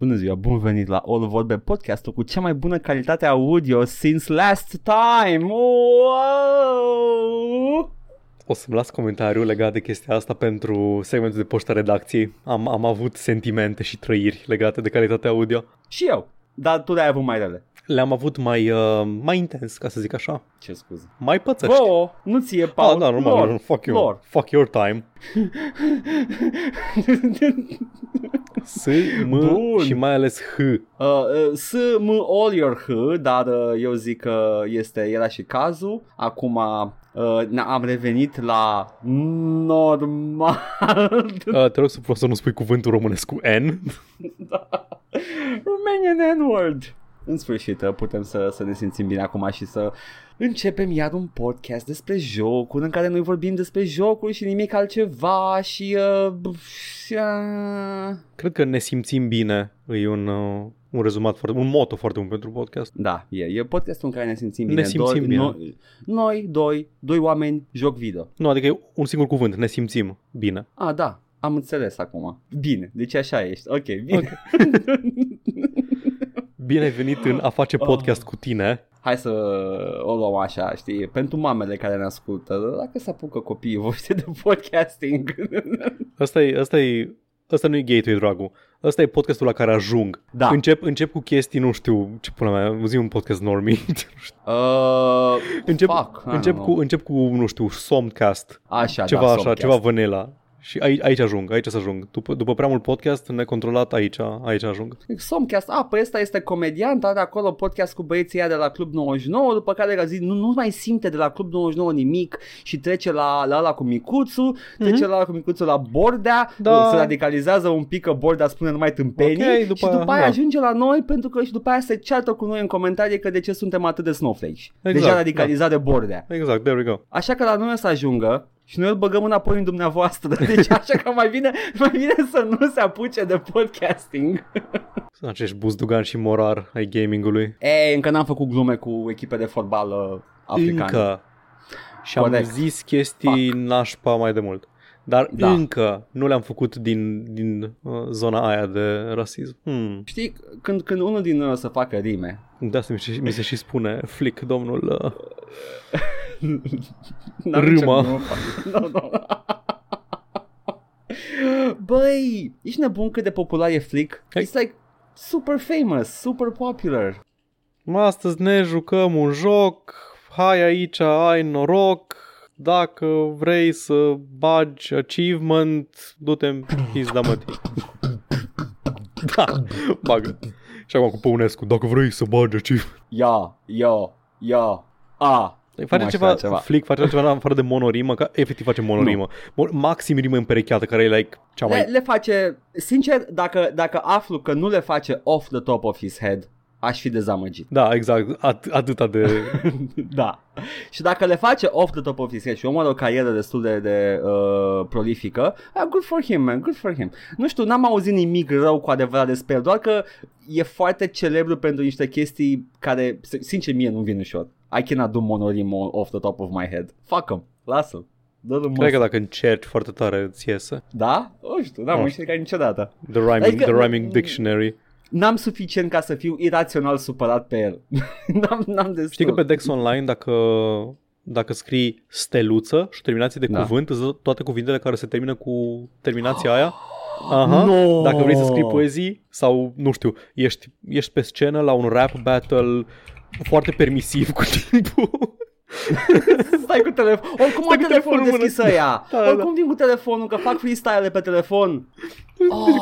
Bună ziua, bun venit la All Vorbe podcastul cu cea mai bună calitate audio since last time. Wow! O să-mi las comentariu legat de chestia asta pentru segmentul de poștă redacției. Am, am avut sentimente și trăiri legate de calitatea audio. Și eu, dar tu le-ai avut mai rele. Le-am avut mai, uh, mai intens, ca să zic așa. Ce scuze? Mai pățăști. Vouă, nu ție, Paul. Ah, da, normal, lor, lor, fuck you, lor. fuck your time. S, M Bun. și mai ales H. Uh, uh, S, M, all your H, dar uh, eu zic că este, era și cazul. Acum uh, ne- am revenit la normal. Uh, te rog să, să nu spui cuvântul românesc cu N. Romanian N-word. În sfârșit uh, putem să, să ne simțim bine acum și să începem iar un podcast despre jocuri în care noi vorbim despre jocuri și nimic altceva și... Uh, și uh, Cred că ne simțim bine. E un, uh, un rezumat foarte, un moto foarte bun pentru podcast. da, e, e podcastul în care ne simțim bine. Ne simțim doi, bine. Noi, noi, doi, doi oameni, joc video. Nu, adică e un singur cuvânt, ne simțim bine. Ah, da, am înțeles acum. Bine, deci așa ești. Ok, bine. Bine ai venit în a face podcast cu tine. Hai să o luăm așa, știi, pentru mamele care ne ascultă, dacă se apucă copiii voștri de podcasting. Asta e, asta e, asta nu e gateway, dragul. Asta e podcastul la care ajung. Da. Încep, încep cu chestii, nu știu, ce pula mea, zi un podcast normie. uh, încep, fuck, I încep, don't cu, know. încep cu, nu știu, Somcast. așa, ceva da, așa, Somcast. ceva vanilla. Și aici, aici ajung, aici să ajung. După, după prea mult podcast necontrolat, aici, aici ajung. Somcast, a, păi ăsta este comediant, are acolo podcast cu băieții ăia de la Club 99, după care a zis, nu, nu mai simte de la Club 99 nimic și trece la, la ăla cu Micuțu, trece la ăla cu Micuțu la Bordea, Mhm. Da. se radicalizează un pic că Bordea spune numai tâmpenii Ok, după- și după aia da. ajunge la noi pentru că și după aia se ceartă cu noi în comentarii că de ce suntem atât de snowflakes. Exact, Deja radicalizat de Bordea. Exact, there we go. Așa că la noi o să ajungă și noi îl băgăm înapoi în dumneavoastră. Deci așa că mai bine, mai bine să nu se apuce de podcasting. Sunt acești buzdugan și morar ai gamingului. E, încă n-am făcut glume cu echipe de fotbal uh, africane. Încă. Și am Corect. zis chestii nașpa mai de mult. Dar Da. da. încă nu le-am făcut din, din uh, zona aia de rasism. Hmm. Știi, când, când unul din noi o să facă rime, De asta mi se, mi se și spune flick, domnul. Uh, N-am Râmă. nicio glumă facă. Nu, nu. Băi, ești nebun cât de popular e Flick? Hai. It's like super famous, super popular. astăzi ne jucăm un joc, hai aici, ai noroc, dacă vrei să bagi achievement, du-te în pizda mătii. Da, bagă. Și acum cu Păunescu, dacă vrei să bagi achievement. Ia, ia, ia, a. Face mai ceva, știa ceva, Flick face ceva în afară de monorimă, că efectiv face monorimă. Mo- maxim rimă împerecheată, care e like cea Le, mai... le face, sincer, dacă, dacă aflu că nu le face off the top of his head, aș fi dezamăgit. Da, exact, at- atâta de... da. Și dacă le face off the top of his head și omul are o carieră destul de, de uh, prolifică, uh, good for him, man, good for him. Nu știu, n-am auzit nimic rău cu adevărat despre el, doar că e foarte celebru pentru niște chestii care, sincer, mie nu vin ușor. I cannot do monorim off the top of my head. Fuck him, lasă-l. Dă-l Cred că dacă încerci foarte tare îți iese. Da? Nu știu, n-am Nu încercat niciodată. The Rhyming, Adică- the rhyming Dictionary. N-am suficient ca să fiu irațional supărat pe el. n-am, n-am destul. Știi că pe Dex Online, dacă, dacă scrii steluță și o terminație de Da. cuvânt, îți dă toate cuvintele care se termină cu terminația aia. Aha. No! Dacă vrei să scrii poezii sau, nu știu, ești, ești pe scenă la un rap battle foarte permisiv cu timpul. Stai cu telefon. Oricum Stai am cu telefonul telefonul în deschis mână. să ia. Da, da. Oricum vin cu telefonul, că fac freestyle pe telefon.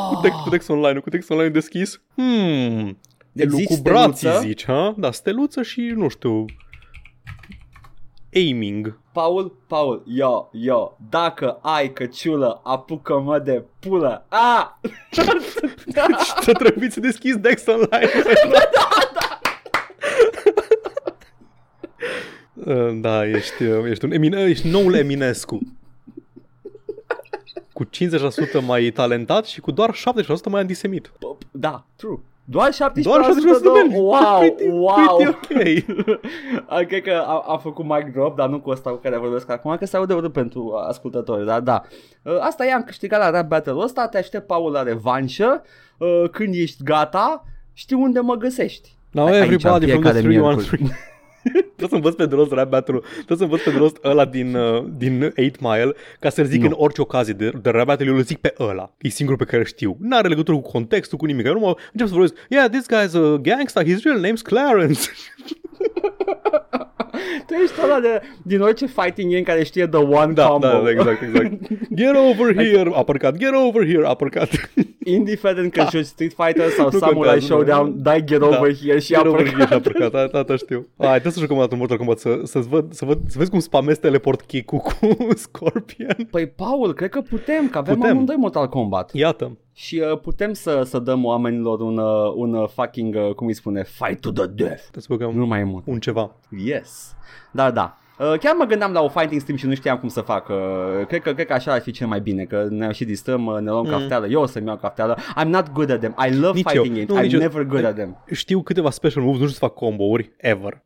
cu, text, cu Dex Online, cu Dex Online deschis. Hmm, Există elucubrații steluță? zici, ha? Da, steluță și, nu știu, aiming. Paul, Paul, yo, yo, dacă ai căciulă, apucă-mă de pulă. A! Și să trebuie să deschizi Dex Online. Uh, Da, ești, uh, ești, un Emine, ești noul Eminescu. cu 50% mai talentat și cu doar 70% mai antisemit. P- Da, true. Doar 17% Doar 70% de... de Wow, pretty, wow. pretty ok. A, Cred că a, a făcut mic drop, dar nu cu ăsta cu care vorbesc acum, că se aude urât pentru ascultători, dar da. Uh, Asta i-am câștigat la rap battle ăsta, te aștept, Paul, la revanșă. Uh, Când ești gata, știi unde mă găsești. Now Aici, everybody from the fiecare 313. Trebuie să învăț pe de rost rap battle Trebuie să învăț pe de rost ăla din, uh, din 8 Mile Ca să-l zic Nu. în orice ocazie de, de rap battle Eu îl zic pe ăla. E singurul pe care îl știu. N-are legătură cu contextul, cu nimic. Eu nu mă încep să vorbesc Yeah, this guy's a gangster His real name's Clarence Tu ești ăla de, din orice fighting game care știe the one Da, combo. da, exact, exact Get over here, uppercut Get over here, uppercut Indiferent că joci Street Fighter sau Nu Samurai contează, Showdown, nu. dai get Da. over here și Get over uppercut. here, uppercut Da, da, da, știu Hai, trebuie să jucăm o dată în Mortal Kombat Să, să-ți văd, să, văd, să vezi cum spamezi teleport kick-ul cu Scorpion Păi, Paul, cred că putem, că avem Putem. amândoi Mortal Kombat. Iată Și uh, putem să, să dăm oamenilor un, uh, un uh, fucking, uh, cum îi spune, fight to the death. Trebuie să băgăm Nu mai e mult. un ceva Yes. Da, da. Uh, chiar mă gândeam la o fighting stream și nu știam cum să fac. Uh, cred, că, cred că așa ar fi cel mai bine, că ne și distrăm, uh, ne luăm mm. cafteală. Eu o să-mi iau cafteală. I'm not good at them. I love Nici fighting eu. games. Nu, I'm nici eu. never good at them. Știu câteva special moves, nu știu să fac combo-uri, ever.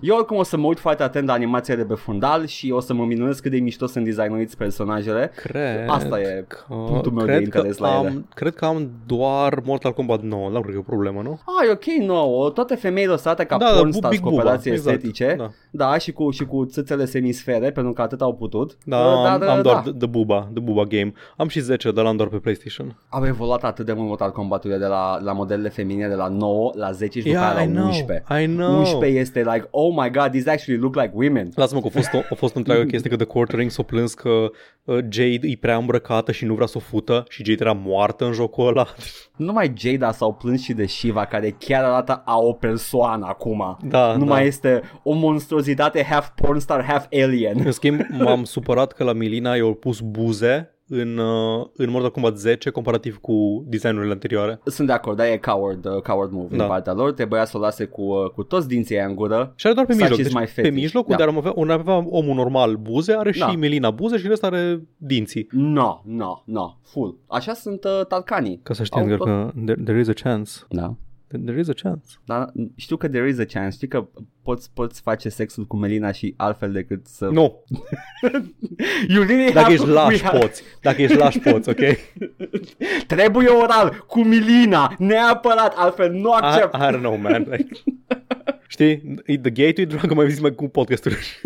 Eu oricum o să mă uit foarte atent la animația de pe fundal și o să mă minunez cât de mișto sunt designuiți personajele. Cred Asta e că, punctul meu de cred că interes la ele. am, Cred că am doar Mortal Kombat 9, nu cred că e o problemă, nu? Ah, e ok, nouă. Toate femeile lăsate ca Da, da, da, porn bu- stars Big cu Booba, operații exact, estetice. da. Da, și cu, și cu țâțele semisfere, pentru că atât au putut. Da, Uh, am, am doar da. The, The Booba, The Booba Game. Am și 10, dar l-am doar pe PlayStation. Au evoluat atât de mult Mortal Kombat-urile de la, la modelele feminine de la 9 la 10 și după Yeah, aia I la know, 11. I know. 11 este like, oh my god, these actually look like women. Lasă-mă că a fost o, a fost o întreagă chestie că The Quartering s-o plâns că uh, Jade e prea îmbrăcată și nu vrea să o fută și Jade era moartă în jocul ăla. Nu numai Jada s-au plâns și de Shiva, care chiar arată a o persoană acum. Da, nu da. mai este o monstruozitate half porn star, half alien. În schimb, m-am supărat că la Milina i-au pus buze în, uh, în Mortal Kombat 10 comparativ cu designurile anterioare. Sunt de acord, dar e coward, uh, coward move da. Da. din partea lor. Trebuia să o lase cu, uh, cu toți dinții aia în gură. Și are doar pe Such mijloc. is my Deci, pe fetish. mijloc, Da. unde ar avea, unde ar avea omul normal buze, are și Da. Melina buze și rest are dinții. No, no, no, full. Așa sunt uh, talcanii. Ca să Au știi, Edgar, tot- că there, there is a chance. Da. There is a chance. Dar știu că there is a chance, știi că poți, poți face sexul cu Melina și altfel decât să... Nu, You really dacă have ești we laș have- poți. Dacă ești laș poți, ok? Trebuie oral cu Milina, neapărat, altfel nu I, accept. I don't know, man. Like, știi, e the gateway drug, am mai zis mai cu podcasturi.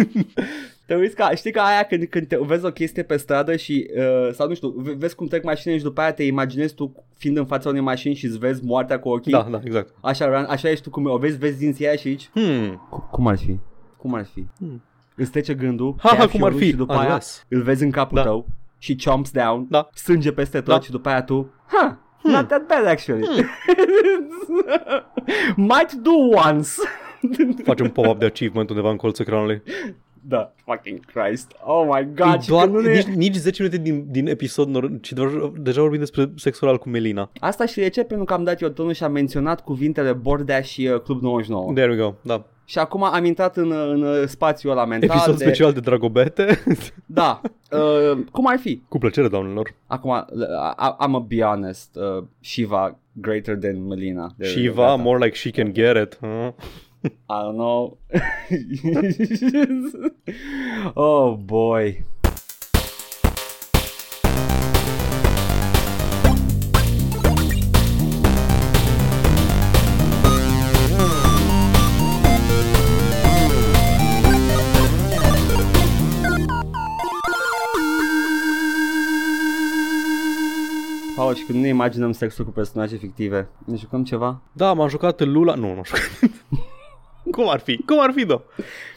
Te uiți ca, știi că aia când, când te vezi o chestie pe stradă și, uh, sau nu știu, ve- vezi cum trec mașinile și după aia te imaginezi tu fiind în fața unei mașini și îți vezi moartea cu ochii? da, da, exact. Așa, așa ești tu cum o vezi, vezi dinții aia și aici? Hmm. Cum ar fi? Cum ar fi? Hmm. Îți trece gândul, Ha, te ia ha, cum ar fiorul fi? și după aia Ales. îl vezi în capul Da. tău și chomps down, Da. sânge peste tot Da. și după aia tu, ha, not that bad actually. Might do once. Faci un pop-up de achievement undeva în colțul ecranului. da, fucking Christ. Oh my god. E și doar, că nu ne... nici, nici 10 minute din, din episod, nor- ci doar, deja vorbim despre sexul oral cu Melina. Asta și de ce? Pentru că am dat eu tonul și am menționat cuvintele Bordea și uh, Club 99. There we go, da. Și acum am intrat în, în uh, spațiul ăla mental Episod de... special de Dragobete. Da. Uh, cum ar fi? cu plăcere, doamnelor. Acum, uh, I- I'm a be honest. Uh, Shiva greater than Melina. There- Shiva, gata. more like she can get it. Huh? I don't know. oh boy. Paul, și când nu ne imaginăm sexul cu personaje fictive, ne jucăm ceva? Da, m-am jucat în Lula... Nu, nu am jucat. Cum ar fi? Cum ar fi, da?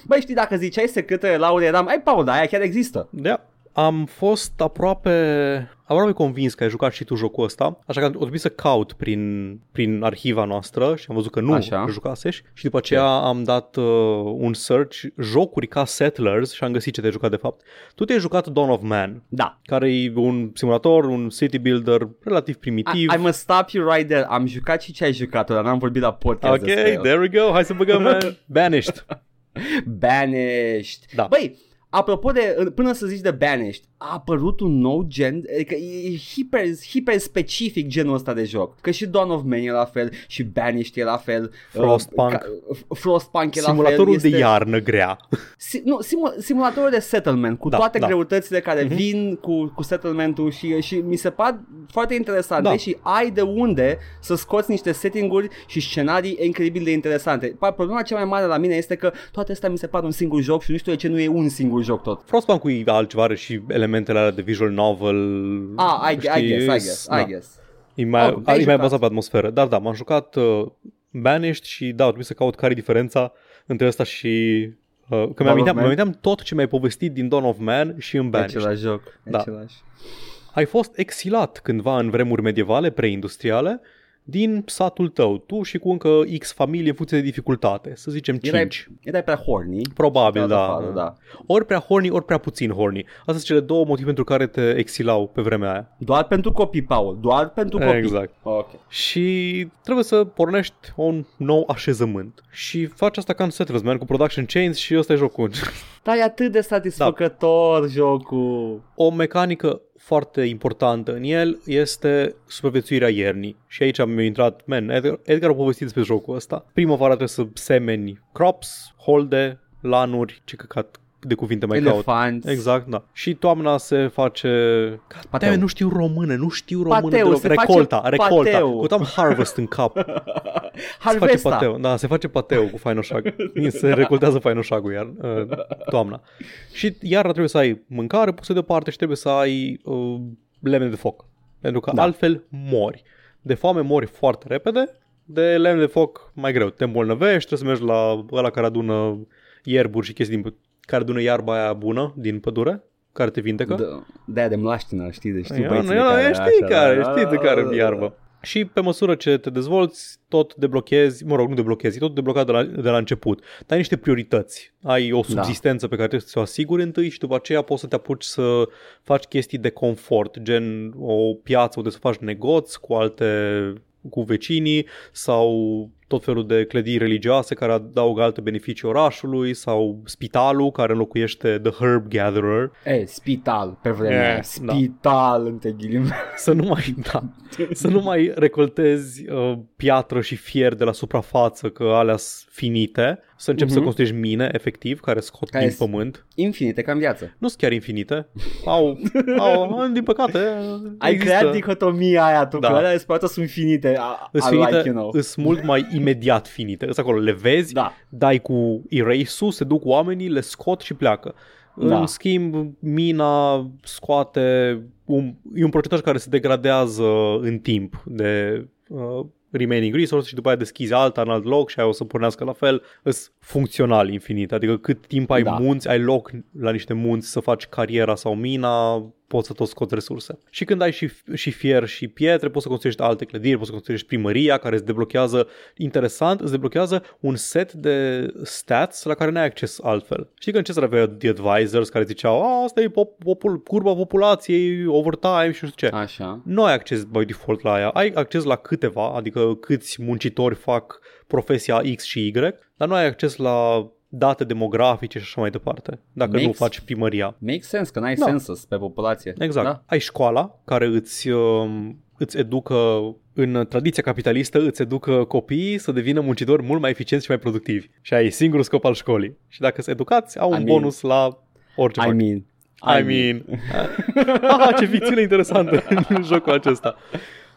Băi, știi, dacă ziceai secretele Laure, eram, ai, Paul, dar aia chiar există. Da. Am fost aproape, aproape convins că ai jucat și tu jocul ăsta, așa că am trebuit să caut prin, prin arhiva noastră și am văzut că nu Așa. jucasești și după aceea am dat uh, un search jocuri ca Settlers și am găsit ce te-ai jucat de fapt. Tu te-ai jucat Dawn of Man, Da. care e un simulator, un city builder relativ primitiv. I, I must stop you right there. Am jucat și ce ai jucat, dar n-am vorbit la podcast Ok, despre el. there we go, hai să băgăm man. Banished. Banished. Da. Băi, apropo de, până să zici de Banished, a apărut un nou gen, adică e hiper, hiper specific genul ăsta de joc. Că și Dawn of Man e la fel, și Banished e la fel. Frostpunk. Uh, ca, Frostpunk e Simulatorul la fel. de este- iarnă grea. Si, nu, simu, simulatorul de settlement, cu Da, toate da. greutățile care Mhm. vin cu, cu settlement-ul și, și mi se par foarte interesante Da. și ai de unde să scoți niște setting-uri și scenarii incredibil de interesante. Pa- Problema cea mai mare la mine este că toate astea mi se par un singur joc și nu știu de ce nu e un singur joc tot. Frostpunk-ul e altceva, are și elementele alea de visual novel. Ah, I, I știi, guess, I guess, da. I guess. E mai, Oh, te-ai e mai jucat. bazat pe atmosferă. Dar da, m-am jucat uh, Banished și da, trebuie să caut care e diferența între asta și... Uh, că Dawn of mi-aminteam, Man? mi-aminteam tot ce mi-ai povestit din Dawn of Man și în E Banished. același joc. e Da. Același. Ai fost exilat cândva în vremuri medievale, preindustriale, din satul tău, tu și cu încă X familie în funcție de dificultate, să zicem 5. Erai, erai prea horny. Probabil, Dat da. afară, da. Ori prea horny, ori prea puțin horny. Astea sunt cele două motive pentru care te exilau pe vremea aia. Doar pentru copii, Paul. Doar pentru copii. Exact. Ok. Și trebuie să pornești un nou așezământ. Și faci asta ca în Settlers, man, cu production chains și ăsta e jocul. Dar e atât de satisfăcător Da. jocul. O mecanică foarte importantă în el este supraviețuirea iernii. Și aici am intrat, man, Edgar, Edgar a povestit despre jocul ăsta. Primăvara trebuie să semeni crops, holde, lanuri, ce căcat de cuvinte mai caut. Elefanți. Exact, da. Și toamna se face... Pateu. Pateu. nu știu română, nu știu română Pateu, deloc. se face recolta, recolta. pateu. Căutam harvest în cap. Se face Harvesta. pateu, da, se face pateu cu fainoșag. se recoltează fainoșagul iar uh, toamna. Și iarna trebuie să ai mâncare pusă deoparte și trebuie să ai uh, lemne de foc. Pentru că Da. altfel mori. De foame mori foarte repede, de lemne de foc mai greu. Te îmbolnăvești, trebuie să mergi la ăla care adună ierburi și chestii din, care adună iarba aia bună din pădure, care te vindecă. Da, de-aia de mlaștină, știi, de știi Ia, băieții nu, de ia, care, știi așa, care, da, știi de care da, da, iarbă. Și pe măsură ce te dezvolți, tot deblochezi, mă rog, nu deblochezi, e tot deblocat de la, de la început. Dar ai niște priorități. Ai o subsistență pe care trebuie să o asiguri întâi și după aceea poți să te apuci să faci chestii de confort, gen o piață unde să faci negoți cu alte cu vecinii sau tot felul de clădiri religioase care adaugă alte beneficii orașului sau spitalul care înlocuiește The Herb Gatherer E, spital, pe vremea E, aia. da. Spital, între ghilimele. să nu mai, da, să nu mai recoltezi uh, piatră și fier de la suprafață, că alea sunt finite, să începi Mhm. să construiești mine, efectiv, care scot Care din sunt- pământ. Infinite, ca în viață. Nu sunt chiar infinite, au, au din păcate, Ai există. creat dihotomia aia tu, Da. că alea spate sunt finite. I, Îs I finite, like, you know. îs mult mai imediat finite. Îs acolo, le vezi, Da. dai cu erase-ul, se duc oamenii, le scot și pleacă. Da. În schimb, mina scoate un, e un procentaj care se degradează în timp de uh, remaining resources și după aia deschizi alta în alt loc și aia o să pornească la fel. Îs funcțional infinit, adică cât timp ai Da. munți, ai loc la niște munți să faci cariera sau mina, poți să tot scoți resurse. Și când ai și, și fier și pietre, poți să construiești alte clădiri, poți să construiești primăria care îți deblochează, interesant, îți deblochează un set de stats la care n-ai acces altfel. Știi că în ce avea The Advisors care ziceau, a, asta e pop- popul- curba populației, overtime și nu știu ce. Așa. Nu ai acces by default la aia, ai acces la câteva, adică câți muncitori fac profesia X și Y, dar nu ai acces la date demografice și așa mai departe, dacă nu Makes- faci primăria. Make sense, că n-ai Da. census pe populație. Exact. Da? Ai școala care îți, um, îți educă în tradiția capitalistă, îți educă copiii să devină muncitori mult mai eficienți și mai productivi. Și ai singurul scop al școlii. Și dacă se educați, au un I mean- bonus la orice I fac. mean. I mean. ah, ce ficțiune interesantă în jocul acesta.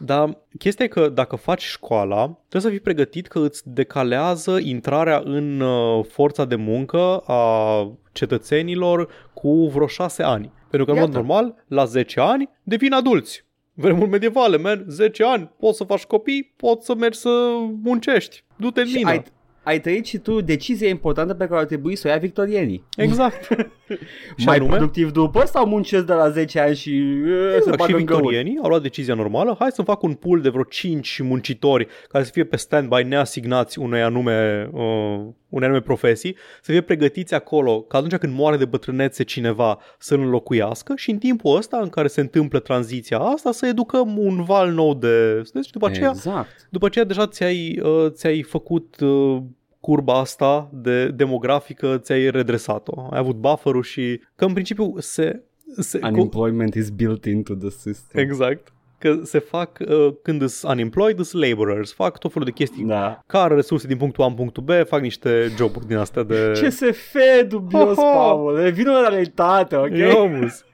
Dar chestia e că dacă faci școala, trebuie să fii pregătit că îți decalează intrarea în uh, forța de muncă a cetățenilor cu vreo șase ani. Pentru că, în mod Iată. normal, la 10 ani devin adulți. Vremuri medievale, man, 10 ani, poți să faci copii, poți să mergi să muncești. Du-te în Și mină. ai, ai trăit și tu decizia importantă pe care ar trebui să o ia victorienii. Exact. și Mai anume, productiv după sau muncesc de la 10 ani și uh, se Exact, bagă și în găuri? victorienii au luat decizia normală, hai să fac un pool de vreo 5 muncitori care să fie pe standby neasignați unei anume, uh, unei anume profesii, să fie pregătiți acolo ca atunci când moare de bătrânețe cineva să-l înlocuiască și în timpul ăsta în care se întâmplă tranziția asta să educăm un val nou de... Deci după aceea, Exact. după aceea deja ți-ai, uh, ți-ai făcut uh, curba asta de demografică, ți-ai redresat-o. Ai avut buffer-ul și că în principiu se se, cu, Unemployment is built into the system. exact. Că se fac, uh, când sunt unemployed, sunt laborers, fac tot felul de chestii. Da. Care resurse din punctul A în punctul B, fac niște joburi din astea de... CSF dubios, Ho, ho. Paul. Revină la realitate, ok? Iomus.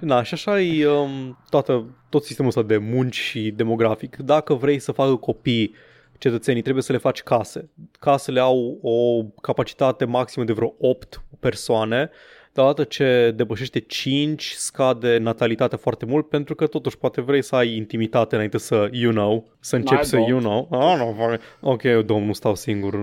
Na, și așa e um, toată, tot sistemul ăsta de munci și demografic. Dacă vrei să facă copii cetățenii, trebuie să le faci case. Casele au o capacitate maximă de vreo 8 persoane, dar odată ce depășește 5, scade natalitatea foarte mult, pentru că totuși poate vrei să ai intimitate înainte să, you know, să începi I să, don't. you know. Ah, no, fuck. ok, domnul, stau singur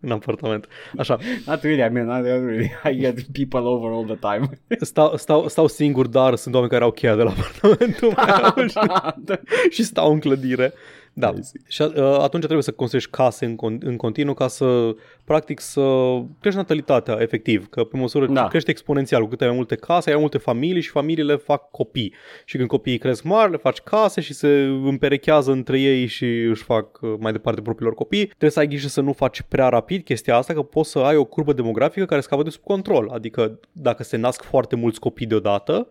în apartament. Așa, Not really, I mean, not really. I get people over all the time. stau, stau, stau singur, dar sunt oameni care au cheia de la apartamentul meu și, Da. și stau în clădire. Da. I see. Și uh, atunci trebuie să construiești case în, con- în continuu ca să, practic, să crești natalitatea, efectiv. Că pe măsură ce Da. crește exponențial, cu cât ai mai multe case, ai mai multe familii și familiile fac copii. Și când copiii cresc mari, le faci case și se împerechează între ei și își fac uh, mai departe propriilor copii. Trebuie să ai grijă să nu faci prea rapid chestia asta, că poți să ai o curbă demografică care scapă de sub control. Adică dacă se nasc foarte mulți copii deodată,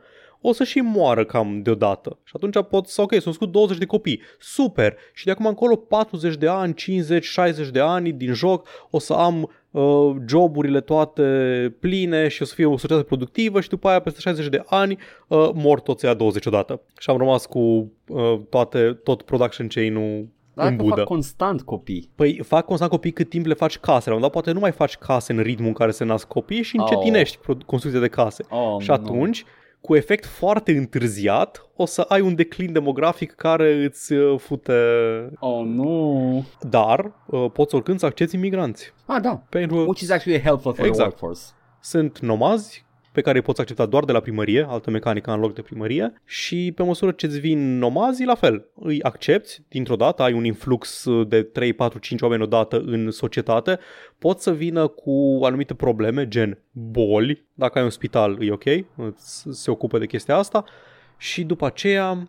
o să și moară cam deodată. Și atunci pot să, ok, sunt născut 20 de copii, super, și de acum încolo 40 de ani, 50, 60 de ani din joc, o să am uh, joburile toate pline și o să fie o societate productivă și după aia peste 60 de ani uh, mor toți ăia 20 odată. Și am rămas cu uh, toate, tot production chain-ul Dar în dacă budă. fac constant copii. Păi fac constant copii cât timp le faci case. La un dat poate nu mai faci case în ritmul în care se nasc copii și încetinești oh. construcția de case. Oh, și atunci, cu efect foarte întârziat, o să ai un declin demografic care îți uh, fute... Oh, nu. Dar uh, poți oricând să accepti imigranți. Ah, da. Pentru Which is actually helpful for Exact. the workforce. sunt nomazi pe care îi poți accepta doar de la primărie, altă mecanică în loc de primărie și pe măsură ce îți vin nomazii, la fel, îi accepti dintr-o dată, ai un influx de 3, 4, 5 oameni odată în societate, pot să vină cu anumite probleme, gen boli, dacă ai un spital e ok, îți- se ocupă de chestia asta și după aceea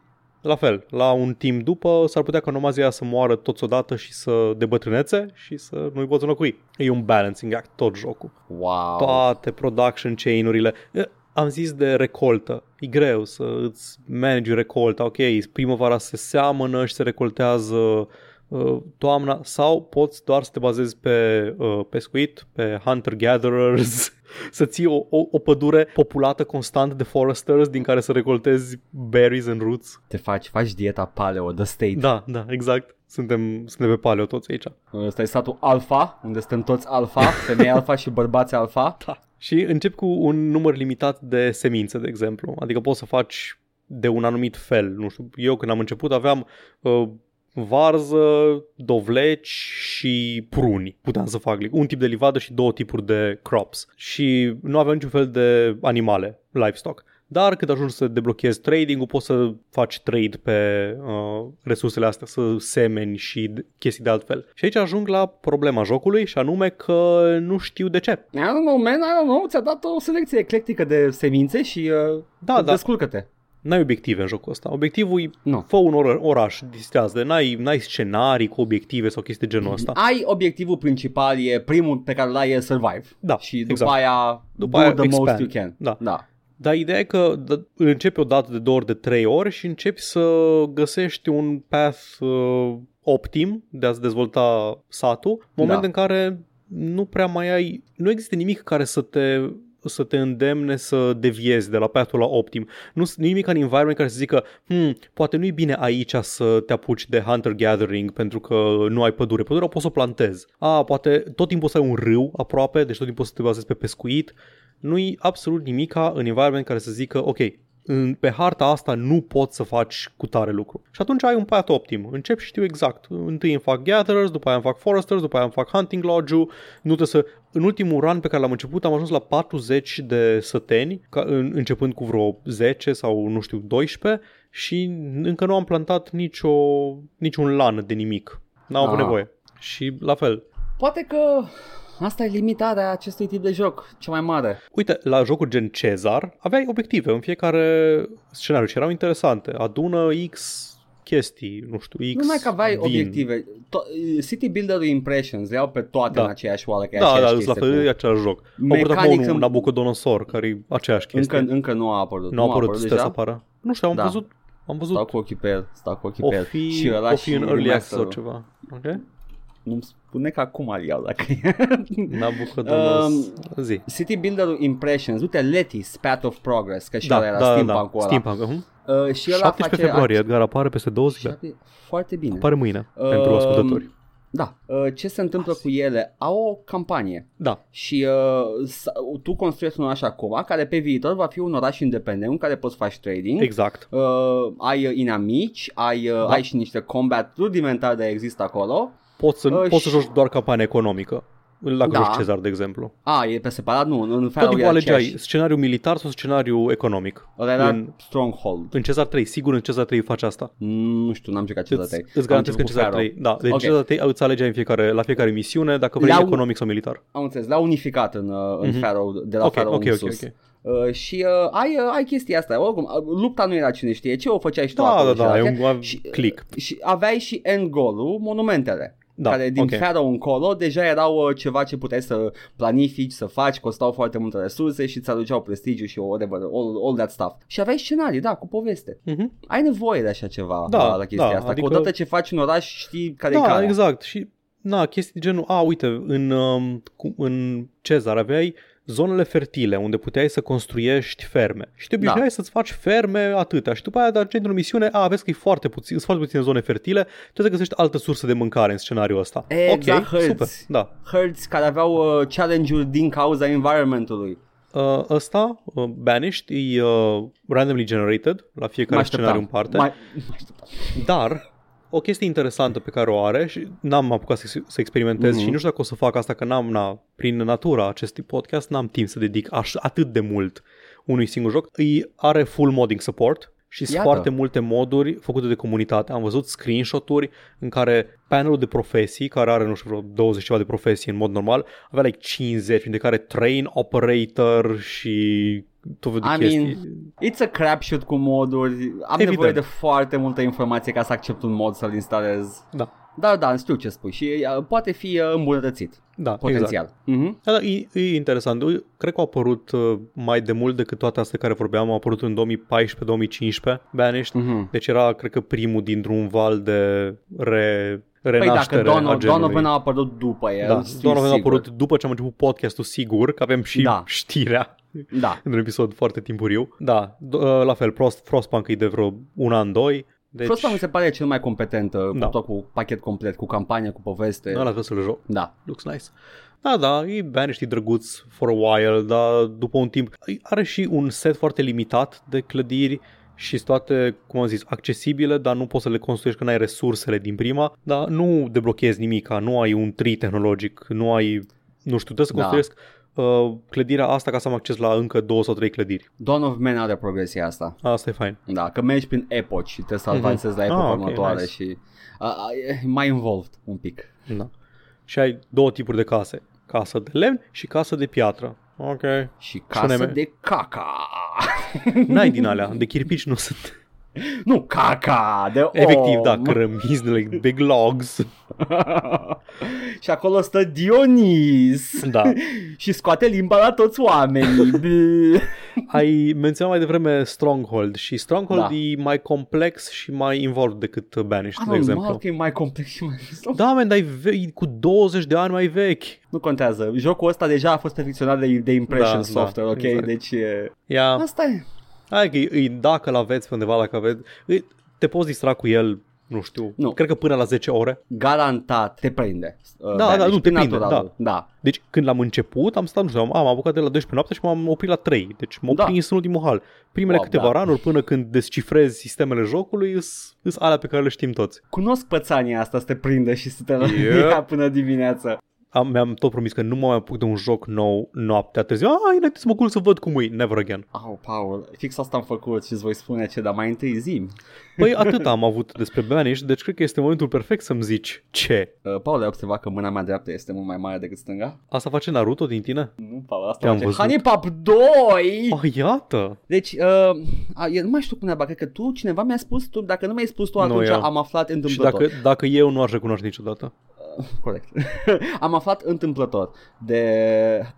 la fel, la un timp după s-ar putea ca nomazii aia să moară toți odată și să debătrânețe și să nu-i poți înlocui. E un balancing act tot jocul Wow. toate production chain-urile. E, Am zis de recoltă. E greu să îți manage recolta. Ok, primăvara se seamănă și se recoltează uh, toamna sau poți doar să te bazezi pe uh, pescuit, pe hunter-gatherers, să ții o, o, o pădure populată constant de foresters din care să recoltezi berries and roots. Te faci, faci dieta paleo, the state. Da, da, exact. Suntem, suntem pe paleo toți aici. Ăsta e satul alfa, unde suntem toți alfa, femei alfa și bărbați alfa. Da. Și încep cu un număr limitat de semințe, de exemplu. Adică poți să faci de un anumit fel. Nu știu, eu când am început aveam uh, varză, dovleci și pruni. Puteam să fac un tip de livadă și două tipuri de crops. Și nu aveam niciun fel de animale, livestock. Dar când ajungi să deblochezi trading-ul, poți să faci trade pe uh, resursele astea, să semeni și d- chestii de altfel. Și aici ajung la problema jocului și anume că nu știu de ce. I don't know, man, I don't know, ți-a dat o selecție eclectică de semințe și uh, Da, da. descurcă-te. N-ai obiective în jocul ăsta. Obiectivul e Nu. fă un or- oraș, distrează. N-ai, n-ai scenarii cu obiective sau chestii de genul ăsta. Ai obiectivul principal, e primul pe care l-ai e survive. Da, Și după exact. aia După do aia the most expand. you can. Da. da. Dar ideea e că d- începi o dată de două ori, de trei ori și începi să găsești un path uh, optim de a-ți dezvolta satul, moment Da. în care nu prea mai ai, nu există nimic care să te să te îndemne să deviezi de la pathul la optim. Nu nu e nimic în environment care să zică, hmm, poate nu e bine aici să te apuci de hunter-gathering pentru că nu ai pădure. Pădurea poți să o plantezi. A, poate tot timpul să ai un râu aproape, deci tot timpul să te bazezi pe pescuit nu-i absolut nimica în environment care să zică, ok, în, pe harta asta nu poți să faci cu tare lucru. Și atunci ai un path optim. Încep și știu exact. Întâi îmi fac gatherers, după aia îmi fac foresters, după aia îmi fac hunting lodge-ul. Nu trebuie să... În ultimul run pe care l-am început am ajuns la 40 de săteni, ca, în, începând cu vreo 10 sau nu știu 12 și încă nu am plantat nicio, niciun lan de nimic. N-am avut Ah. nevoie. Și la fel, Poate că asta e limitarea acestui tip de joc, cea mai mare. Uite, la jocuri gen Cezar aveai obiective în fiecare scenariu și erau interesante. Adună X chestii, nu știu, X Numai că aveai vin. obiective. to- City Builder Impressions le iau pe toate Da. în aceeași oală, că e Da, da, aceeași îți la chestie fel, cu- e același joc. Au purtat Mecanic unul în- Nabucodonosor, care e aceeași chestie. Încă, încă nu a apărut. nu a apărut, deja? stă să apară. Nu știu, am Da. văzut, am văzut Stau cu ochii pe el, stau cu ochii o pe el. fi, și ăla o fi și în early access sau remasterul. ceva. Ok? Nu-mi spune că acum îl iau dacă e. Nabucodonosor. zi. City Builder Impressions, uite Letis, Path of Progress, că și Da, ăla era da, da, steampunk-ul ăla. Steampunk. uh-huh. Uh, și ăla 17 face februarie, Edgar, apare peste două zile. Șapte- Foarte bine. Apare mâine, Um, pentru ascultători. Da. Uh, ce se întâmplă cu ele? Au o campanie Da, și uh, s- tu construiești un oraș acum care pe viitor va fi un oraș independent în care poți face trading. exact. Uh, ai uh, inamici, ai, uh, Da. ai și niște combat rudimentare de există acolo. Poți să, Uh, poți să și- joci doar campanie economică. Dacă Da. joci Cezar, de exemplu. A, e pe separat? Nu, în Tot felul timpul e alegeai aceeași. scenariu militar sau scenariu economic. Ăla era În, Stronghold. în Cezar 3, sigur în Cezar 3 faci asta. Mm, Nu știu, n-am jucat ce Îți, dată îți garantez că în Cezar 3, da, deci Ok. okay. Cezar 3 îți alegeai în fiecare, la fiecare misiune dacă vrei Le-au- economic sau militar. Am înțeles, l-au unificat în, uh, în Mhm. Pharaoh, de la Ok, Pharaoh ok, în ok, sus. ok. Uh, și uh, ai, uh, ai chestia asta, oricum, uh, lupta nu era cine știe ce, o făceai și tu Da, acolo da, și da, e alea. un și, click. și aveai și end goal-ul, monumentele. Da, care din ok. Pharaoh încolo deja erau uh, ceva ce puteai să planifici, să faci, costau foarte multe resurse și îți aduceau prestigiu și whatever, all, all that stuff. Și aveai scenarii, da, cu poveste. Mhm. Ai nevoie de așa ceva Da, la, la chestia da, asta, adică- că odată ce faci un oraș știi care e Da, calea. exact. Și na, chestii de genul, a, uite, în, um, cu- în Cezar aveai zonele fertile unde puteai să construiești ferme. Și te obișnuiai Da. să-ți faci ferme atâtea. Și după aia, dar într-o misiune, a, vezi că e foarte puțin, sunt foarte puține zone fertile, trebuie să găsești altă sursă de mâncare în scenariul ăsta. Exact, ok, hărți. super, da. Herds care aveau uh, challenge-uri din cauza environmentului. Uh, ăsta, uh, Banished, e uh, randomly generated la fiecare Mă scenariu în așteptam. parte. Mai, mă așteptam. Dar o chestie interesantă pe care o are și n-am apucat să, să experimentez Mhm. și nu știu dacă o să fac asta că n-am, na, prin natura acestui podcast, n-am timp să dedic aș, atât de mult unui singur joc. Îi are full modding support și sunt Iată. foarte multe moduri făcute de comunitate. Am văzut screenshot-uri în care panelul de profesii, care are, nu știu, vreo 20 ceva de profesii în mod normal, avea like 50, printre care train operator și tot felul de I chestii. mean, It's a crapshoot cu moduri. Am Evident. nevoie de foarte multă informație ca să accept un mod să-l instalez. Da, Da, da, știu ce spui și uh, poate fi uh, îmbunătățit, da, exact. potențial. Mhm. Da, da, e, e interesant. Eu Cred că au apărut uh, mai de mult decât toate astea care vorbeam. Au apărut în 2014-2015, Banished. Mhm. Deci era, cred că, primul dintr-un val de re, Păi renaștere dacă a Dono- genului. Donovan a apărut după el, da, sunt Donovan a sigur. apărut după ce am început podcastul, sigur, că avem și Da. știrea Da. în un episod foarte timpuriu. Da, d- uh, la fel, Frost, Frostpunk e de vreo un an, doi. Deci, Frostpunk mi se pare cel mai competent, uh, Da. cu tot cu pachet complet, cu campanie, cu poveste. ăla trebuie să-l joc. Da. Looks nice. Da, da, e Banished, e drăguț for a while, dar după un timp are și un set foarte limitat de clădiri și sunt toate, cum am zis, accesibile, dar nu poți să le construiești că n-ai resursele din prima, dar nu deblochezi nimic, nu ai un tree tehnologic, nu ai, nu știu, trebuie să Da. Construiesc uh, clădirea asta ca să am acces la încă două sau trei clădiri. Dawn of Man are progresia asta. Asta e fain. Da, că mergi prin epoci și trebuie să Mhm. avansezi la epoca Ah, ok, următoare nice. și uh, uh, e mai involved un pic. Da. Și ai două tipuri de case. Casă de lemn și casă de piatră. Ok. Și casă Spune-mi. de caca. N-ai din alea. De chirpici nu sunt. nu caca, de om. Efectiv, da, cărămizi de like big logs. și acolo stă Dionis. Da. și scoate limba la toți oamenii. Bă. Ai menționat mai devreme Stronghold și Stronghold Da. e mai complex și mai involved decât Banished, de Normal exemplu. că e mai complex și mai Da, man, dar e ve- e cu 20 de ani mai vechi. Nu contează. Jocul ăsta deja a fost perfecționat de, de Impression Da, Software, da, ok? exact. Deci e... Ia, Asta e. hai că e, e, dacă l aveți pe undeva, dacă aveți, e, te poți distra cu el, nu știu, Nu. cred că până la 10 ore. Garantat te prinde. uh, Da, Banished, da, nu, te prin prinde, naturalul. da. Deci când l-am început, am stat, nu știu, am, am apucat de la 12 noapte și m-am oprit la 3. Deci m-am Da. prins în ultimul hal. Primele Wow, câteva da. ranuri până când descifrezi sistemele jocului sunt alea pe care le știm toți. Cunosc pățania asta să te prindă și să te Yep. ia până dimineața. Am, mi-am tot promis că nu mă mai apuc de un joc nou noaptea târziu. Ah, înainte să mă culc să văd cum e. Never again. Au, Paul, fix asta am făcut și îți voi spune ce, dar mai întâi zi. Păi atât am avut despre Banished, deci cred că este momentul perfect să-mi zici ce. Uh, Paul, ai observat că mâna mea dreaptă este mult mai mare decât stânga? Asta face Naruto din tine? Nu, Paul, asta Te-am face văzut. Honey Pop 2! Ah, iată! Deci, uh, a, eu nu mai știu cum neaba, cred că tu, cineva mi-a spus, tu, dacă nu mi-ai spus tu, Nu, atunci eu. am aflat Și întâmplător. dacă, dacă eu nu aș recunoaște niciodată. Corect. am aflat întâmplător de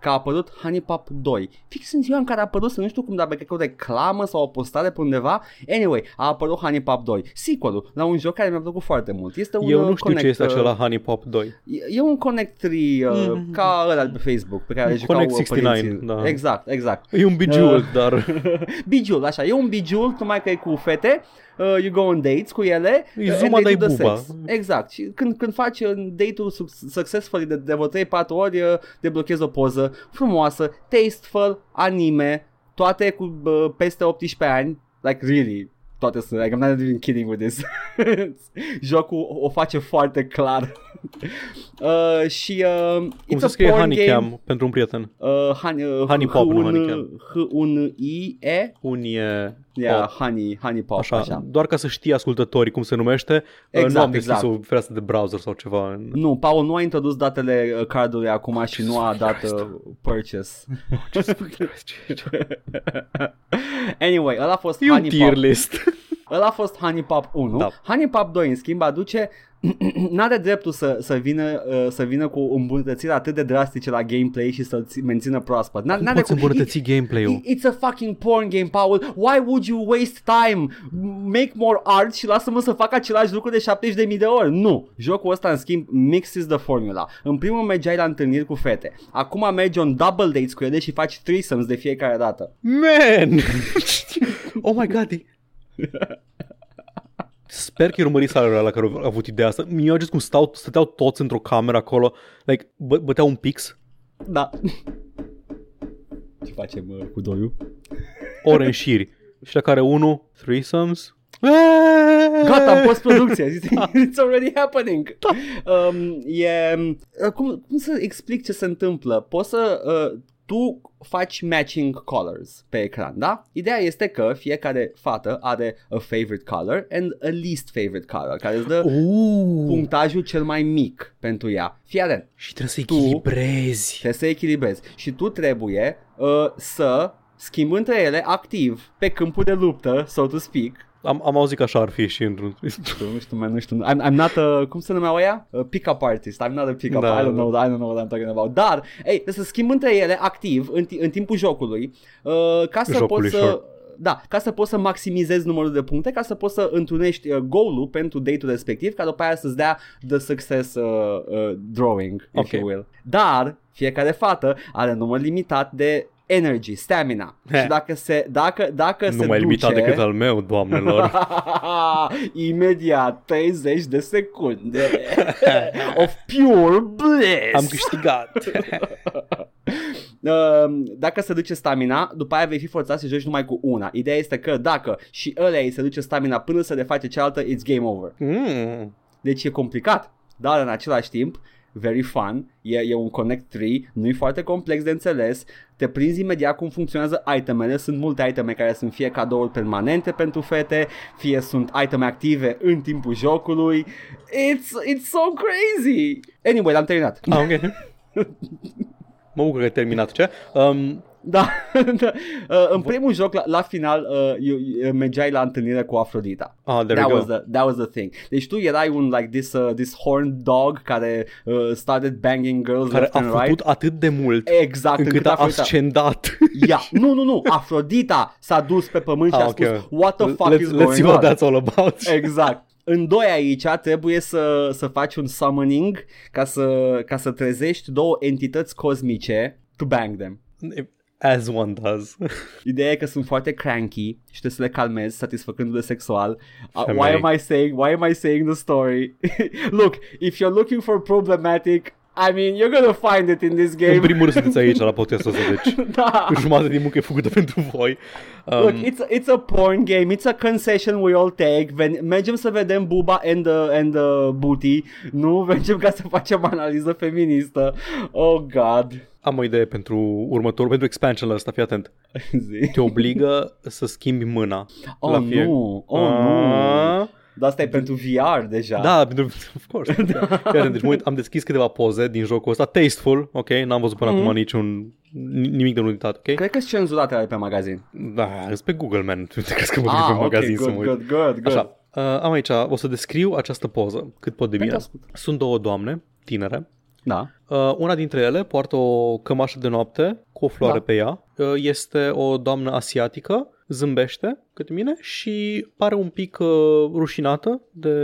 că a apărut Honey Pop 2. Fix în ziua în care a apărut, să nu știu cum, dar cred că o reclamă sau o postare pe undeva. Anyway, a apărut Honey Pop 2. Sequel-ul la un joc care mi-a plăcut foarte mult. Este un eu uh, nu știu Connect, ce este uh, acela Honey Pop 2. E, e un Connect 3 uh, Mm. ca ăla de pe Facebook pe care le jucau Connect uh, 69, părinții. da. Exact, exact. E un Bejeweled, Uh. dar Bijul, așa, e un bijul, numai că e cu fete, uh, you go on dates cu ele. E uh, Zuma and they dai do the buba. sex. Exact, și când, când faci uh, date-ul suc- successfully de, de vreo 3-4 ori, uh, deblochezi o poză frumoasă, tasteful, anime, toate cu uh, peste 18 ani, like really, toate sunt, like I'm not even kidding with this. Jocul o face foarte clar. uh, și uh, cum it's se a scrie porn Honeycam game. pentru un prieten. Uh, honey, uh, Honey Pop, nu Honeycam. H-1-I-E Unie Yeah, Pop. honey, honey pop, Așa, așa. doar ca să știi ascultătorii cum se numește, Exact, nu am deschis exact. o fereastră de browser sau ceva. În... Nu, Paul nu a introdus datele uh, cardului acum și nu a dat uh, purchase. anyway, ăla a fost E un Honey tier Pop. list. Ăla a fost Honey Pop 1. Da. Honey Pop 2, în schimb, aduce n-are dreptul să, să, vină, uh, să vină cu îmbunătățiri atât de drastice la gameplay și să-l ți- mențină proaspăt. N- Cum n-are poți cum- îmbunătăți gameplay-ul? It's a fucking porn game, Paul. Why would you waste time? Make more art și lasă-mă să fac același lucru de 70.000 de ori. Nu. Jocul ăsta, în schimb, mixes the formula. În primul mergeai la întâlniri cu fete. Acum mergi on double dates cu ele și faci threesomes de fiecare dată. Man! oh my god! E- Sper că urmări salarea la care au avut ideea asta. Mi-au adus cum stau, stăteau toți într-o cameră acolo, like, bă, băteau un pix, Da. Ce facem uh, cu doiul? ore în șiri. Și la care unul, threesomes, Gata, post-producție. It's already happening. Da. Um, e, uh, cum, cum să explic ce se întâmplă? Poți să... Uh, tu faci matching colors pe ecran, da? Ideea este că fiecare fată are a favorite color and a least favorite color, care îți dă Uh, punctajul cel mai mic pentru ea. Fii atent, și trebuie să Tu- echilibrezi. trebuie să echilibrezi și tu trebuie uh, să schimbi între ele activ pe câmpul de luptă, so to speak, Am, am auzit că așa ar fi și într-un... știu, nu știu, man, nu știu. I'm, I'm not a, cum se numeau ea? A pick-up artist. I'm not a pick-up, Da, I don't da. know, I don't know what I'm talking about. Dar, ei, trebuie să schimb între ele activ în, ti- în timpul jocului uh, ca să Jocului, poți să... sure. Da, ca să poți să maximizezi numărul de puncte, ca să poți să întrunești uh, goal-ul pentru date-ul respectiv, ca după aia să-ți dea the success uh, uh, drawing, if Ok. you will. Dar, fiecare fată are număr limitat de energy, stamina. He. Și dacă se, dacă, dacă se Nu mai limitat duce, decât al meu, doamnelor. Imediat 30 de secunde of pure bliss. Am câștigat. Uh, dacă se duce stamina, după aia vei fi forțat să joci numai cu una. Ideea este că dacă și ălea îi se duce stamina până să reface cealaltă, it's game over. Mm. Deci e complicat, dar în același timp very fun, e, e un Connect 3, nu e foarte complex de înțeles, te prinzi imediat cum funcționează itemele, sunt multe iteme care sunt fie cadouri permanente pentru fete, fie sunt iteme active în timpul jocului, it's, it's so crazy! Anyway, l-am terminat. Ah, ok. mă bucur că ai terminat ce. Um, Da, da. Uh, în primul joc, la, la final, uh, you, you, mergeai la întâlnire cu Afrodita. ah, there that we was go. the that was the thing. Deci tu erai un like this uh, this horned dog care uh, started banging girls Care left a and făcut right. atât de mult Exact, încât a Afrodita- ascendat. Ia, nu, nu, nu, Afrodita s-a dus pe pământ și Ah, a ok. spus What the fuck let's, is let's going see on? what that's all about. Exact. În doi aici trebuie să, să faci un summoning ca să, ca să trezești două entități cosmice to bang them. As one does. Ideea e că sunt foarte cranky și trebuie să le calmezi satisfăcându-le sexual. Uh, Femei. why am I saying why am I saying the story? Look, if you're looking for problematic I mean, you're gonna find it in this În game. primul rând sunteți aici la podcastul ăsta, deci da. jumătate din muncă e făcută pentru voi. Look, Um, it's a, it's a porn game. It's a concession we all take. Ven- mergem să vedem buba and the, and the booty. Nu mergem ca să facem analiză feministă. Oh God. Am o idee pentru următorul, pentru expansionul ăsta, fii atent. Zi. Te obligă să schimbi mâna. Oh la fie- nu. Oh nu. Ah, Dar asta e pentru VR deja. Da, pentru, of course. Fii atent, deci mă uit, am deschis câteva poze din jocul ăsta, tasteful, ok, n-am văzut până Mhm. acum niciun, ni- nimic de unitate, ok? Cred că sunt cenzurate ale pe magazin. Da, sunt pe Google, man, tu te crezi că mă duc Ah, pe ok, magazin să good, mă uit. good, good, good. Așa, uh, am aici, o să descriu această poză cât pot de Pentru bine. ascult. Sunt două doamne, tinere. Da. Uh, una dintre ele poartă o cămașă de noapte cu o floare Da. pe ea. Uh, este o doamnă asiatică, zâmbește către mine și pare un pic uh, rușinată de,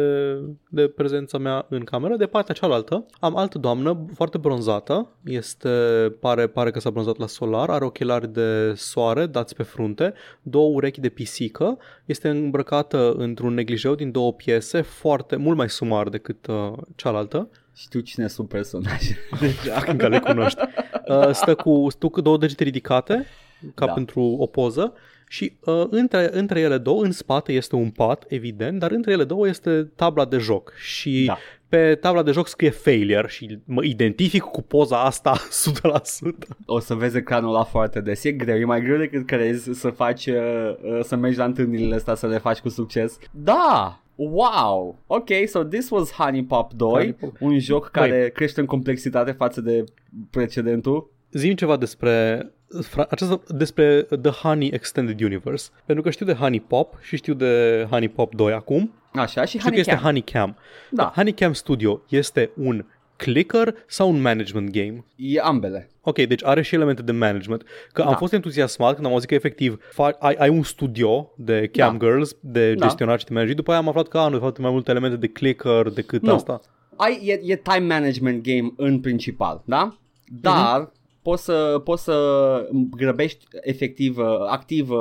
de prezența mea în cameră. De partea cealaltă am altă doamnă foarte bronzată, este, pare, pare că s-a bronzat la solar, are ochelari de soare dați pe frunte, două urechi de pisică, este îmbrăcată într-un neglijeu din două piese, foarte, mult mai sumar decât uh, cealaltă Știu cine sunt personaje. Deja. încă le cunoști. Uh, stă, cu, stă cu două degete ridicate, ca Da. pentru o poză, și uh, între, între ele două, în spate este un pat, evident, dar între ele două este tabla de joc. Și Da. pe tabla de joc scrie failure și mă identific cu poza asta 100%. O să vezi ecranul ăla foarte des. E greu, e mai greu decât crezi să faci, uh, uh, să mergi la întâlnirile astea să le faci cu succes. Da! Wow! Ok, so this was Honey Pop 2, Honey Pop. un joc care crește în complexitate față de precedentul. Zim ceva despre fra- aceasta, despre The Honey Extended Universe, pentru că știu de Honey Pop și știu de Honey Pop 2 acum. Așa, și Știu că este Honeycam. Honeycam. Da. Honeycam Studio este un clicker sau un management game? E ambele. Ok, deci are și elemente de management. Că am Da. fost entuziasmat când am auzit că efectiv fa- ai, ai un studio de cam Da. girls, de Da. gestionat și de management. După aia am aflat că am de fapt mai multe elemente de clicker decât Nu. asta. Ai, e, e time management game în principal, da? Dar Mhm. Poți să poți să grăbești efectiv, uh, activ uh,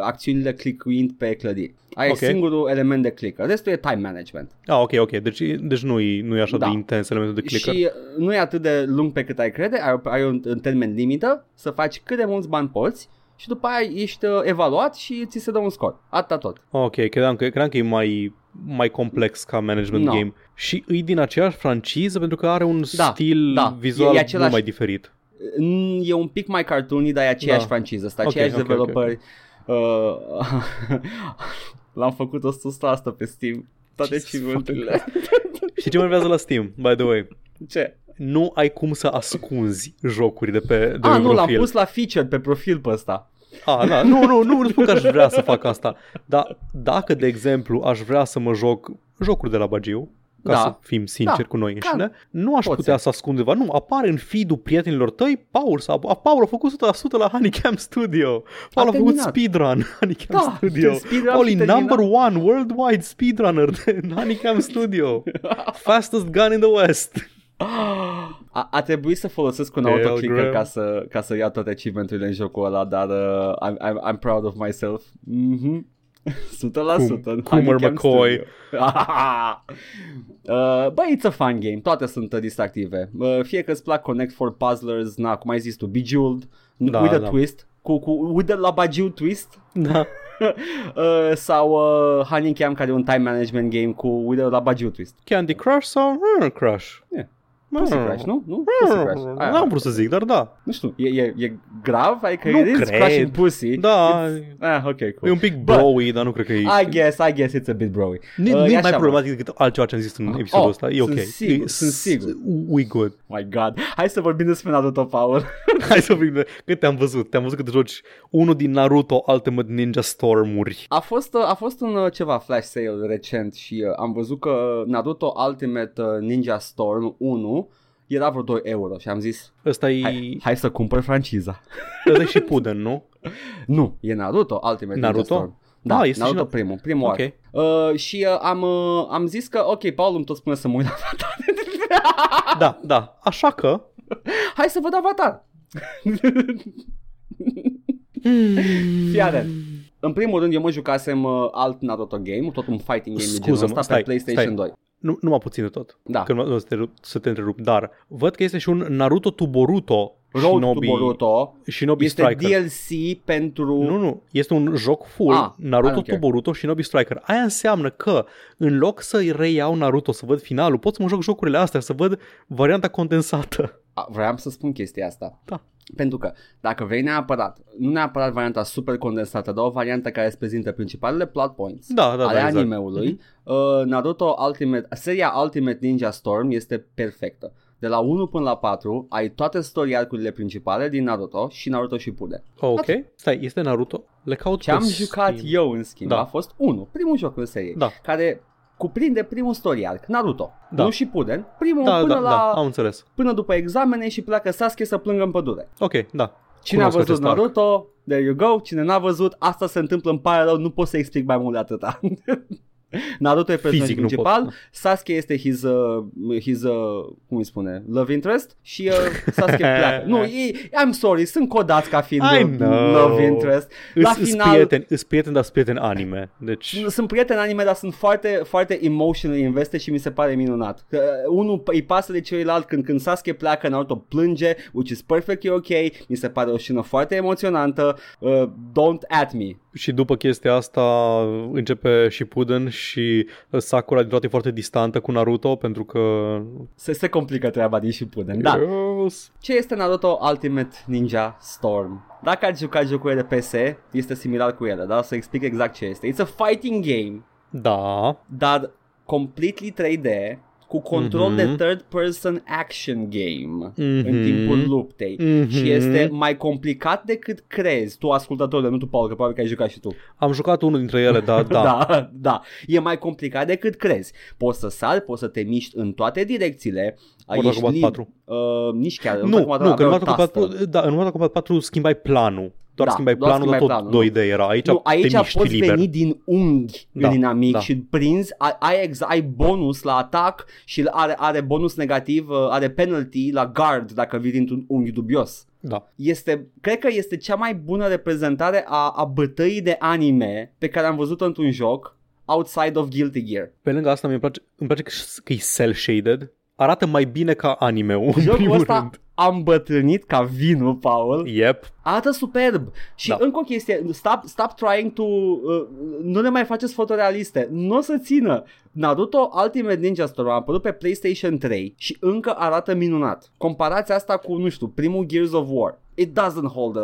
acțiunile clickuind pe clădiri. Ai Ok. singurul element de clicker. Restul e time management. Ah, ok, ok. Deci, deci nu e, nu e așa Da. de intens elementul de clicker. Și uh, nu e atât de lung pe cât ai crede, ai, ai un, un termen limită să faci cât de mulți bani poți și după aia ești uh, evaluat și ți se dă un scor. Atâta tot. Ok, credeam că, credeam că e mai, mai complex ca management No. game. Și îi din aceeași franciză pentru că are un Da, stil da. vizual E- e mult același- mai diferit. Mm, E un pic mai cartoony, dar e aceeași Da. franciză, sunt Ok, aceiași ok, ok. developeri. Uh, L-am făcut 100 asta pe Steam. Toate Jesus achievementurile. Știi ce mă nervează la Steam, by the way? Ce? Nu ai cum să ascunzi jocuri de pe, de Ah, pe nu, l-am profil. pus la feature pe profil pe ăsta. A, da. Nu, nu, nu, nu spun că aș vrea să fac asta. Dar dacă, de exemplu, aș vrea să mă joc jocuri de la Bagiu, ca Da. să fim sinceri Da. cu noi Ca- înșine, nu aș poți putea să. să ascund undeva. Nu, apare în feed-ul prietenilor tăi, Paul, sau, a, Paul a făcut 100% la Honeycam Studio. Paul a, făcut terminat. speedrun Honeycam Da, Studio. speedrun Paul și e terminat. number one worldwide speedrunner de Honeycam Studio. Fastest gun in the West. A, a trebuit să folosesc un Hail autoclicker Graham. ca să, ca să iau toate achievementurile în jocul ăla, dar uh, I'm, I'm, I'm proud of myself. Mhm. 100% Cum- în Coomer Honeycam McCoy. Studio. uh, bă, it's a fun game, toate sunt uh, distractive. Uh, fie că îți plac Connect for Puzzlers, na, cum ai zis tu, Bejeweled, Da, with a da. twist, cu, cu with a la Bajiu twist, Da. uh, sau uh, Honeycam care e un time management game cu with a la Bajiu twist. Candy Crush sau mm, Crush? Yeah. Pussy Mm. Crash, nu? Nu? Pussy Crash. Aia. N-am vrut să zic, dar da. Nu știu, e, e, e grav? Adică Nu it is cred. crushing pussy. Da, Ah, ok, e cool. un pic But- blowy, dar nu cred că e... I guess, I guess it's a bit broy. Nu Uh, nu e e așa, mai mă. problematic decât altceva ce am zis în episodul Oh, ăsta. E ok. sunt sigur, E- sunt sigur. We good. My god. Hai să vorbim despre Naruto, Paul. Hai să vorbim de... Cât te-am văzut? Te-am văzut că te joci unul din Naruto Ultimate Ninja Storm-uri. A fost, uh, a fost un uh, ceva flash sale recent și uh, am văzut că Naruto Ultimate uh, Ninja Storm 1 era vreo 2 euro și am zis Ăsta e... hai, hai să cumpăr franciza. Ăsta e și Puden, nu? Nu, e Naruto Ultimate Naruto? Ninja Storm. Da, Ah, este și Naruto na- primul, primul Ok. arc. Uh, și uh, am, uh, am zis că, ok, Paul îmi tot spune să mă uit la Avatar. Da, da. Așa că... Hai să văd Avatar. Fii atent. În primul rând, eu mă jucasem uh, alt Naruto game, tot un fighting game de genul Scuză-mă, ăsta stai, pe PlayStation stai. 2. Nu, numai puțin de tot. Da. Că nu nu o să te, rup- să te întrerup, dar văd că este și un Naruto to Boruto Road Shinobi, to Boruto Shinobi este Striker. DLC pentru... Nu, nu, este un joc full, Ah, ah, I Naruto don't care. to Boruto și Nobi Striker. Aia înseamnă că în loc să reiau Naruto, să văd finalul, pot să mă joc jocurile astea, să văd varianta condensată. A, Vreau să spun chestia asta. Da. Pentru că dacă vrei neapărat, nu neapărat varianta super condensată, dar o variantă care îți prezintă principalele plot points Da, da, ale da, exact. animeului, uh, Naruto Ultimate, seria Ultimate Ninja Storm este perfectă. De la 1 până la 4 ai toate story arcurile principale din Naruto și Naruto Shippuden. Ok, stai, este Naruto? Le caut Ce pe am jucat Steam. eu în schimb Da. a fost 1, primul joc în serie, Da. care cuprinde primul story arc, Naruto, Da. nu Shippuden, primul Da, până, da, la, da, am înțeles. până după examene și pleacă Sasuke să plângă în pădure. Ok, da. Cine Cunosc a văzut acest arc. Naruto, there you go. Cine n-a văzut, asta se întâmplă, îmi pare rău, nu pot să explic mai mult de atâta. Naruto e personajul Fizic nu principal, pot. Sasuke este his, uh, his uh, cum îi spune, love interest și uh, Sasuke pleacă. Nu, e, I'm sorry, sunt codați ca fiind I uh, know. love interest. La Îs, îs final, prieteni, îs prieteni, dar îs prieteni anime. Deci, sunt prieteni anime, dar sunt foarte, foarte emotionally invested și mi se pare minunat. Că, uh, unul îi pasă de celuilalt când, când Sasuke pleacă, Naruto plânge, which is perfectly ok. Mi se pare o scenă foarte emoționantă. Uh, don't at me. Și după chestia asta începe Shippuden și Sakura din toate e foarte distantă cu Naruto pentru că... Se, se complică treaba din Shippuden. Da. Yes. Ce este Naruto Ultimate Ninja Storm? Dacă ați jucat jocurile de PS, este similar cu ele, dar o să explic exact ce este. It's a fighting game, Da, dar completely 3D, cu control Mhm. de third person action game Mhm. în timpul luptei. Mhm. Și este mai complicat decât crezi tu, ascultătorule, nu tu, Paul, că probabil că ai jucat și tu. am jucat unul dintre ele, dar da. da, da. E mai complicat decât crezi. Poți să sari, poți să te miști în toate direcțiile. Mortal Ești Kombat lib- 4. Uh, nici chiar. Nu, nu, că în avea o Mortal Kombat tastă. 4, da, în Mortal Kombat 4 schimbai planul. Doar Da, schimbai doar planul, dar schimbai tot planul, 2D era. Aici, nu, aici te miști poți liber. veni din unghi Da, în dinamic da. și îl prinzi, ai, ai, ex- ai bonus la atac și are, are bonus negativ, uh, are penalty la guard dacă vii dintr-un unghi dubios. Da. Este, cred că este cea mai bună reprezentare a, a bătăii de anime pe care am văzut-o într-un joc outside of Guilty Gear. Pe lângă asta, mi place, îmi place că că e cel-shaded. Arată mai bine ca anime-ul, în Jocul primul ăsta rând. Am bătrânit ca vinul, Paul. Yep. Arată superb și Da. da. încă o chestie, stop, stop trying to, uh, nu le mai faceți fotorealiste, nu o să țină. Naruto Ultimate Ninja Storm a apărut pe PlayStation 3 și încă arată minunat. Comparați asta cu, nu știu, primul Gears of War. It doesn't hold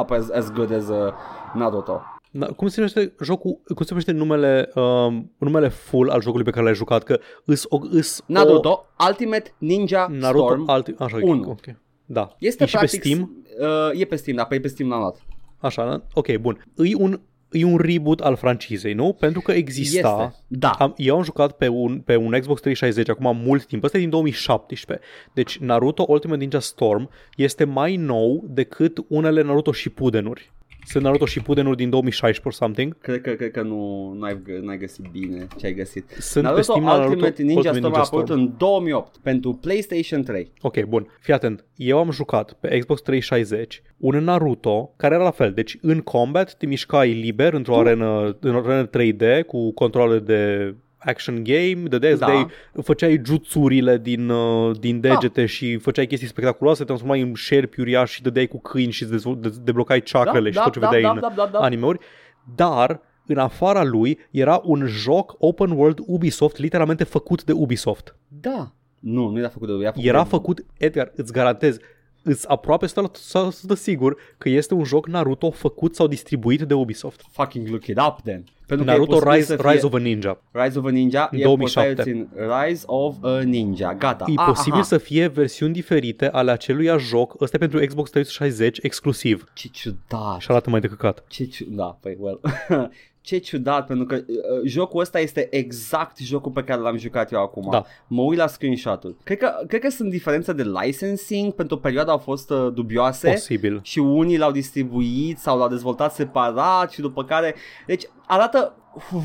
up as, as good as uh, Naruto. Da, cum se numește jocul, cum se numește numele, um, numele full al jocului pe care l-ai jucat? Că îs, o, îs Naruto Ultimate Ninja o, Naruto Storm alti, așa, unu. ok. Da. este e și practic, pe Steam? Uh, e pe Steam, da, pe, pe Steam l-am luat. Așa, da? ok, bun. E un, e un reboot al francizei, nu? Pentru că exista... Este, da. Am, eu am jucat pe un, pe un Xbox 360 acum mult timp, ăsta e din 2017. Deci Naruto Ultimate Ninja Storm este mai nou decât unele Naruto Shippuden-uri. Sunt Naruto Shippuden-uri din 2016 or something. Cred că, cred că nu n-ai, gă- n-ai găsit bine ce ai găsit. Sunt pe Naruto Steam la Naruto Ultimate Ninja Ultimate Storm a Ninja apărut Storm. în 2008 pentru PlayStation 3. Ok, bun. Fii atent. Eu am jucat pe Xbox 360 un Naruto care era la fel. Deci în combat te mișcai liber într-o arenă, în o arenă 3D cu controle de action game, dădeai, Da. da. făceai jutsurile din, uh, din degete da. și făceai chestii spectaculoase, te transformai în șerpi uriași și dădeai cu câini și îți dezvol- de- deblocai chakrele și tot ce vedeai da, în da, da, da. anime-uri. Dar în afara lui era un joc open world Ubisoft, literalmente făcut de Ubisoft. Da. Nu, nu era făcut de era făcut Era de... făcut, Edgar, îți garantez, îți aproape 100% sigur că este un joc Naruto făcut sau distribuit de Ubisoft. Fucking look it up then. Pentru că Naruto e posibil Rise, să fie Rise of a Ninja. Rise of a Ninja. În e 2007. posibil să Rise of a Ninja. Gata. E Ah, posibil aha. să fie versiuni diferite ale acelui joc, ăsta e pentru Xbox 360 exclusiv Ce ciudat. și arată mai de căcat. Ce ciu... Da, păi, well. Ce ciudat, pentru că uh, jocul ăsta este exact jocul pe care l-am jucat eu acum. Da. Mă uit la screenshot-uri. Cred că, cred că sunt diferențe de licensing, pentru o perioadă au fost uh, dubioase. Posibil. și unii l-au distribuit sau l-au dezvoltat separat și după care... Deci arată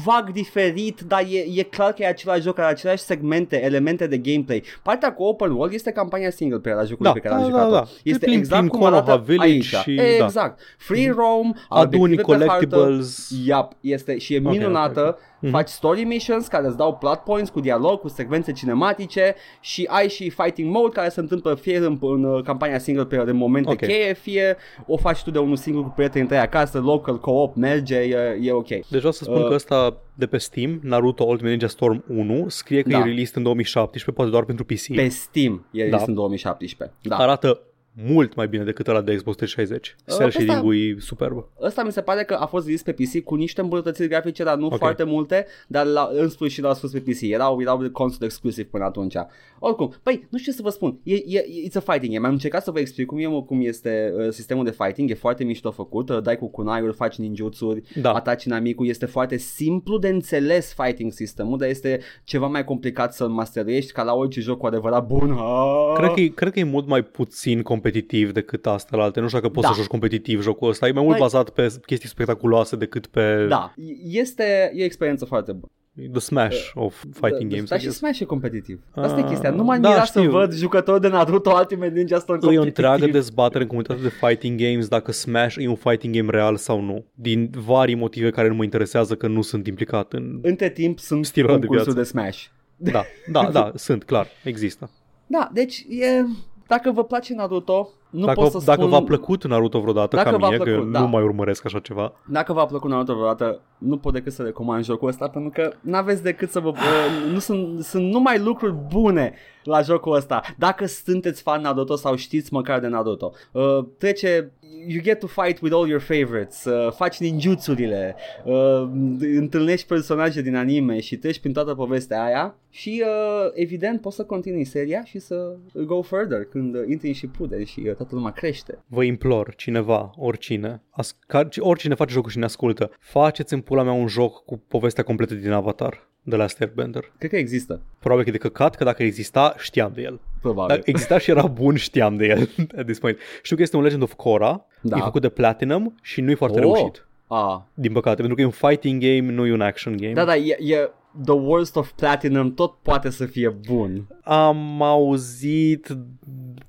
vag diferit, dar e, e clar că e același joc, are aceleași segmente, elemente de gameplay. Partea cu open world este campania single player a jocului Da, pe care da, am da, jucat-o. da. Este Te plimbi exact prin cum Konoha arată Village aici. și- da. exact. Free roam, Aduni obiective pe hartă. collectibles. Yep, este și e Ok, minunată. Mhm. faci story missions care îți dau plot points cu dialog, cu secvențe cinematice și ai și fighting mode care se întâmplă fie în, în uh, campania single player de momente Ok. cheie, fie o faci tu de unul singur cu prietenii tăi acasă, local co-op, merge, e, e ok. Deci vreau să spun Uh. că ăsta de pe Steam, Naruto Ultimate Ninja Storm 1, scrie că Da. e released în 2017, poate doar pentru PC. Pe Steam e Da. da. în 2017. Da. Arată mult mai bine decât ăla de Xbox 360. Uh, Cell ăsta- shading-ul e superb. Ăsta mi se pare că a fost zis pe PC cu niște îmbunătățiri grafice, dar nu Ok. foarte multe, dar la, în sfârșit l-au spus pe PC. Erau, erau console exclusiv până atunci. Oricum, păi, nu știu ce să vă spun. E, e, it's a fighting game. Am încercat să vă explic cum, e, cum este uh, sistemul de fighting. E foarte mișto făcut. Uh, dai cu kunaiuri, faci ninjutsu-uri, Da. ataci inamicul. Este foarte simplu de înțeles fighting sistemul, dar este ceva mai complicat să-l masterești ca la orice joc cu adevărat bun. Ah! Cred că, e, cred că e mult mai puțin competitiv decât asta la alte. Nu știu dacă poți Da. să joci competitiv jocul ăsta. E mai mult Păi- bazat pe chestii spectaculoase decât pe Da, este e o experiență foarte bună. the smash of fighting da, games. Dar I și guess. Smash e competitiv. Asta e Ah, chestia. Nu m-a da, mirat să știu. văd jucători de Naruto Ultimate Ninja Storm E o competitiv. întreagă dezbatere în comunitatea de fighting games dacă Smash e un fighting game real sau nu. Din vari motive care nu mă interesează că nu sunt implicat în... Între timp sunt Stilul ăla de concursuri de, viață. Smash. Da, da, da, sunt, clar, există. Da, deci e... Dacă vă place Naruto, nu dacă pot să dacă spun... v-a plăcut Naruto vreodată Dacă ca v-a mie, că plăcut, eu da. nu mai urmăresc așa ceva, Dacă v-a plăcut Naruto vreodată, nu pot decât să recomand jocul ăsta pentru că n-aveți decât să vă... uh, nu sunt, sunt numai lucruri bune la jocul ăsta. Dacă sunteți fan Naruto sau știți măcar de Naruto, uh, trece... You get to fight with all your favorites, uh, faci ninjutsurile, uh, întâlnești personaje din anime și treci prin toată povestea aia și uh, evident poți să continui seria și să go further când uh, intri și pude și uh, toată lumea crește. vă implor, cineva, oricine, as- ca- oricine face jocul și ne ascultă, faceți în pula mea un joc cu povestea completă din Avatar de la Airbender. Cred că există, Probabil că e de căcat, că dacă exista, știam de el. probabil. Dacă exista și era bun, știam de el at this point. Știu că este un Legend of Korra, Da. e făcut de Platinum și nu e foarte Oh. reușit. Ah, Din păcate, pentru că e un fighting game, nu e un action game. Da, da, e, e the worst of platinum, tot poate să fie bun. Am auzit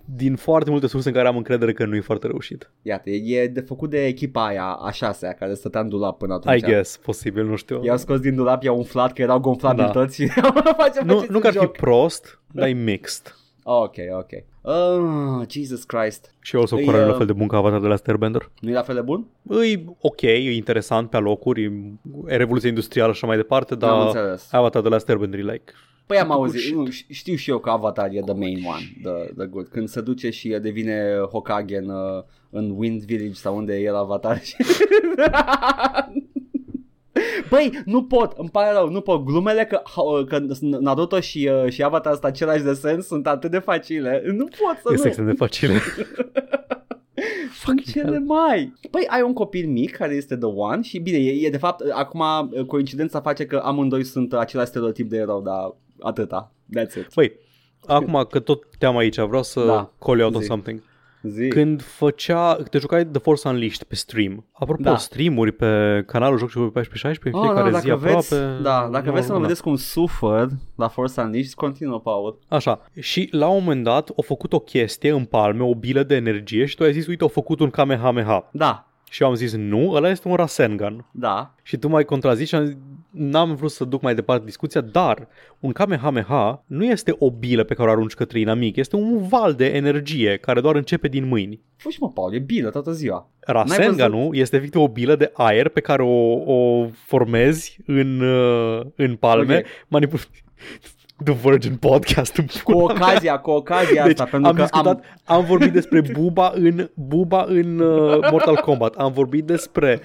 din foarte multe surse în care am încredere că nu e foarte reușit. Iată, e, e de făcut de echipa aia, a șasea, care stătea în dulap până atunci. I guess, posibil, nu știu. I-au scos din dulap, i-au umflat, că erau gonflabilități și face, Nu, faceți nu că ar un fi joc. prost, dar e mixed. Ok, ok. Oh, Jesus Christ. Și eu o să Îi, Korra e la uh, fel de bun ca Avatar de la Airbender. nu e la fel de bun? E ok, e interesant pe alocuri, e- e revoluție industrială și așa mai departe, Am dar înțeles. Avatar de la Airbender e like... Păi am Good auzit, shit. nu, ș- știu și eu că Avatar e the main one, the, the good. Când se duce și devine Hokage în, uh, în Wind Village sau unde e el Avatar. și- Băi, nu pot, îmi pare rău, nu pot. Glumele că, că Naruto și, uh, și Avatar sunt același de sens sunt atât de facile. Nu pot să Este nu. extrem de facile. Sunt cele mai. Păi ai un copil mic care este The One și bine, e, e de fapt, acum uh, coincidența face că amândoi sunt același stereotip de erou, dar atâta. That's it. Băi, acum că tot te-am aici, vreau să Da, call you out on zi. something. Zi. Când făcea, te jucai The Force Unleashed pe stream. Apropo, Da. streamuri pe canalul Joc și 14-16, în Oh, fiecare da, zi dacă vreți, aproape. da, dacă nu, vreți să mă una. vedeți cum sufăr la Force Unleashed, continuă, Paul. Așa, și la un moment dat au făcut o chestie în palme, o bilă de energie și tu ai zis, uite, au făcut un Kamehameha. Da, Și eu am zis, nu, ăla este un Rasengan. da. Și tu m-ai contrazis și am zis, n-am vrut să duc mai departe discuția, dar un Kamehameha nu este o bilă pe care o arunci către inamic, este un val de energie care doar începe din mâini. Fugi mă, Paul, e bine toată ziua. Rasenganul este efectiv o bilă de aer pe care o, o formezi în, uh, în palme, Ok. manipul... The Virgin Podcast în Cu pula mea. ocazia, cu ocazia Deci asta, pentru am că discutat, am... am vorbit despre Buba în Buba în uh, Mortal Kombat, am vorbit despre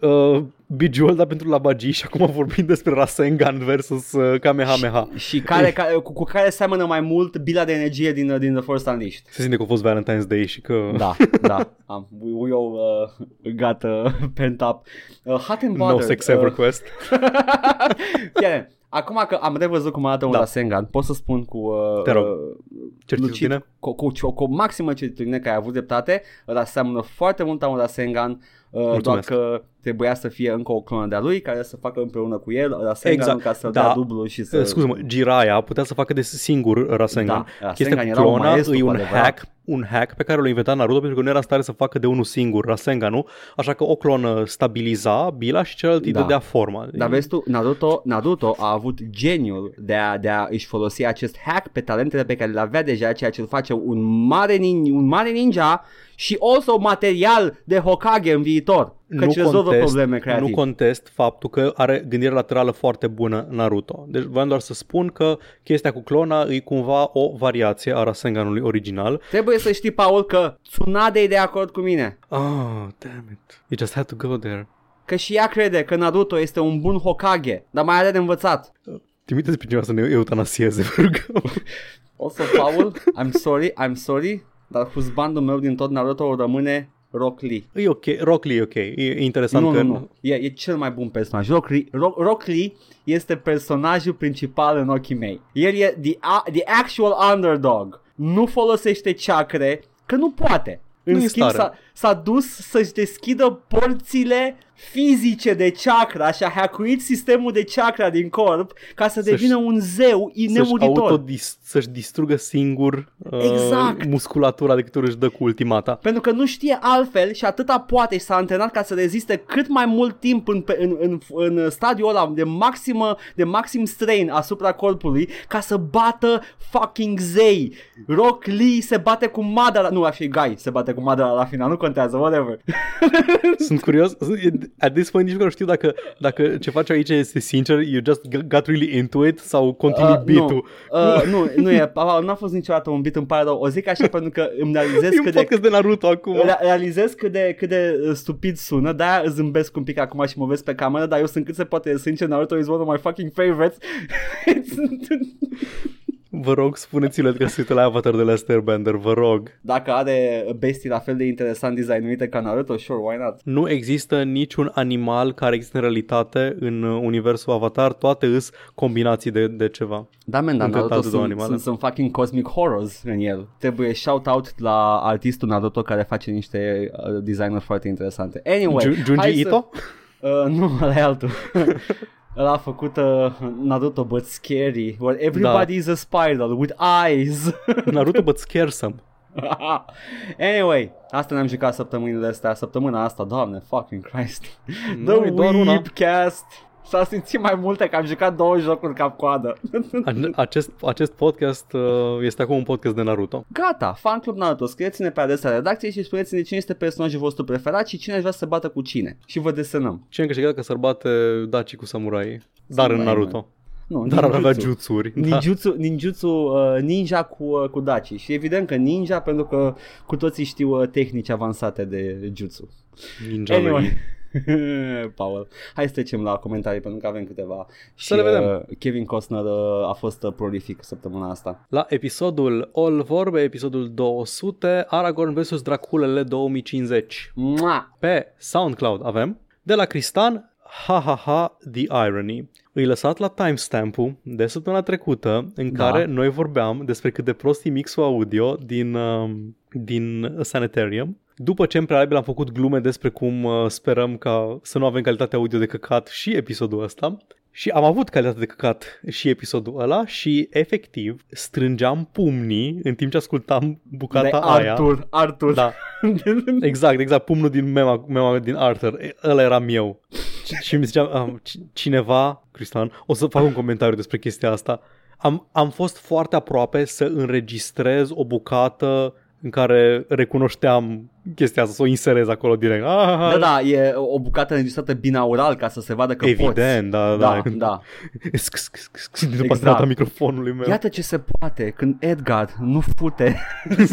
uh, Bejeweled dar pentru Labagi și acum vorbim despre Rasengan versus uh, Kamehameha. am... Și care, care, cu, cu care seamănă mai mult bila de energie din, din The Force Unleashed. Se simte că a fost Valentine's Day și că... Da, da. Am, we, we all uh, got uh, pent up. Uh, hot and bothered. No sex ever uh, quest. Chiar, acum că am revăzut cum arată un Da. Rasengan, pot să spun cu uh, Te rog. uh, Certitudine? cu, cu, cu, cu o maximă certitudine că ai avut dreptate, ăla seamănă foarte mult a un Rasengan, uh, doar Mulțumesc. că trebuia să fie încă o clonă de-a lui care să facă împreună cu el Rasengan Exact, ca să da. dea dublu și să... Uh, Scuză-mă, Jiraiya putea să facă de singur Rasengan. Da, Chestia Rasengan cu era un clona maestru e cu un adevărat. hack, un hack pe care l-a inventat Naruto pentru că nu era în stare să facă de unul singur Rasenganul, așa că o clonă stabiliza bila și celălalt îi Da. dădea forma. Dar vezi tu, Naruto, Naruto a avut geniul de a, de a își folosi acest hack pe talentele pe care le avea deja, ceea ce îl face un mare, nin, un mare ninja și also material de Hokage în viitor. Căci rezolvă probleme creative. nu contest faptul că are gândire laterală foarte bună Naruto. Deci voiam doar să spun că chestia cu clona e cumva o variație a Rasenganului original. Trebuie să știi, Paul, că Tsunade e de acord cu mine. Oh, damn it. You just had to go there. Că și ea crede că Naruto este un bun Hokage, dar mai are de învățat. Trimiteți pe cineva să ne eutanasieze, vă rugăm. Also, Paul, I'm sorry, I'm sorry, dar husbandul meu din tot Naruto rămâne Rock Lee. E ok, Rock Lee e ok. E interesant Nu, că... nu, nu. E, e cel mai bun personaj. Rock Lee, Rock, Rock Lee este personajul principal în ochii mei. El e the, a, the actual underdog. Nu folosește chakre, că nu poate. În Nu e schimb stare. s-a, s-a dus să-și deschidă porțile fizice de chakra și a hackuit sistemul de chakra din corp ca să Să-și- devină un zeu să-și, nemuritor. autodis- să-și distrugă singur uh, Exact. musculatura de câte ori își dă cu ultimata. Pentru că nu știe altfel și atâta poate și s-a antrenat ca să reziste cât mai mult timp în, pe- în, în, în stadiul ăla de, maximă, de maxim strain asupra corpului ca să bată fucking zei. Rock Lee se bate cu Madara, nu, așa e Guy se bate cu Madara la final, nu contează, whatever. Sunt curios, at this point nici nu știu dacă, dacă ce faci aici este sincer, you just g- got really into it sau continui Uh, beat-ul. nu, uh, nu, nu e, Paul, n-a fost niciodată un beat, îmi pare rău. O zic așa pentru că îmi realizez E un cât de podcast de Naruto acum. Re- realizez cât de, cât de uh, stupid sună, de-aia zâmbesc un pic acum și mă vezi pe cameră, dar eu sunt cât se poate de sincer, Naruto is one of my fucking favorites. Vă rog, spuneți-le că se uită la Avatar de la Airbender, vă rog. Dacă are bestii la fel de interesant designuite ca Naruto, sure, why not? Nu există niciun animal care există în realitate în uh, universul Avatar, toate îs combinații de, de ceva. Da, man, dar Între Naruto toate două sunt, animale. sunt, sunt fucking cosmic horrors în el. Trebuie shout-out la artistul Naruto care face niște uh, designuri foarte interesante. Anyway, Ju- Junji hai Ito? Să, uh, nu, ăla e altul. Ăla a făcut uh, Naruto but scary, where everybody is a spiral with eyes. Naruto but scaresome. anyway, asta ne-am jucat săptămânile astea, săptămâna asta, doamne, fucking Christ. Nu, e doar una. Weepcast. S-a simțit mai multe că am jucat două jocuri cap-coadă. A- Acest, acest podcast uh, este acum un podcast de Naruto. Gata, fan club Naruto, scrieți-ne pe adresa redacției și spuneți-ne cine este personajul vostru preferat și cine aș vrea să se bată cu cine. Și vă desenăm. Cine a câștigat că s-ar bate Daci cu samurai? Dar în Samurai, Naruto. Nu, Dar ar avea ninjutsu. jutsuri. Da. Ninjutsu, ninjutsu uh, ninja cu, uh, cu daci și evident că ninja pentru că cu toții știu uh, tehnici avansate de jutsu. Ninja Anyway. Anyway. Paul, hai să trecem la comentarii pentru că avem câteva. Să și le vedem. Uh, Kevin Costner uh, a fost uh, prolific săptămâna asta. La episodul All Vorbe, episodul 200, Aragorn vs. Draculele 2050. Mua! Pe SoundCloud avem de la Cristan ha ha ha The Irony. Îi lăsat la timestamp-ul de săptămâna trecută în Da. care noi vorbeam despre cât de prost e mixul audio din, um, din Sanitarium. După ce în prealabil am făcut glume despre cum uh, sperăm ca să nu avem calitate audio de căcat și episodul ăsta, și am avut calitate de căcat și episodul ăla și efectiv strângeam pumnii în timp ce ascultam bucata de aia. Arthur, Arthur. Da, Exact, exact, pumnul din mema, mema din Arthur, E, ăla eram eu. Și, și mi zicea, um, ci- cineva, Cristian, o să fac un comentariu despre chestia asta. Am, am fost foarte aproape să înregistrez o bucată în care recunoșteam chestia asta, să o inserez acolo direct. Ah, Da, da, e o bucată înregistrată binaural ca să se vadă că Evident, da, poți. da. Da, da. Sc- sc- sc- sc- Din Exact. partea microfonului meu. Iată ce se poate când Edgar nu fute.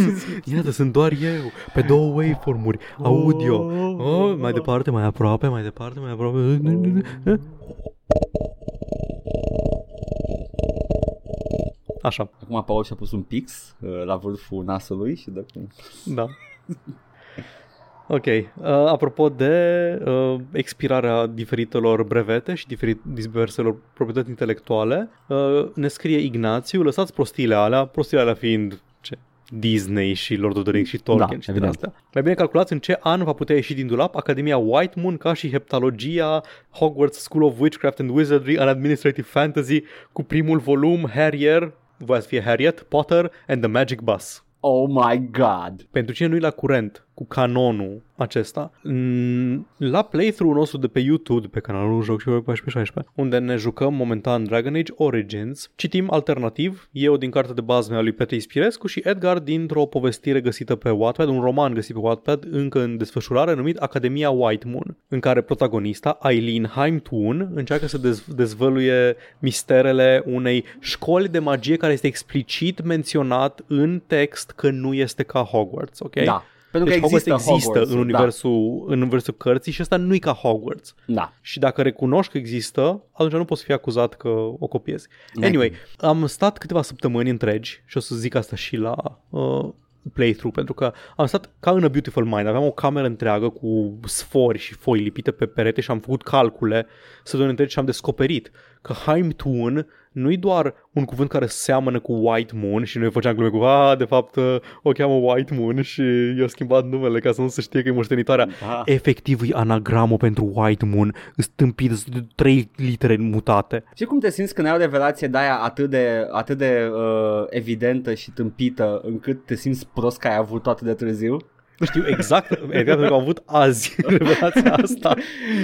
Iată, sunt doar eu, pe două waveformuri, audio. Oh, mai departe, mai aproape, mai departe, mai aproape. Așa, Acum Paul și-a pus un pix uh, la vârful nasului și dă cu... da. Ok, uh, apropo de uh, expirarea diferitelor brevete și diferit, diverselor proprietăți intelectuale, uh, ne scrie Ignațiu, lăsați prostiile alea, prostiile alea fiind ce? Disney și Lord of the Rings și Tolkien Da, și din evident. astea. Mai bine calculați în ce an va putea ieși din dulap Academia White Moon ca și Heptalogia, Hogwarts School of Witchcraft and Wizardry and Administrative Fantasy cu primul volum Harrier, voia să fie Harriet, Potter and the Magic Bus. Oh my god. Pentru cine nu-i la curent cu canonul acesta, n- la playthrough-ul nostru de pe YouTube, de pe canalul Joc și 1416, unde ne jucăm momentan Dragon Age Origins, citim alternativ, eu din cartea de bază a lui Petre Ispirescu și Edgar dintr-o povestire găsită pe Wattpad, un roman găsit pe Wattpad încă în desfășurare numit Academia White Moon, în care protagonista Eileen Heimtun încearcă să dez- dezvăluie misterele unei școli de magie care este explicit menționat în text că nu este ca Hogwarts, ok? Da. Pentru Deci că Hogwarts există, există Hogwarts, în, universul, în universul cărții și ăsta nu e ca Hogwarts. Da. da. Și dacă recunoști că există, atunci nu poți fi acuzat că o copiezi. Anyway, am stat câteva săptămâni întregi și o să zic asta și la uh, playthrough, pentru că am stat ca în A Beautiful Mind, aveam o cameră întreagă cu sfori și foi lipite pe perete și am făcut calcule săptămâni întregi și am descoperit că Heimtun nu-i doar un cuvânt care seamănă cu White Moon și noi făceam glume cu a, de fapt uh, o cheamă White Moon și i-a schimbat numele ca să nu se știe că e moștenitoarea. Da. Efectiv e anagramul pentru White Moon, stâmpit de trei litere mutate. Și cum te simți când ai o revelație de aia atât de, atât de uh, evidentă și tâmpită încât te simți prost că ai avut atât de târziu? Știu exact, exact pentru că am avut azi revelația asta.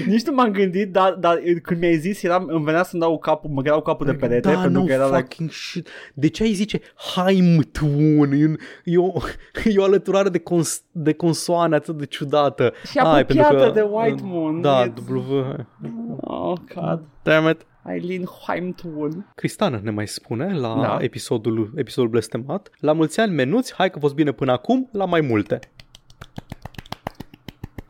Nici nu m-am gândit, dar, dar când mi-ai zis, eram, îmi venea să-mi dau capul, mă creau capul de perete, da, pentru no că era like, fucking shit. De ce ai zice Heimtun? E, un- e, o, e o alăturare de, cons, de consoane atât de ciudată. Și Ai, apropiată de White Moon. Da, E- W. Oh, God. Damn it. Eileen Heimtun. Cristană ne mai spune la Da. episodul, episodul blestemat. La mulți ani menuți, hai că a fost bine până acum, la mai multe.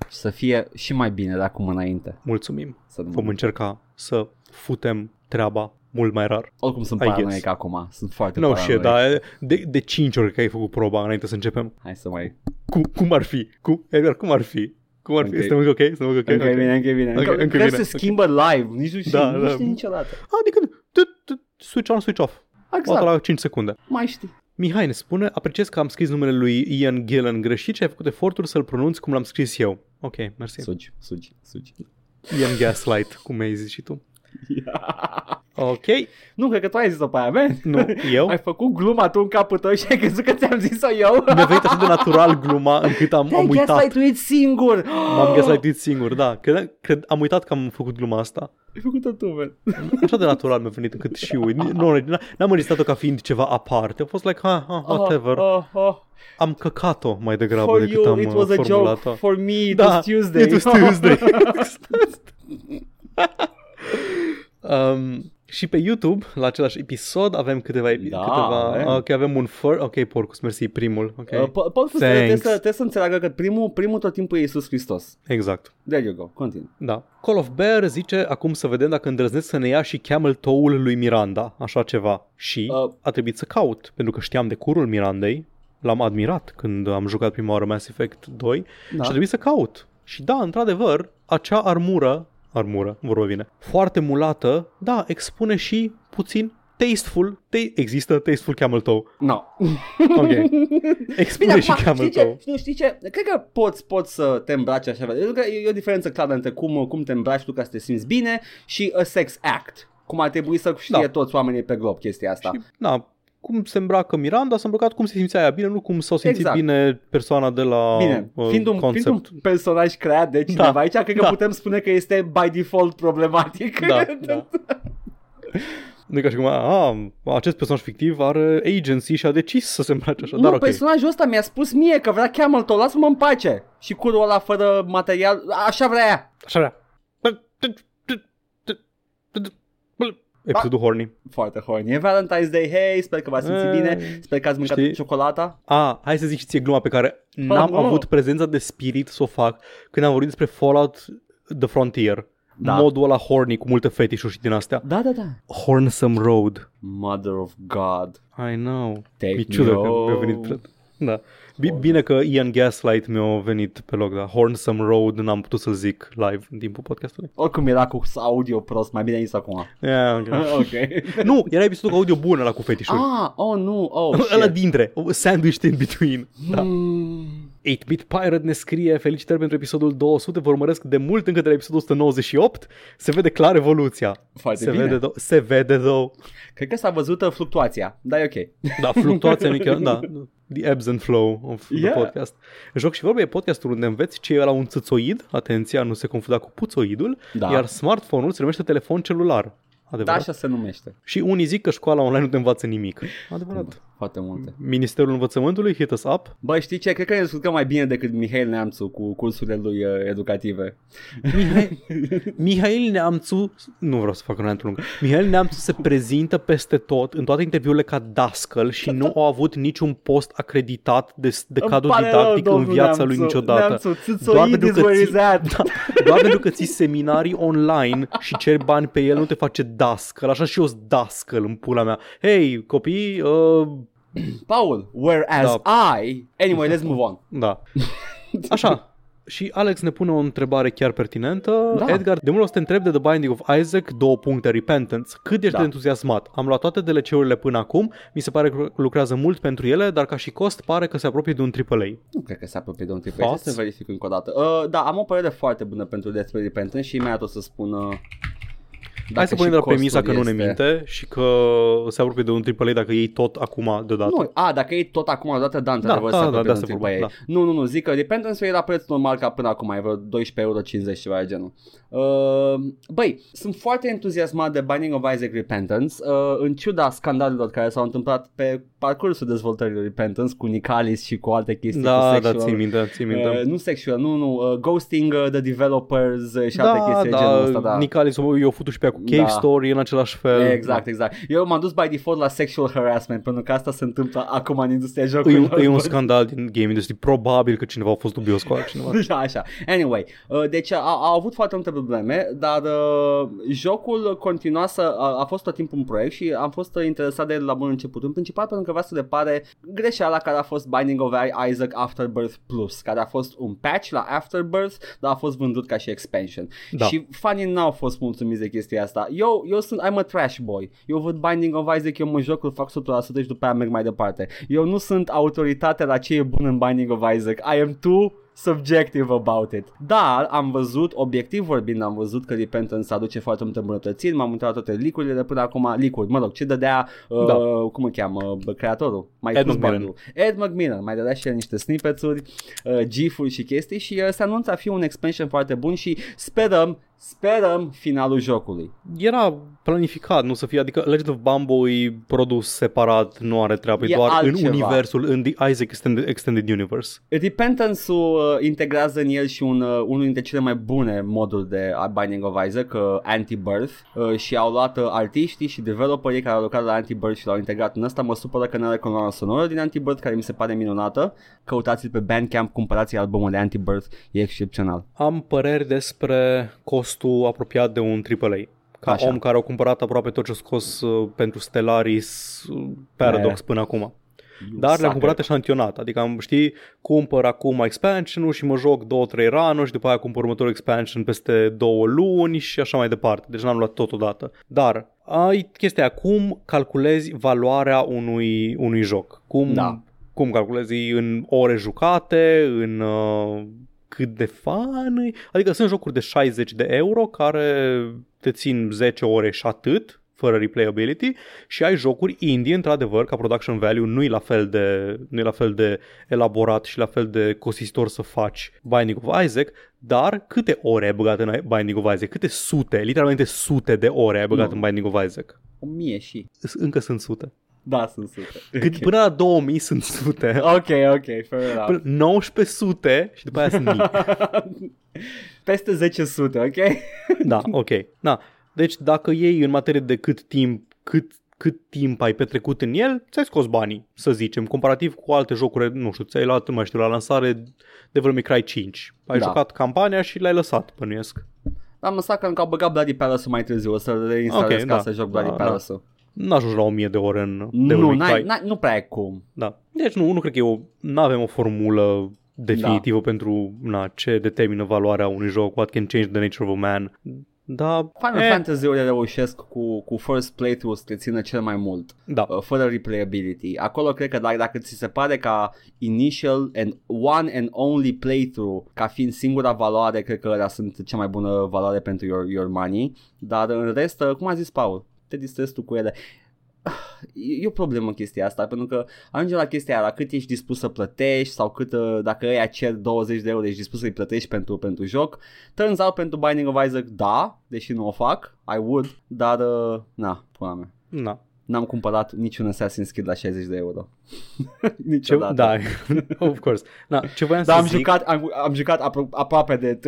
Și să fie și mai bine de acum înainte. Mulțumim. Să nu Vom încerca să futem treaba mult mai rar. Oricum sunt I paranoic guess. acum. Sunt foarte No paranoic. shit, dar de, de 5 ori că ai făcut proba înainte să începem. Hai să mai... Cum, cum ar fi? Cum, Edgar, cum ar fi? Cum ar fi? Ok. Suntem încă ok? Suntem încă ok? Încă e Ok. bine, încă e bine. Ok, Încă, încă încă bine, se ok. schimbă live. Nici nu știi, Da, nu da. știi niciodată. Adică t- t- switch on, switch off. Exact. Exact. la 5 secunde. Mai știi. Mihai ne spune, apreciez că am scris numele lui Ian Gillan greșit și ai făcut efortul să-l pronunți cum l-am scris eu. Ok, mersi. Sugi, sugi, sugi. Ian Gaslight, cum ai zis și tu. Ok, nu, cred că tu ai zis-o pe aia, man. nu, eu. Ai făcut gluma tu în capul tău și ai crezut că ți-am zis-o eu. Mi-a venit așa de natural gluma încât am, Te-ai am uitat. gaslight singur. M-am gaslightuit singur, da. Cred, cred, am uitat că am făcut gluma asta. Ai făcut-o tu, man. Așa de natural mi-a venit încât și uit. Nu, nu, n-am înregistrat-o ca fiind ceva aparte. A fost like, ha, ha, whatever. Oh, oh, oh. Am căcat-o mai degrabă For decât you, am it uh, was a joke. formulat-o. For me, it Da, was Tuesday. It was Tuesday. Um, și pe YouTube, la același episod, avem câteva... epi- Da, câteva avem. ok, avem un fur... Ok, Porcus, mersi, primul. Ok, Uh, po- Paul Fustă trebuie Thanks. să, trebuie să înțeleagă că primul, primul tot timpul e Iisus Hristos. exact. There you go, continue. Da. Call of Bear zice acum să vedem dacă îndrăznesc să ne ia și camel toe-ul lui Miranda, așa ceva. Și Uh. a trebuit să caut, pentru că știam de curul Mirandei, l-am admirat când am jucat prima oară Mass Effect 2 Da. și a trebuit să caut. Și da, într-adevăr, acea armură, armură, vorba bine, foarte mulată, da, expune și puțin tasteful, te- există tasteful camel toe. No. Ok. Expune și acum, camel știi ce, toe. știi, știi ce? Cred că poți, poți să te îmbraci așa. Pentru că e o diferență clară între cum, cum te îmbraci tu ca să te simți bine și a sex act. Cum ar trebui să știe Da. toți oamenii pe glob chestia asta. Și, na, cum se îmbracă Miranda, s-a îmbrăcat cum se simțea aia bine, nu cum s-a simțit Exact. bine persoana de la Bine, uh, fiind, un, concept. fiind un personaj creat de cineva Da. aici, cred că Da. putem spune că este by default problematic. Da, da. Nu e ca și cum, a, acest personaj fictiv are agency și a decis să se îmbrace așa, Nu, dar ok. personajul ăsta mi-a spus mie că vrea camel toe, lasă-mă în pace. Și curul ăla fără material, așa vrea ea. Așa vrea. Episodul horny. Foarte horny. E Valentine's Day, hey, sper că v-ați simțit Eh, bine, sper că ați mâncat știi? ciocolata. A, hai să zic și ție gluma pe care n-am nu. avut prezența de spirit să o fac când am vorbit despre Fallout The Frontier. Da. Modul ăla horny cu multe fetișuri și din astea. Da, da, da. Hornsome Road. Mother of God. I know. Take Mi ciudă me că mi-a home. venit pre- Da. Bine că Ian Gaslight mi-a venit pe loc, da. Hornsome Road, n-am putut să-l zic live în timpul podcastului. Oricum era cu audio prost, mai bine zis acum. Yeah, okay. ok. nu, era episodul cu audio bun ăla cu fetișuri. Ah, oh nu, oh ăla shit. dintre, sandwiched in between. Da. Mm. 8-Bit Pirate ne scrie Felicitări pentru episodul 200 Vă urmăresc de mult încă de la episodul 198 Se vede clar evoluția Foarte Se bine. vede, do- se vede două Cred că s-a văzut uh, fluctuația, dar e ok. Da, fluctuația mică Da, the ebbs and flow of Yeah. the podcast Joc și vorbe e podcastul unde înveți ce e la un țâțoid Atenția, nu se confunda cu puțoidul Da. Iar smartphone-ul se numește telefon celular Da, Adevărat? așa se numește. Și unii zic că școala online nu te învață nimic Adevărat Foarte multe. Ministerul Învățământului, hit us up Bă, știi ce? Cred că ne descurcăm mai bine decât Mihail Neamțu cu cursurile lui uh, educative. Mihai... Mihail Neamțu, nu vreau să fac un rant lung, Mihail Neamțu se prezintă peste tot, în toate interviurile ca dascăl și nu a avut niciun post acreditat de, de Îmi cadru pare didactic rău, în domnul viața Neamțu. lui niciodată. Neamțu, Doar țâțoid pentru is că where ții- he's at. Da, doar pentru că ții seminarii online și ceri bani pe el, nu te face dascăl, așa și eu sunt dascăl în pula mea. Hei, copii, uh, Paul, whereas I... Anyway, let's move on. Da. Așa. Și Alex ne pune o întrebare chiar pertinentă. Da. Da. Edgar, de mult o să te întreb de The Binding of Isaac, două puncte, Repentance. Cât ești Da. de entuziasmat? Am luat toate DLC-urile până acum, mi se pare că lucrează mult pentru ele, dar ca și cost pare că se apropie de un AAA. Nu cred că se apropie de un trip. Thoughts? Să verific încă o dată. Uh, da, am o părere foarte bună pentru despre Repentance și imediat o să spun... Uh, Hai să și punem de la costul premisa că nu ne este- minte și că se apropie de un AAA dacă iei tot acum deodată. Nu, a, dacă e tot acum odată, da, într-adevăr, da, se da, apropie de de asta un vorba, AAA. Nu, nu, nu, zic că Repentance e la preț normal ca până acum, e vreo 12,50 euro ceva de genul. Uh, băi, sunt foarte entuziasmat de Binding of Isaac Repentance, uh, în ciuda scandalelor care s-au întâmplat pe parcursul dezvoltării lui Repentance cu Nicalis și cu alte chestii cu Da, da, sexual, țin minte, țin minte. Uh, nu sexual, nu, nu, uh, ghosting uh, the developers uh, și alte chestii de genul ăsta, da. Nicalis i-a făcut și pe ea cu Cave Da. Story în același fel. Exact, exact. Eu m-am dus by default la sexual harassment pentru că asta se întâmplă acum în industria E un, jocurilor. e un scandal din game industry. Probabil că cineva a fost dubios cu altcineva. Da, așa. Anyway, uh, deci a, a avut foarte multe probleme, dar uh, jocul continua să... A, a fost tot timpul un proiect și am fost uh, interesat de el la bun început. În principal pentru că vreau să depare greșeala care a fost Binding of Isaac Afterbirth Plus, care a fost un patch la Afterbirth, dar a fost vândut ca și expansion. Da. Și fanii n-au fost mulțumiți de chestia asta. Eu, eu sunt, I'm a trash boy. Eu văd Binding of Isaac, eu mă joc, îl fac 100% și după aia merg mai departe. Eu nu sunt autoritate la ce e bun în Binding of Isaac. I am too subjective about it. Dar am văzut, obiectiv vorbind, am văzut că Repentance aduce foarte multe îmbunătățiri, m-am uitat la toate leak-urile de până acum, leak mă rog, ce dădea, uh, Da. cum îl cheamă, bă, creatorul? Mai Ed pus McMillan. bundle. Ed McMillan, mai dădea și el niște snippets-uri, uh, gif-uri și chestii și uh, se anunță a fi un expansion foarte bun și sperăm, sperăm finalul jocului. Era planificat, nu să fie, adică Legend of Bambo e produs separat, nu are treabă, e E doar altceva. în universul, în The Isaac Extended, Extended Universe. Repentance-ul uh, integrează în el și un, uh, unul dintre cele mai bune moduri de uh, Binding of Isaac, uh, Anti-Birth, uh, și au luat uh, artiștii și developerii care au lucrat la Anti-Birth și l-au integrat în ăsta. Mă supără că nu are coloana sonoră din Anti-Birth, care mi se pare minunată. Căutați-l pe Bandcamp, cumpărați albumul de Anti-Birth, e excepțional. Am păreri despre costul apropiat de un AAA. Ca Așa. om care a cumpărat aproape tot ce a scos uh, pentru Stellaris uh, Paradox Eh. până acum. You Dar le-am sucker. cumpărat eșantionat, adică am, știi, cumpăr acum expansion și mă joc 2-3 run și după aia cumpăr următorul expansion peste două luni și așa mai departe. Deci n-am luat totodată. Dar ai chestia aia, cum calculezi valoarea unui, unui joc? Cum, Da. cum calculezi în ore jucate, în uh, cât de fan e? Adică sunt jocuri de 60 de euro care te țin 10 ore și atât fără replayability și ai jocuri indie, într-adevăr, ca production value nu e la fel de, nu e la fel de elaborat și la fel de costisitor să faci Binding of Isaac, dar câte ore ai băgat în Binding of Isaac? Câte sute, literalmente sute de ore ai băgat Nu. în Binding of Isaac? O mie și. S- Încă sunt sute. Da, sunt super. Cât, Până la 2000 sunt sute. Ok, ok, fair enough. Până 19 sute și după aia sunt mii. Peste 10 sute, ok? Da, ok. Da. Deci dacă iei în materie de cât timp, cât cât timp ai petrecut în el, ți-ai scos banii, să zicem, comparativ cu alte jocuri, nu știu, ți-ai luat, nu mai știu, la lansare Devil May Cry 5. Ai Da. jucat campania și l-ai lăsat, bănuiesc. Am lăsat că încă au băgat Bloody Palace mai târziu, o să reinstalez Ok, ca da. să joc Bloody Da, da. Palace-ul. n-ajungi la 1000 de ore în Nu, Devil May n-ai, Cry. n-ai, nu prea ai cum. Da. Deci nu, nu cred că e o, nu avem o formulă definitivă da. pentru na, ce determină valoarea unui joc, what can change the nature of a man. Da, Final eh, Fantasy-urile reușesc cu, cu first playthrough să te țină cel mai mult, da. uh, fără replayability. Acolo cred că dacă, dacă ți se pare ca initial and one and only playthrough ca fiind singura valoare, cred că ăla sunt cea mai bună valoare pentru your, your money, dar în rest, uh, cum a zis Paul, te distrezi tu cu ele. E e o problemă chestia asta, pentru că ajunge la chestia aia, la cât ești dispus să plătești sau cât, uh, dacă ăia cer 20 de euro, ești dispus să-i plătești pentru, pentru joc. Turns out pentru Binding of Isaac, da, deși nu o fac, I would, dar, uh, na, pula mea. Na. N-am cumpărat niciun Assassin's Creed la 60 de euro. Ce, Niciodată. da, of course. Na, ce voiam Dar să am zic, jucat, am, am jucat apro- aproape de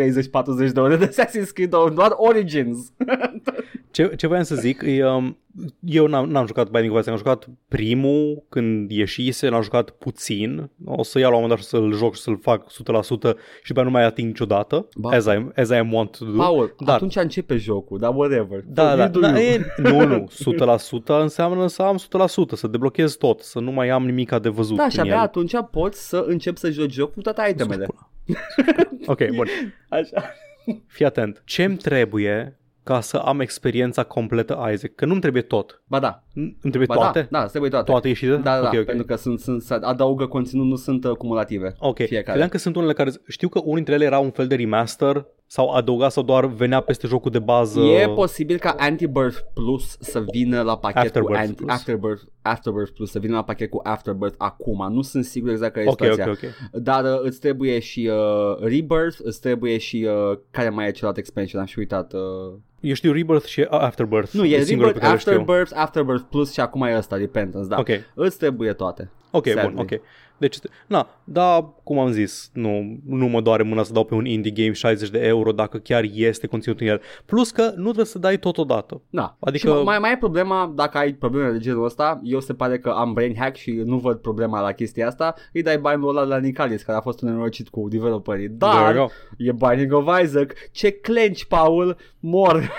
30-40 de ore de Assassin's Creed, doar Origins. ce, ce voiam să zic, e, um, eu n-am, n-am jucat Binding of Isaac, am jucat primul când ieșise, l-am jucat puțin, o să iau la un moment dat și să-l joc și să-l fac 100% și după aia nu mai ating niciodată, Ba. as I, as I am want to do. Paul, Dar- atunci începe jocul, dar whatever. Da, You da, do da you. e, nu, nu, 100% înseamnă să am 100%, să deblochez tot, să nu mai am nimic de văzut Da, și în abia el. atunci poți să începi să joci jocul cu toate itemele. Ok, bun. Așa. Fii atent. Ce-mi trebuie ca să am experiența completă Isaac? Că nu-mi trebuie tot. Ba da, Îmi trebuie ba toate? da, da, îți trebuie toate. Toate ieșite? Da, da, ok, ok. pentru că sunt, sunt, se adaugă conținut, nu sunt uh, cumulative. Ok, Fiecare. credeam că sunt unele care... Știu că unul dintre ele era un fel de remaster sau adăugat sau doar venea peste jocul de bază. E posibil ca Antibirth Plus să vină la pachet Afterbirth cu anti- Plus. Afterbirth, Afterbirth Plus, să vină la pachet cu Afterbirth acum. Nu sunt sigur exact care e Ok, situația. ok, ok. Dar uh, îți trebuie și uh, Rebirth, îți trebuie și uh, care mai e celălalt expansion, am și uitat. Uh... Eu știu Rebirth și Afterbirth. Nu, e singurele Rebirth, pe care le știu. Afterbirth, Afterbirth Plus și acum e ăsta, Repentance, da. Ok, Îți trebuie toate. ok, Sadly. bun, ok. Deci, na, da, cum am zis, nu, nu mă doare mâna să dau pe un indie game 60 de euro dacă chiar este conținut în el. Plus că nu trebuie să dai totodată. Da. Adică- Și mai, mai e problema, dacă ai probleme de genul ăsta, eu se pare că am brain hack și nu văd problema la chestia asta, îi dai banii ăla la Nicalis, care a fost un nenorocit cu developerii. There you Dar go. e Binding of Isaac, ce clenci, Paul, mor.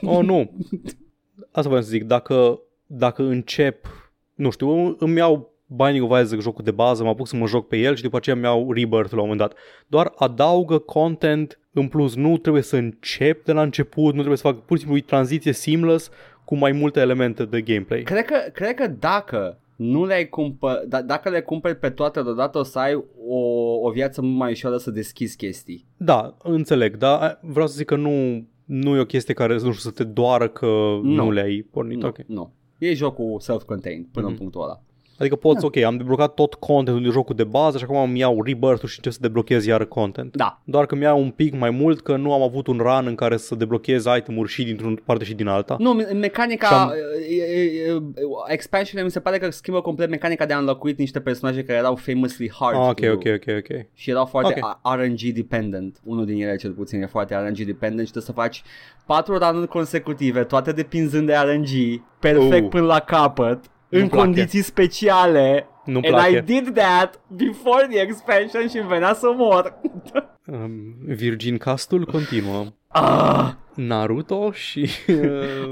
Oh, nu. Asta vreau să zic, dacă, dacă încep, nu știu, îmi iau Binding of Isaac jocul de bază, mă apuc să mă joc pe el și după aceea mi iau Rebirth la un moment dat. Doar adaugă content în plus, nu trebuie să încep de la început, nu trebuie să fac pur și simplu e tranziție seamless cu mai multe elemente de gameplay. Cred că, cred că dacă nu le-ai cumpă, d- dacă le cumperi pe toate deodată o să ai o, o viață mult mai ușoară să deschizi chestii. Da, înțeleg, dar vreau să zic că nu, nu e o chestie care, nu știu, să te doară că nu, Nu. le-ai pornit. Nu, Ok. nu. E jocul self-contained până în Mhm. punctul ăla. Adică poți, ok, am deblocat tot contentul din jocul de bază și acum îmi iau rebirth-ul și încep să deblochez iară content. Da, Doar că mi-au un pic mai mult că nu am avut un run în care să deblochez item-uri și dintr-o parte și din alta. Nu, me- mecanica, Și-am- e, e, e, expansion mi se pare că schimbă complet mecanica de a înlocuit niște personaje care erau famously hard Ah, to ok, do. ok, ok, ok. Și erau foarte Ok. okay. RNG dependent. Unul din ele cel puțin e foarte RNG dependent și trebuie să faci patru run consecutive, toate depinzând de RNG, perfect Uh. până la capăt, în Nu-mi place. condiții speciale. Nu-mi And place. I did that before the expansion și îmi venea să mor. Um, Virgin Castul continuă. Ah, Naruto și uh,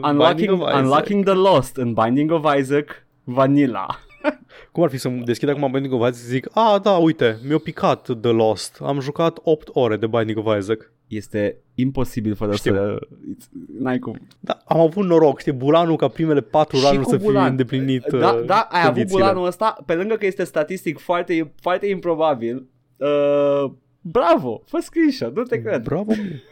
unlocking, Binding of Isaac. unlocking the Lost în Binding of Isaac Vanilla. Cum ar fi să deschid acum Binding of Isaac și zic, a, da, uite, mi-a picat The Lost. Am jucat 8 ore de Binding of Isaac. Este imposibil fără Știu. să... N-ai cum. Da, am avut noroc, știi, bulanul ca primele 4 Și run cu să fie Bulan. îndeplinit Da, uh, da, ai avut condițiile. bulanul ăsta, pe lângă că este statistic foarte, foarte improbabil, uh, bravo, fă screenshot, nu te cred. Bravo mie.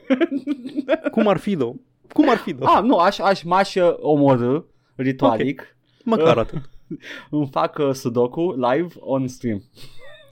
Cum ar fi, do? Cum ar fi, do? Ah, nu, aș, aș m-aș uh, omorâ ritualic, Măcar atât. îmi fac uh, sudoku live on stream.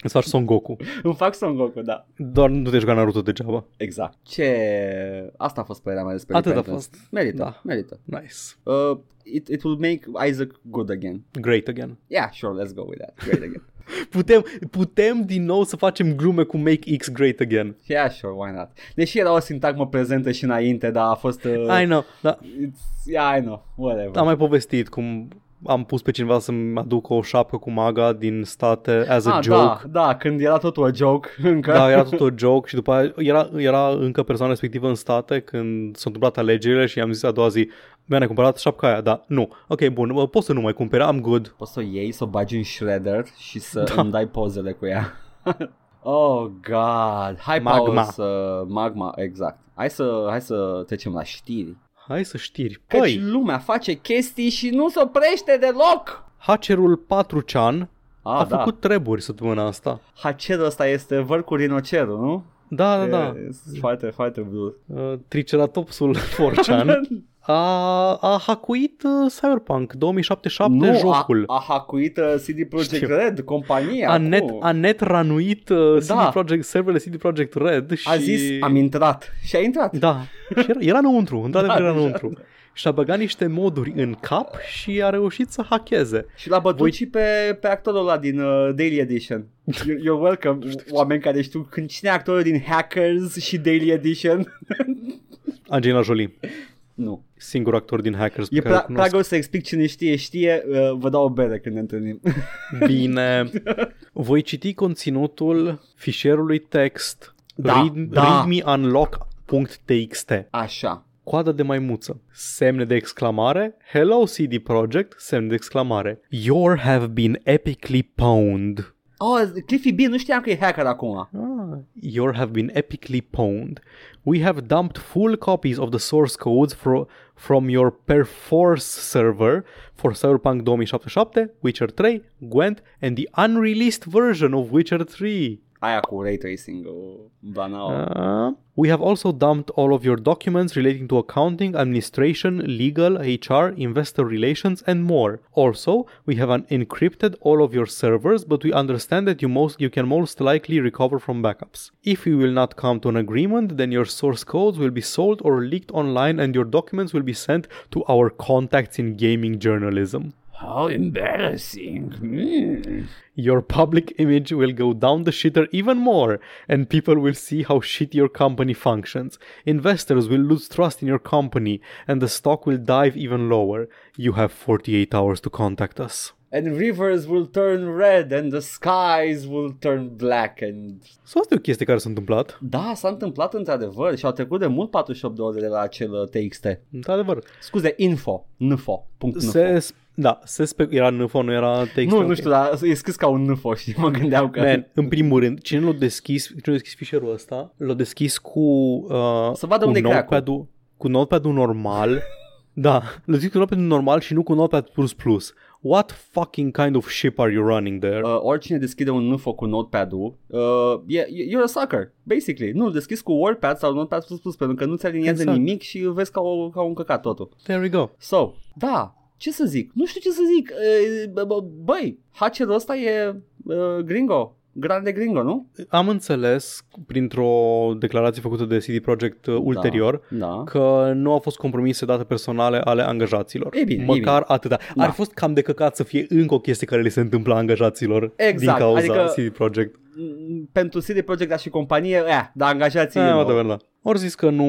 Îți faci Son Goku. Îmi fac Son Goku, da. Doar nu te juca Naruto degeaba. Exact. Ce... Asta a fost părerea mea despre Atât a Repentance. fost. Merită, Da. merită. Nice. Uh, it, it will make Isaac good again. Great again. Yeah, sure, let's go with that. Great again. Putem, putem din nou să facem glume cu Make X Great Again. yeah, sure, why not? Deși era o sintagmă prezentă și înainte, dar a fost... Uh, I know, da, It's, yeah, I know, whatever. am mai povestit cum am pus pe cineva să-mi aducă o șapcă cu maga din state as a ah, joke. da, da, când era totul a joke încă. Da, era tot o joke și după aia era, era încă persoana respectivă în state când s-au întâmplat alegerile și i-am zis a doua zi, mi-a cumpărat șapca aia, da, nu. Ok, bun, bă, poți să nu mai cumpere, am good. Poți să o iei, să o bagi în shredder și să Da. îmi dai pozele cu ea. oh, God. Hai, Magma. Paul, să... Magma, exact. Hai să, hai să trecem la știri. Hai să știri. Căci Păi, lumea face chestii și nu se oprește deloc. Hacerul 4chan Ah, a da. făcut treburi săptămâna asta. Hacerul ăsta este văr cu rinocerul, nu? Da, da, da. E foarte, foarte blur. Uh, Triceratopsul 4chan a, a hacuit uh, Cyberpunk 2077 nu, jocul. A, a hacuit uh, CD Projekt Știu. Red, compania. a net, cu- a net ranuit uh, CD Da. Projekt, serverele CD Projekt Red și... a zis, am intrat. Și a intrat. Da, și era, era înăuntru, într-adevăr Da, era deja. înăuntru. Și a băgat niște moduri în cap și a reușit să hackeze. Și l-a bătut Voi- și pe, pe actorul ăla din uh, Daily Edition. You're, you're welcome, oameni care știu când cine e actorul din Hackers și Daily Edition. Angelina Jolie, nu. Singur actor din Hackers pe E care îl prea, prea cunosc. greu să explic cine știe, știe, uh, vă dau o bere când ne întâlnim. Bine, voi citi conținutul fișierului text Da, read, da. readmeunlock.txt Așa. coadă de maimuță, semne de exclamare, Hello CD Projekt, semne de exclamare. You have been epically pwned. Oh, Cliffy B, nu știam că e hacker acum. Ah, you have been epically pwned. We have dumped full copies of the source codes fro- from your Perforce server for Cyberpunk 2077, Witcher 3, Gwent, and the unreleased version of Witcher 3. Aia ray tracing-ul, banal. Uh, we have also dumped all of your documents relating to accounting, administration, legal, HR, investor relations, and more. Also, we have encrypted all of your servers, but we understand that you most you can most likely recover from backups. If we will not come to an agreement, then your source codes will be sold or leaked online, and your documents will be sent to our contacts in gaming journalism. How embarrassing. Mm. Your public image will go down the shitter even more, and people will see how shit your company functions. Investors will lose trust in your company, and the stock will dive even lower. You have 48 hours to contact us. And rivers will turn red and the skies will turn black and... So asta e o chestie care s-a întâmplat. Da, s-a întâmplat într-adevăr și au trecut de mult 48 de ore de la acel uh, TXT. Într-adevăr. Scuze, info, nfo, punct info. Se, da, se spe- era NFO, nu era text. Nu, ok. nu știu, dar e scris ca un nfo și mă gândeam că... Man, în primul rând, cine l-a deschis, cine l-a deschis fișierul ăsta, l-a deschis cu, uh, Să vadă cu unde e crack-ul. notepad-ul, cu notepad-ul normal. da, l-a deschis cu notepad normal și nu cu notepad plus plus. What fucking kind of ship are you running there? Uh, oricine deschide un nfo cu notepad-ul, uh, e, e- you're a sucker, basically. Nu, îl deschizi cu WordPad sau Notepad++, pentru că nu-ți aliniază Exact. nimic și îl vezi ca, o, ca un căcat totul. There we go. So, da, ce să zic? Nu știu ce să zic. Uh, bă- bă- Băi, hackerul ăsta e uh, gringo. Grande gringo, nu? Am înțeles printr-o declarație făcută de CD Projekt uh, ulterior Da. că nu au fost compromise date personale ale angajaților. E bine, e Măcar bine. atâta. Da. Ar fi fost cam de căcat să fie încă o chestie care le se întâmplă angajaților Exact, din cauza adică- CD Projekt. Mm, Pentru CD Projekt dar și companie, eh, dar angajații Eh, nu. whatever, da. Ori zis că nu,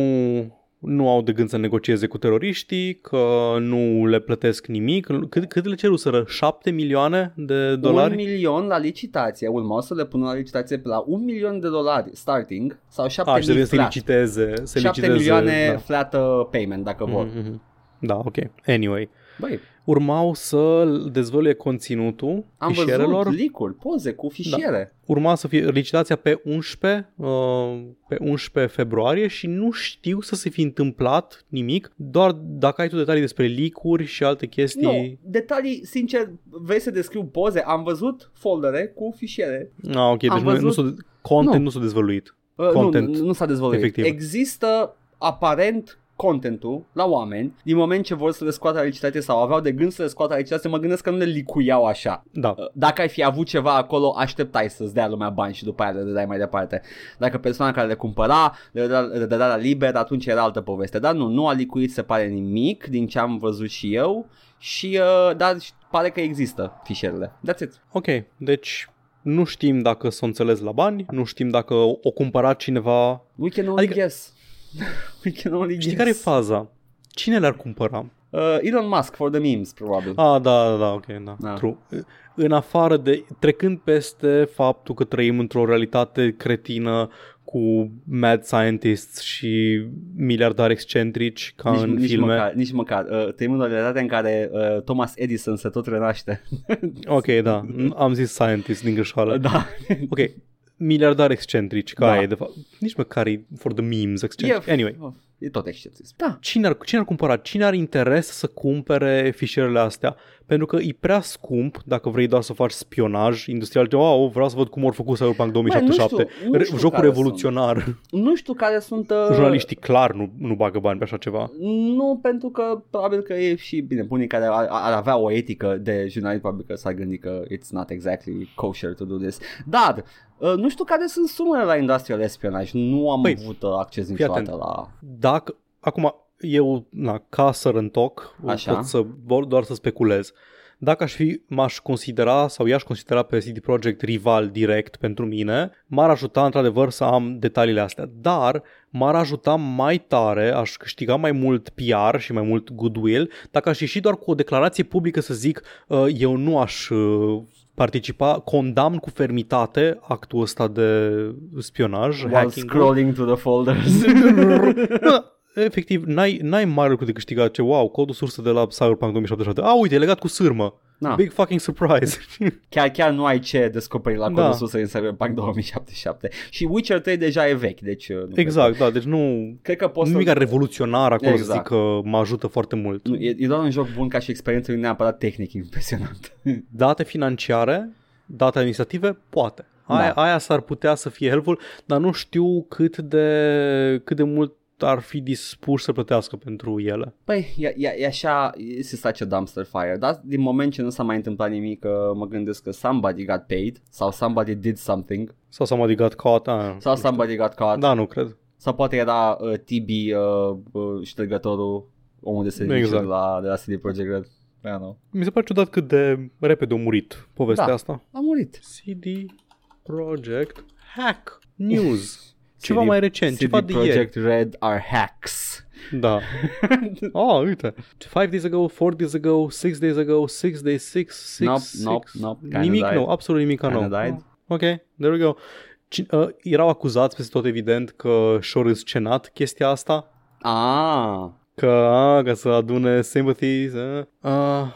nu au de gând să negocieze cu teroriștii, că nu le plătesc nimic. Cât, cât le ceruseră? 7 milioane de dolari? Un milion la licitație, urmau să le pună la licitație pe la un milion de dolari starting sau șapte A, și trebuie mii să flat. liciteze. Să 7 liciteze, milioane Da. flat uh, payment dacă vor. Mhm. Da, ok. Anyway. Băi, Urmau să dezvăluie conținutul am fișierelor. văzut leak-uri, poze cu fișiere. Urma să fie licitația pe 11, uh, pe 11 februarie și nu știu să se fi întâmplat nimic, doar dacă ai tu detalii despre leak-uri și alte chestii. Nu, detalii, sincer, vrei să descriu poze? Am văzut foldere cu fișiere. Ah, ok, deci Am nu, nu văzut- s-a, content Nu. nu s-a dezvăluit. Uh, Content. Nu, nu s-a dezvăluit. Efectiv. Există aparent contentul la oameni din moment ce vor să le scoată la licitație sau aveau de gând să le scoată la licitație, mă gândesc că nu le licuiau așa. Da. Uh, Dacă ai fi avut ceva acolo, așteptai să-ți dea lumea bani și după aia le dai mai departe. Dacă persoana care le cumpăra le dădea, le dădea la liber, atunci era altă poveste. Dar nu, nu a licuit se pare nimic din ce am văzut și eu și uh, dar pare că există fișierele. That's it. Ok, deci nu știm dacă s-o înțeles la bani, nu știm dacă o cumpărat cineva. We can only Adică- guess. We can only Știi guess. care e faza? Cine le-ar cumpăra? Uh, Elon Musk for the memes, probabil. Ah, da, da, da, ok, da, Da. true. În afară de, trecând peste faptul că trăim într-o realitate cretină cu mad scientists și miliardari excentrici ca nici, în nici filme. măcar, nici măcar. Uh, trăim în o realitate în care uh, Thomas Edison se tot renaște. Ok, da, am zis scientist din greșeală. da. Ok, miliardari excentrici, ca Da. da. e de fapt. Nici măcar e for the memes excentric. Anyway, E tot excepționist. Da. cine ar, cine ar cumpăra? Cine are interes să cumpere fișierele astea? Pentru că e prea scump dacă vrei doar să faci spionaj industrial. Wow, vreau să văd cum au făcut Cyberpunk 2077. Băi, nu știu- nu Re- știu Jocul care revoluționar. Nu știu care sunt... Uh, Jurnaliștii clar nu, nu bagă bani pe așa ceva. Nu, pentru că probabil că e și, bine, unii care ar, ar avea o etică de jurnalist, probabil că s-ar gândi că it's not exactly kosher to do this. Dar, uh, nu știu care sunt sumele la industrial espionaj. Nu am Păi, avut uh, acces fii niciodată atent. la... Dacă, acum, eu, na, ca să rântoc, Așa. pot să, doar să speculez. Dacă aș fi, m-aș considera sau i-aș considera pe CD Projekt rival direct pentru mine, m-ar ajuta într-adevăr să am detaliile astea. Dar m-ar ajuta mai tare, aș câștiga mai mult PR și mai mult goodwill dacă aș ieși doar cu o declarație publică să zic uh, eu nu aș uh, participa, condamn cu fermitate actul ăsta de spionaj, While hacking scrolling to the folders. da, efectiv, n-ai, n-ai mare lucru de câștigat ce, wow, codul sursă de la Cyberpunk 2077. A, uite, e legat cu sârmă. Na. Big fucking surprise. chiar, chiar nu ai ce descoperi la codul Da. sus în Cyberpunk 2077. Și Witcher 3 deja e vechi, deci... uh, Nu exact, da, deci nu... Cred că poți Nimic să... revoluționar acolo Exact. să zic că mă ajută foarte mult. Nu, e, e doar un joc bun ca și experiență, nu e neapărat tehnic impresionant. Date financiare, date administrative, poate. Aia, Da. aia s-ar putea să fie helpful, dar nu știu cât de, cât de mult ar fi dispuși să plătească pentru ele. Păi, e, e, e așa, este such a dumpster fire, dar din moment ce nu s-a mai întâmplat nimic, uh, mă gândesc că somebody got paid sau somebody did something Sau somebody got caught. Ah, sau somebody got caught Da, nu cred. sau poate era uh, TB, uh, uh, ștergătorul, omul de serviciu Exact. de, la, de la CD Projekt Red. I don't know. Mi se pare ciudat cât de repede a murit povestea Da. asta. A murit. CD Project Hack News. Ceva CD mai recent, CD ceva de ieri. Projekt Red are hacks. Da. oh, uite. Five days ago, four days ago, six days ago, six days, six, six, Nope, six. nope, nope, kinda Nimic died. nou, absolut nimic nou. Kinda died. Ok, there we go. Cine, uh, erau acuzați peste tot evident că și-au răscenat chestia asta. Ah. Că, a, ca să adune sympathies. Uh, uh,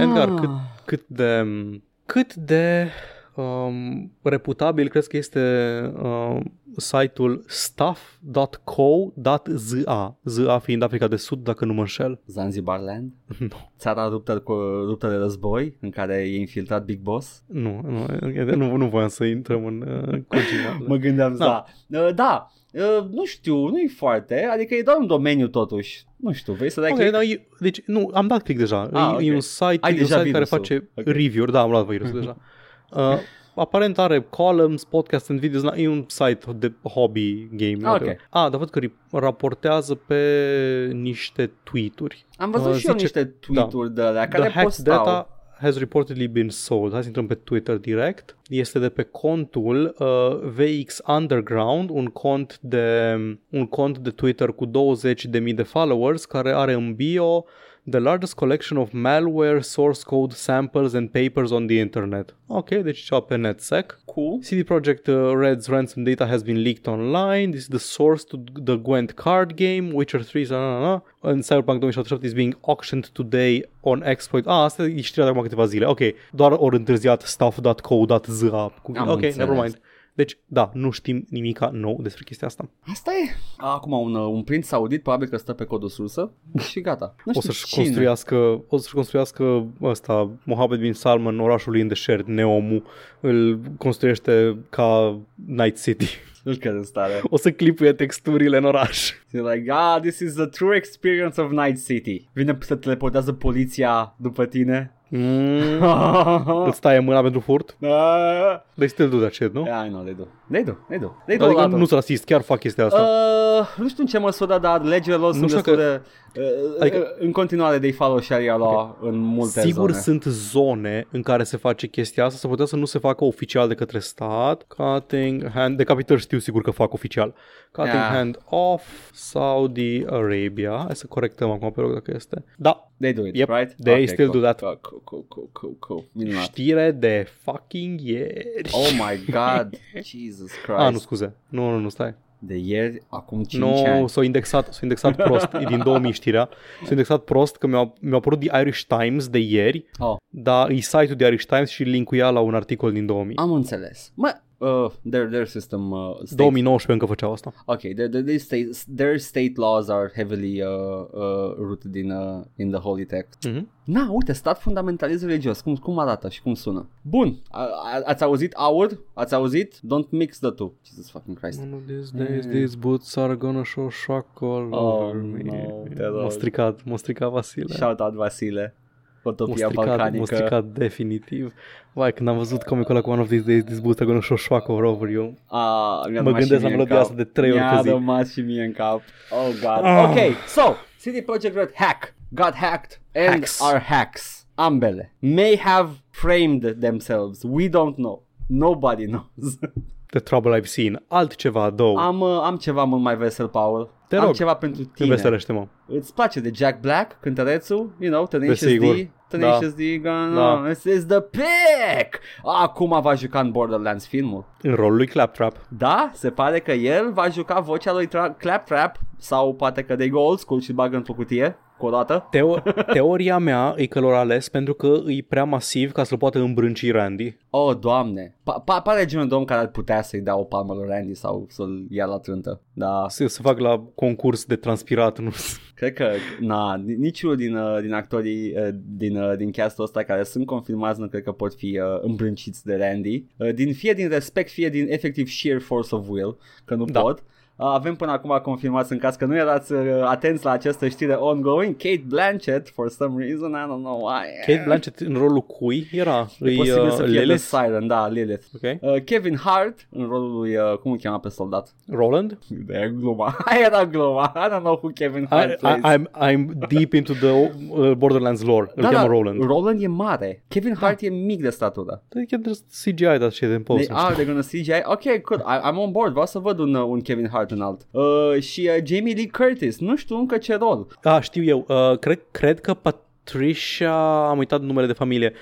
Edgar, cât, cât de cât de um, reputabil crezi că este um, site-ul stuff.co.za ZA fiind Africa de Sud, dacă nu mă înșel. Zanzibar Land? Nu, Țara ruptă, cu, ruptă de război în care e infiltrat Big Boss? nu, nu, nu, nu voiam să intrăm în uh, cogina. Mă gândeam, Da. da. Uh, da, uh, nu știu, nu e foarte, adică e doar un domeniu totuși. Nu știu, vrei să dai Ok, click? da, e, deci nu, am dat click deja. Ah, e, ok. e un site, Ai e un deja site care virusul. face Ok. review-uri, da, am luat virusul deja. Uh, aparent are columns, podcast and videos, na, e un site de hobby game. Ah, ok. Ah, dar văd că ri- raportează pe niște tweet-uri. Am văzut Uh, și eu zice- niște tweet-uri de alea The care hacked postau. data has reportedly been sold. Hai să intrăm pe Twitter direct. Este de pe contul uh, VX Underground, un cont de un cont de Twitter cu 20.000 de followers care are în bio the largest collection of malware, source code, samples and papers on the internet. Ok, deci ceva pe NetSec. Cool. CD Projekt uh, Red's ransom data has been leaked online. This is the source to the Gwent card game, Witcher 3, na, na, na. and Cyberpunk 2077 is being auctioned today on exploit. Ah, asta e știrea de acum câteva zile. Ok, doar ori întârziat stuff.co.za. Cu- Am Ok, înțeles. never mind. Deci, da, nu știm nimica nou despre chestia asta. Asta e. Acum un, uh, un prinț saudit probabil că stă pe codul sursă și gata. Nu O știu să-și cine. construiască, o să-și construiască ăsta, Mohammed bin Salman, orașul lui în deșert, Neomu, îl construiește ca Night City. Nu cred în stare. O să clipuie texturile în oraș. You're like, ah, this is the true experience of Night City. Vine să teleportează poliția după tine. Mm. Îți taie mâna pentru furt? Ah. They still do that shit, nu? Yeah, I know, they do. They do, they do. They do Adică a lot nu of- sunt rasist, chiar fac chestia asta. Uh, nu știu în ce măsură, dar legile lor sunt știu destul că- de... Uh, Adică- adică, în continuare they follow Sharia law în multe Sigur zone. sunt zone în care se face chestia asta, să putea să nu se facă oficial de către stat. Cutting hand, decapitări știu sigur că fac oficial. Cutting Yeah. hand off, Saudi Arabia. Hai să corectăm acum pe rog dacă este. Da, They do it, Yep, right? they still cool. do that. Cool, cool, cool, cool, cool, cool. Minunat. Știre de fucking ieri. Oh my god, Jesus Christ. Ah, nu, scuze. Nu, nu, nu, stai. De ieri, acum 5 Nu, ani. s-a indexat, s-a indexat prost. E din 2000 știrea. S-a indexat prost că mi-a, mi-a apărut The Irish Times de ieri, Oh, dar e site-ul The Irish Times și linkuia la un articol din 2000. am înțeles. Mă, uh, their, their system uh, state 2019 încă făceau asta. Okay, their, their, their, state, their state laws are heavily uh, uh, rooted in, uh, in the holy text. Mhm. Na, uite, stat fundamentalist religios, cum, cum arată și cum sună. Bun, a, a, ați auzit aur? Ați auzit? Don't mix the two. Jesus fucking Christ. One of these days these boots are gonna show shock all Oh, over me. no, te rog. M-a stricat, m-a stricat Vasile. Shout out Vasile. M-a Utopia stricat, m-a balcanică. stricat definitiv. Vai, când am văzut comicul ăla cu One of These Days These boots are gonna show shock all over you. Ah, mi-a Mă rămas și gândesc la mie în melodia cap. asta de trei ori Mi-a pe zi. rămas și mie în cap. Oh, God. Ah. Ok, so, CD Projekt Red hack, got hacked, and Hacks. are hacks. Ambele. May have framed themselves. We don't know. Nobody knows. The trouble I've seen. Altceva, două. am, uh, am ceva mult mai vesel, Paul. Te am rog. ceva pentru Te tine. veselește, mă. Îți place de Jack Black, cântărețul? You know, Tenacious Desigur. D. Tenacious D, gonna, Da. this is the pick! Acum va juca în Borderlands filmul. În rolul lui Claptrap. Da, se pare că el va juca vocea lui Tra- Claptrap sau poate că they go old school și bagă într-o cutie cu o dată. Teo- teoria mea e că l-au ales pentru că e prea masiv ca să-l poată îmbrânci Randy. Oh, doamne. Pa- pa- pare genul de om care ar putea să-i dea o palmă lui Randy sau să-l ia la trântă. Da, Să, să fac la concurs de transpirat, nu cred că, na, ni- niciunul din, uh, din actorii uh, din, uh, din castul ăsta care sunt confirmați nu cred că pot fi uh, îmbrânciți de Randy. Uh, din, fie din respect, fie din efectiv sheer force of will, că nu Da. pot. Uh, Avem până acum confirmați în caz că nu erați uh, atenți la această știre ongoing. Kate Blanchett, for some reason, I don't know why. Kate Blanchett în rolul cui era? E Îi, posibil uh, să fie Lilith? The Siren, da, Lilith. Ok. Uh, Kevin Hart în rolul lui, uh, cum îl cheamă pe soldat? Roland? De gluma. Aia era gluma. I don't know who Kevin Hart I, plays. I, I'm, I'm deep into the uh, Borderlands lore. Îl da, cheamă da, Roland. Roland e mare. Kevin Hart e mic de statură. Dar e chiar de CGI dat shit in post. They are, they're gonna CGI. Ok, good. I, I'm on board. Vreau să văd un, uh, un Kevin Hart înalt. Uh, și uh, Jamie Lee Curtis. Nu știu încă ce rol. Da, știu eu. Uh, cred, cred că Patricia, am uitat numele de familie,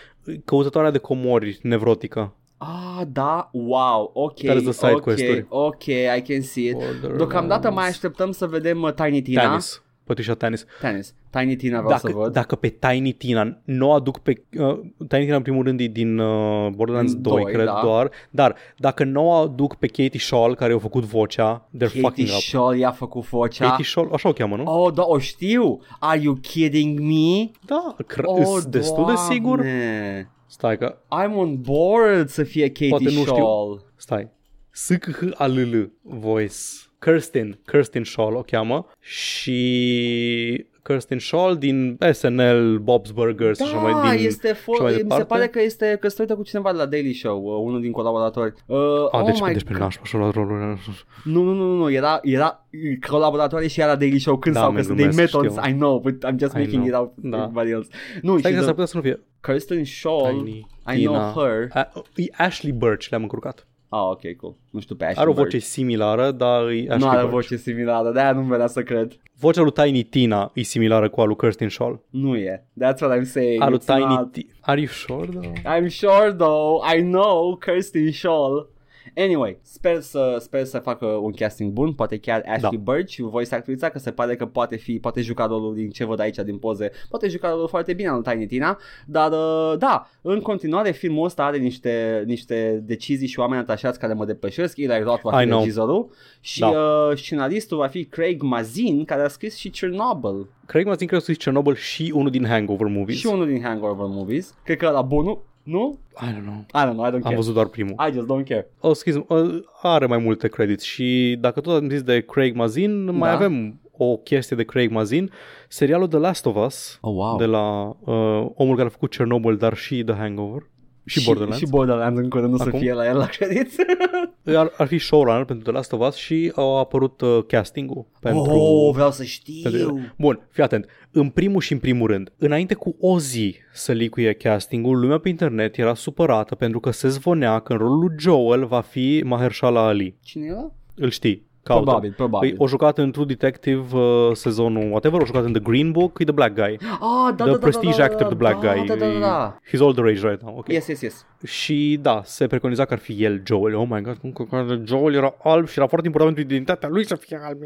căutătoarea de comori nevrotică. Ah, da, wow, ok, Care sunt side ok, quest-uri. ok, I can see it. Borderlands. Deocamdată mai așteptăm să vedem uh, Tiny Tina. Tennis. Patricia Tennis. Tennis. Tiny Tina vreau să Dacă, văd. dacă pe Tiny Tina nu o aduc pe... Uh, Tiny Tina în primul rând e din uh, Borderlands Din 2, doi, cred da. doar. Dar dacă nu o aduc pe Katie Shaw, care a făcut vocea, they're Katie fucking up. Shaw i-a făcut vocea. Katie Shaw, așa o cheamă, nu? Oh, da, o știu. Are you kidding me? Da, cr- Oh, oh, destul de sigur. Doamne. Stai că, I'm on board să fie Katie Poate nu știu. Shaw. stai. S-C-H-A-L-L voice. Kirsten, Kirsten Shaw o cheamă și Kirsten Shaw din SNL, Bob's Burgers și așa Da, mai din este și fo- mai mi se departe. pare că este căsătorită cu cineva de la Daily Show, uh, unul din colaboratori. Uh, A, oh deci, my deci pe God. nașpa și-a luat rolul. Nu, nu, nu, nu, era, era colaboratoare și era Daily Show când Da, s-au mă căsătorit. They glumesc, met on, știu. I know, but I'm just I making know. it out Da. everybody else. Nu, Stai și că s-ar the, putea să nu fie Kirsten Shaw, Tiny I know Tina. her. A, e Ashley Birch, le-am încurcat. Ah, ok, cool. Nu știu pe Ashley Are o Birch. voce similară, dar e Ashley Nu are Birch. voce similară, de-aia nu-mi venea să cred. Vocea lui Tiny Tina e similară cu a lui Kirsten Shaw. Nu e. That's what I'm saying. A lui It's Tiny not. Tina. Are you sure, though? I'm sure though, I know Kirsty Shaw. Anyway, sper să, sper să facă un casting bun, poate chiar Ashley Da. Birch, voice actrița, că se pare că poate fi, poate juca rolul din ce văd aici din poze, poate juca rolul foarte bine al Tiny Tina, dar uh, da, în continuare filmul ăsta are niște, niște decizii și oameni atașați care mă depășesc, Eli Roth va I fi know. regizorul și Da. uh, scenaristul va fi Craig Mazin, care a scris și Chernobyl Craig Mazin cred că a scris Chernobyl și unul din Hangover movies. și unul din Hangover Movies, cred că la bunul, nu? I don't know. I don't know, I don't Am care. văzut doar primul. I just don't care. O, scris, are mai multe credits și dacă tot am zis de Craig Mazin, mai Da. avem o chestie de Craig Mazin, serialul The Last of Us, Oh, wow. de la uh, omul care a făcut Chernobyl, dar și The Hangover și, Borderlands. Și Borderlands în curând nu să Acum? fie la el la credit. ar, ar fi showrunner pentru The Last of Us și au apărut uh, casting-ul pentru... oh, vreau să știu. pentru... Bun, fii atent. În primul și în primul rând, înainte cu o zi să licuie castingul, lumea pe internet era supărată pentru că se zvonea că în rolul lui Joel va fi Mahershala Ali. Cine era? Îl știi? Caută. Probabil, probabil. Păi, o jucat în True Detective uh, sezonul whatever, o jucat în The Green Book, e the black guy. Ah, da, the da, da, prestige da, da, actor, da, the black da, guy. Da, da, da, da. He's all the rage right now. Okay. Yes, yes, yes. Și da, se preconiza că ar fi el Joel. Oh my god, cum că Joel era alb și era foarte important pentru identitatea lui să fie alb.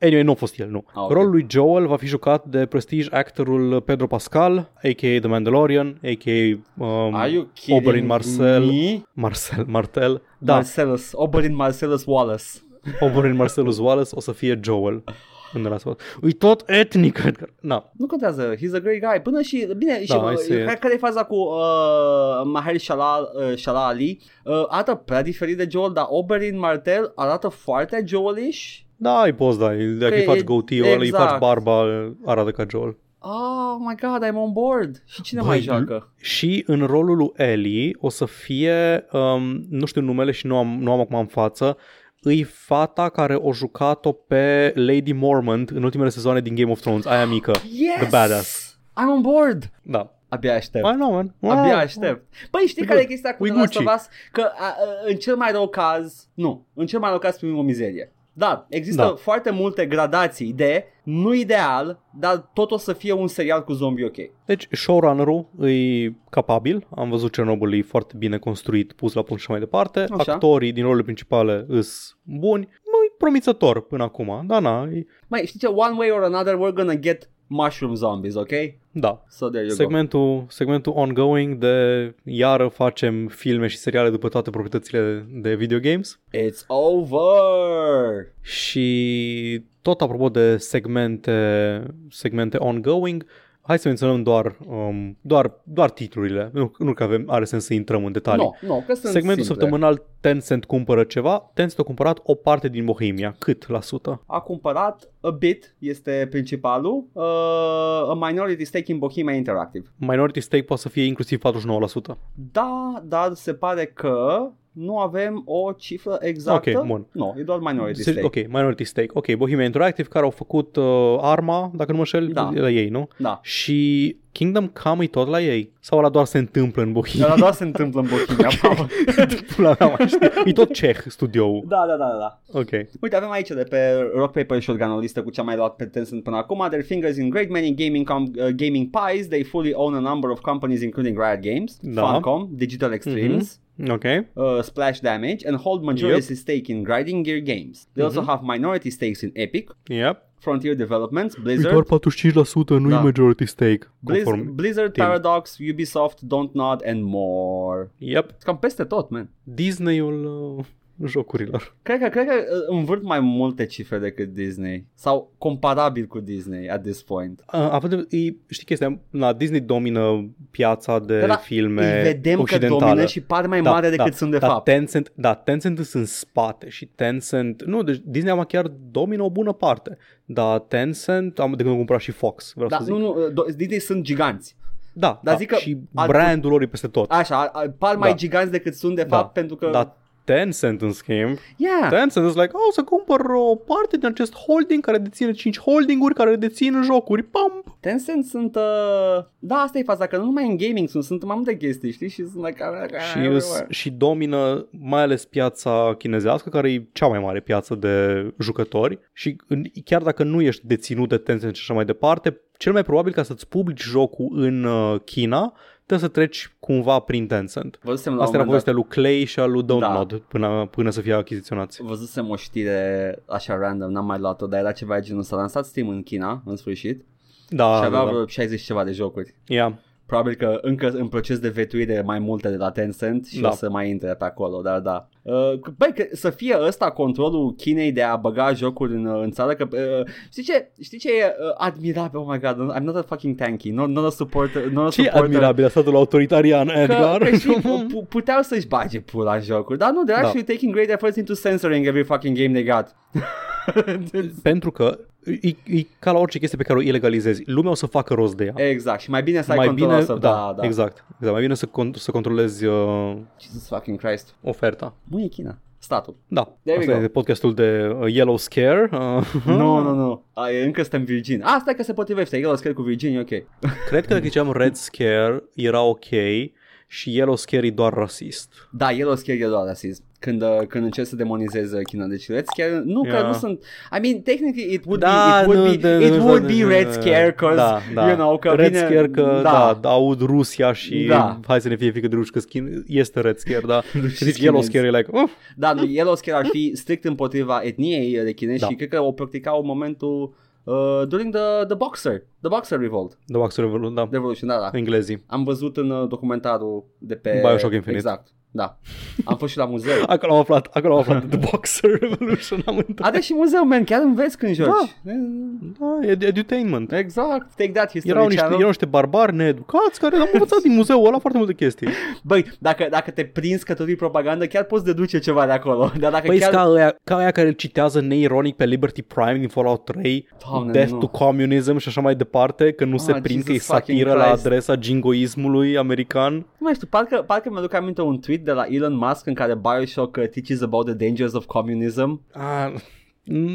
Anyway, nu a fost el, nu. Ah, ok. Rolul lui Joel va fi jucat de prestige actorul Pedro Pascal, a.k.a. The Mandalorian, a.k.a. Um, Are you kidding Oberyn Marcel. me? Marcel, Martel. Da, Marcellus, Oberyn Marcellus Wallace. Oberyn Marcellus Wallace o să fie Joel. În The Last of Us. E tot etnic, Edgar. Na, Nu contează, he's a great guy. Până și, bine, și Da, uh, I see it. care, care e faza cu uh, Maher Shala, uh, Shala Ali? Uh, arată prea diferit de Joel, dar Oberyn Martel arată foarte Joelish. da, îi poți da. Dacă îi Că faci e- goatee ăla, îi exact. faci barba, arată ca Joel. Oh my god, I'm on board. Și cine Băi, mai joacă? Și în rolul lui Ellie o să fie, um, nu știu numele și nu am, nu am acum în față, îi fata care o jucat-o pe Lady Mormont în ultimele sezoane din Game of Thrones, aia mică. Yes! The badass. I'm on board. Da. Abia aștept. I know, man. Abia Wow. aștept. Păi știi E care e good. chestia cu We The Last of Gucci. Us? Că a, a, în cel mai rău caz, nu, în cel mai rău caz primim o mizerie. Da, există Da. foarte multe gradații de nu ideal, dar tot o să fie un serial cu zombie ok. Deci showrunner-ul e capabil, am văzut Chernobyl e foarte bine construit, pus la punct și mai departe, Așa. actorii din rolurile principale îs buni, măi, promițător până acum, da, na, e, Mai știi ce? One way or another we're gonna get mushroom zombies, ok? da. So there you go. Segmentul, segmentul ongoing de iară facem filme și seriale după toate proprietățile de video games It's over! și tot apropo de segmente, segmente ongoing, hai să menționăm doar, um, doar, doar titlurile, nu, nu că avem, are sens să intrăm în detalii. Nu, nu, că sunt Segmentul simple. săptămânal Tencent cumpără ceva, Tencent a cumpărat o parte din Bohemia. Cât la sută? A cumpărat a bit, este principalul, uh, a minority stake in Bohemia Interactive. Minority stake poate să fie inclusiv 49%. Da, dar se pare că nu avem o cifră exactă. Ok, bun. Nu, e doar minority Se- stake. Ok, minority stake. Ok, Bohemia Interactive care au făcut uh, Arma, dacă nu mă șel, Da. e la ei, nu? Da. Și Kingdom Come e tot la ei? Sau ăla doar se întâmplă în Bohemia? Dar doar se întâmplă în Bohemia. Paul. Pula mea, mă, știi? E tot ceh studioul. da, da, da, da. Ok. Uite, avem aici de pe Rock Paper Shotgun o listă cu ce am mai luat pe Tencent până acum. Their fingers in great many gaming, com- uh, gaming pies. They fully own a number of companies including Riot Games, Da. Funcom, Digital Extremes, Ok. uh, Splash Damage, and hold majority stake in Grinding Gear Games. They also have minority stakes in Epic, Yep. Frontier Developments, E Blizzard, doar 45%, nu e Da. majority stake. Blizz- Conform. Blizzard, team. Paradox, Ubisoft, Don't Nod and more. Yep. Cam peste tot, man. Disney-ul uh, jocurilor. Cred că, cred că uh, învârt mai multe cifre decât Disney. Sau comparabil cu Disney at this point. Uh, având, e, știi chestia, la Disney domină piața de Da, da, filme Îi vedem că occidentale. domină și par mai Da, mare decât da, sunt de da, fapt. Tencent, da, Tencent sunt în spate și Tencent, nu, deci Disney am chiar domină o bună parte, dar Tencent, am de când am cumpărat și Fox, vreau Da, să zic. nu, nu, uh, do- Disney sunt giganți. da, dar da, zic că și ar- brandul lor e peste tot. Așa, a- a- par mai Da. giganți decât sunt de Da, fapt pentru că... Dar Tencent, în schimb, yeah. Tencent is like, oh, să cumpăr o parte din acest holding care deține 5 holdinguri care dețin jocuri, pam! Tencent sunt... Uh... Da, asta e faza, că nu numai în gaming sunt, sunt în mai multe chestii, știi? Și sunt like... Și, îs- și domină mai ales piața chinezească, care e cea mai mare piață de jucători și în, chiar dacă nu ești deținut de Tencent și așa mai departe, cel mai probabil ca să-ți publici jocul în uh, China, trebuie să treci cumva prin Tencent. Văzusem la Asta un era moment dat, povestea lui Clay și a lui Dontnod Da. până, până să fie achiziționați. văzusem o știre așa random, n-am mai luat-o, dar era ceva de genul. S-a lansat Steam în China, în sfârșit, Da, și da, avea da. vreo 60 ceva de jocuri. Yeah. Probabil că încă în proces de vetuire mai multe de la Tencent și Da. o să mai intre pe acolo, dar da. Uh, băi, că să fie ăsta controlul Chinei de a băga jocuri în, în țară, că uh, știi ce, știi ce e uh, admirabil, oh my god, I'm not a fucking tanky, not, not a supporter, not a Ce e supporter. admirabil statul autoritarian, Că, Edgar? că știi, pu- pu- puteau să-și bage pula în jocuri, dar nu, they're Da. actually taking great efforts into censoring every fucking game they got. Pentru că e, e ca la orice chestie pe care o ilegalizezi. Lumea o să facă rost de ea. exact, și mai bine să ai mai controlul bine, ăsta, da, da, da. exact, exact. Mai bine să, con- să controlezi uh, Jesus fucking Christ. oferta. Nu e China, statul. Da, There we asta go. e podcastul de uh, Yellow Scare. Uh, Nu, nu, nu. Ai, încă suntem Virgin. Ah, stai că se potrivește. El o scrie cu Virgin, e ok. Cred că dacă ziceam Red Scare era ok și Yellow Scare e doar rasist. Da, el o scrie e doar rasism. Când, uh, când încerci să demonizezi China. Deci Red Scare, nu că Yeah. nu sunt, I mean, technically it would Da, be, it would nu, be, da, it nu, would da, be da, Red da, Scare, cause, da, da. you know, că Red vine, Scare că, da, da, aud Rusia și Da. hai să ne fie frică de ruși că schimb, este Red Scare, da. și Zici Yellow chinezi. Scare, e like, uh, Da, nu, Yellow Scare ar fi strict împotriva etniei de chinezi Da. și cred că o practicau în momentul uh, during the, the Boxer, the Boxer Revolt, The Boxer Revolution, da, Revolution, da, da. englezii. Am văzut în uh, documentarul de pe... Bioshock Infinite. Exact, da. Am fost și la muzeu. Acolo am aflat, acolo am aflat de The Boxer Revolution amândoi. Are și muzeu, man, chiar înveți când joci. Da. Da, e edutainment. Exact, take that history Erau niște, channel. erau niște barbari needucați care am învățat din muzeul ăla foarte multe chestii. Băi, dacă, dacă te prinzi că totul e propagandă, chiar poți deduce ceva de acolo. Dar dacă Păi chiar... ca aia, ca aia care îl citează neironic pe Liberty Prime din Fallout 3, Doamne, Death nu. to Communism și așa mai departe, că nu se Ah, prind că e Jesus fucking satiră la Christ. adresa jingoismului american. Nu mai știu, parcă, parcă mi-aduc aminte un tweet de la Elon Musk în care Bioshock uh, teaches about the dangers of communism. Ah,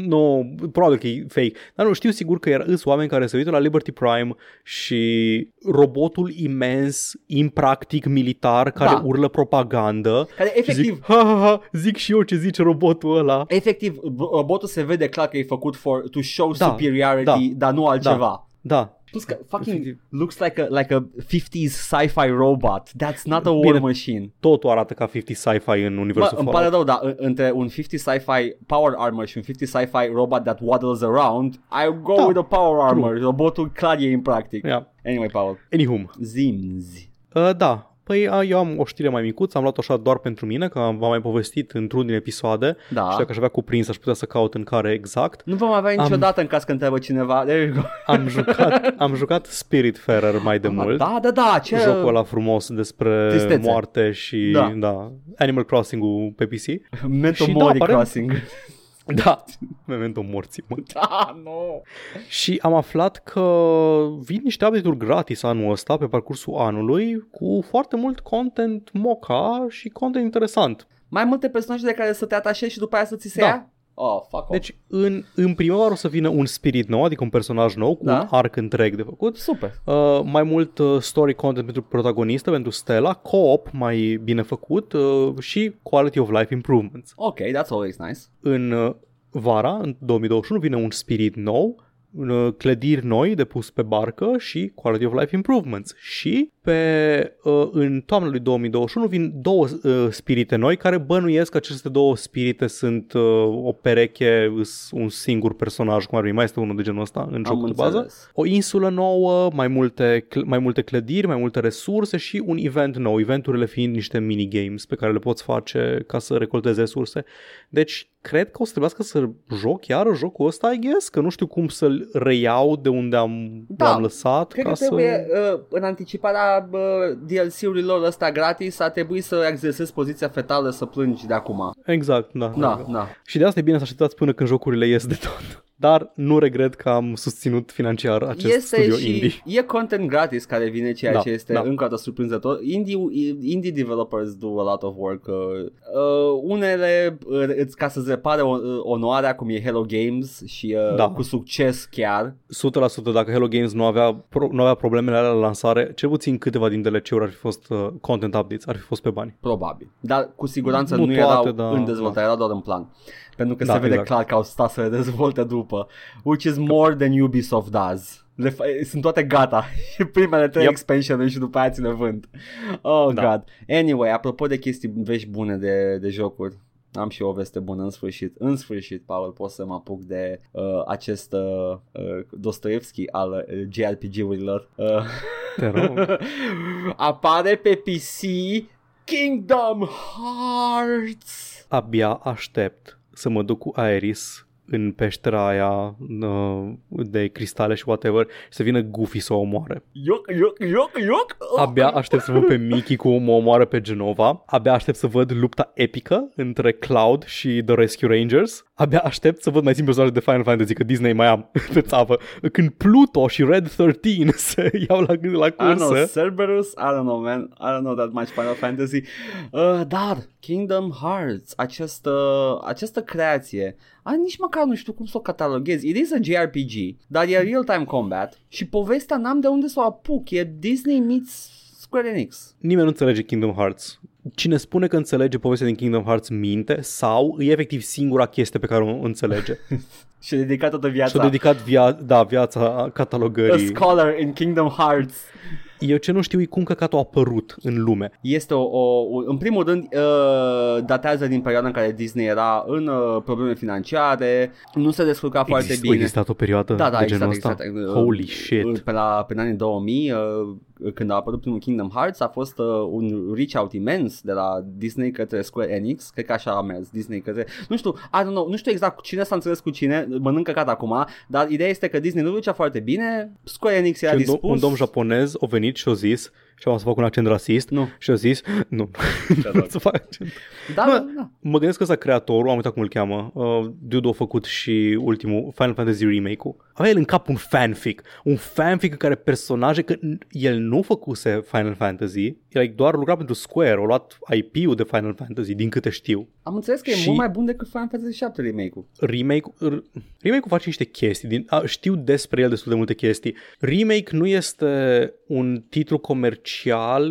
nu, probabil că e fake. Dar nu, știu sigur că sunt oameni care se uită la Liberty Prime și robotul imens, impractic militar care Da. urlă propagandă Care și efectiv, zic, ha, ha, ha, zic și eu ce zice robotul ăla. efectiv, robotul se vede clar că e făcut for, to show Da, superiority, da, dar nu altceva. Da, Plus că fucking Efectiv. looks like a, like a 50s sci-fi robot. That's not a war Bine. machine. totul arată ca 50 sci-fi în Bă, universul îmi Fallout. pare rău, dar în- între un 50 sci-fi power armor și un 50 sci-fi robot that waddles around, I go Da, with the power armor. Robotul clar e impractic. Yeah. Anyway, Paul, Anywhom, zimzi. uh, da, Păi a, eu am o știre mai micuță, am luat-o așa doar pentru mine, că am, v-am mai povestit într-un din episoade Da. și dacă aș avea cuprins aș putea să caut în care exact. Nu vom avea niciodată în caz că întreabă cineva. There you go. Am jucat, am jucat Spiritfarer mai de mult. Da, da, da. Ce... Jocul ăla frumos despre Tristețe. moarte și Da. da. Animal Crossing-ul pe PC. Memento Și da, Mori aparent- Crossing. Da, Memento morții, mă. da, nu. Și am aflat că vin niște update-uri gratis anul ăsta, pe parcursul anului, cu foarte mult content moca și content interesant. Mai multe personaje de care să te atașezi și după aia să ți se Da. ia? Oh, fuck off. Deci, în, în primăvară o să vină un spirit nou, adică un personaj nou, cu Da. un arc întreg de făcut. Super. Uh, mai mult uh, story content pentru protagonistă, pentru Stella, co-op mai bine făcut uh, și quality of life improvements. Ok, that's always nice. În uh, vara, în 2021, vine un spirit nou, uh, clădiri noi de pus pe barcă și quality of life improvements. Și pe, uh, în toamna lui 2021 vin două uh, spirite noi care bănuiesc că aceste două spirite sunt uh, o pereche, îs un singur personaj, cum ar fi, mai este unul de genul ăsta în jocul de bază. înțeles. O insulă nouă, mai multe, cl- mai multe clădiri, mai multe resurse și un event nou, eventurile fiind niște minigames pe care le poți face ca să recoltezi resurse. Deci, cred că o să trebuiască să joc iară jocul ăsta, I guess, că nu știu cum să-l reiau de unde am, Da, l-am lăsat. Cred ca că trebuie, să... uh, în anticiparea uh, DLC-urilor ăsta gratis, a trebuit să exersezi poziția fetală să plângi de acum. Exact, da. Da, da. Și de asta e bine să așteptați până când jocurile ies de tot. Dar nu regret că am susținut financiar acest este studio și indie. e content gratis care vine ceea Da, ce este da. încă o dată surprinzător. Indie, indie developers do a lot of work. Uh, uh, unele uh, îți ca să-ți repare o, uh, onoarea cum e Hello Games și uh, Da. cu succes chiar. 100% dacă Hello Games nu avea, pro, nu avea problemele alea la lansare, cel puțin câteva din DLC-uri ar fi fost uh, content updates, ar fi fost pe bani. Probabil. Dar cu siguranță Nu nu, toate, erau da, în dezvoltare, erau doar în plan. Pentru că Da, se vede exact. clar că au stat să le dezvolte după. Which is more than Ubisoft does. Le fa- sunt toate gata. Primele trei Yep. expansion și după aia ți le vând. Oh Da. god. Anyway, apropo de chestii vești bune de, de jocuri. Am și eu o veste bună în sfârșit. În sfârșit, Paul, pot să mă apuc de uh, acest uh, uh, Dostoevski al uh, JRPG-urilor. Uh, Te rog. Apare pe PC Kingdom Hearts. Abia aștept să mă duc cu Aeris în peștera aia uh, de cristale și whatever și să vină Goofy să o omoare. Ioc, ioc, ioc, ioc. Oh. Abia aștept să văd pe Mickey cum o omoară pe Genova. Abia aștept să văd lupta epică între Cloud și The Rescue Rangers. Abia aștept să văd mai simplu personaje de Final Fantasy, că Disney mai am pe țavă. Când Pluto și Red 13 se iau la, la I don't know, cursă. Cerberus, I don't know, man. I don't know that much Final Fantasy. Uh, dar, Kingdom Hearts, această, această creație, a, nici măcar nu știu cum să o cataloghez. It is a JRPG, dar e real-time combat și povestea n-am de unde să o apuc. E Disney meets Square Enix. Nimeni nu înțelege Kingdom Hearts. cine spune că înțelege povestea din Kingdom Hearts minte sau e efectiv singura chestie pe care o înțelege. Și a dedicat toată viața. Și-a dedicat via- da, viața A catalogării. scholar in Kingdom Hearts. Eu ce nu știu e cum căcatul a apărut în lume. Este o, o, o în primul rând uh, datează din perioada în care Disney era în uh, probleme financiare, nu se descurca foarte Exist- A bine. existat o perioadă Da, da, de exact, genul ăsta? exact. Uh, Holy shit. Pe la pe în anii 2000, uh, când a apărut primul Kingdom Hearts, a fost uh, un reach out imens de la Disney către Square Enix, cred că așa a mers, Disney către, nu știu, I don't know, nu știu exact cine s-a înțeles cu cine, mănâncă cat acum, dar ideea este că Disney nu ducea foarte bine, Square Enix era Și un, dom- dispus. un domn japonez a venit și a zis și am să fac un accent rasist Nu. și a zis nu, nu să fac accent. Da, Bă, da, da. Mă gândesc că ăsta creatorul, am uitat cum îl cheamă, uh, dude a făcut și ultimul Final Fantasy remake-ul. Avea el în cap un fanfic, un fanfic în care personaje, că n- el nu făcuse Final Fantasy, el like, doar lucra pentru Square, a luat IP-ul de Final Fantasy, din câte știu. Am înțeles că e Și- mult mai bun decât Final Fantasy 7 remake-ul. remake r- remake-ul face niște chestii, din, a, știu despre el destul de multe chestii. Remake nu este un titlu comercial,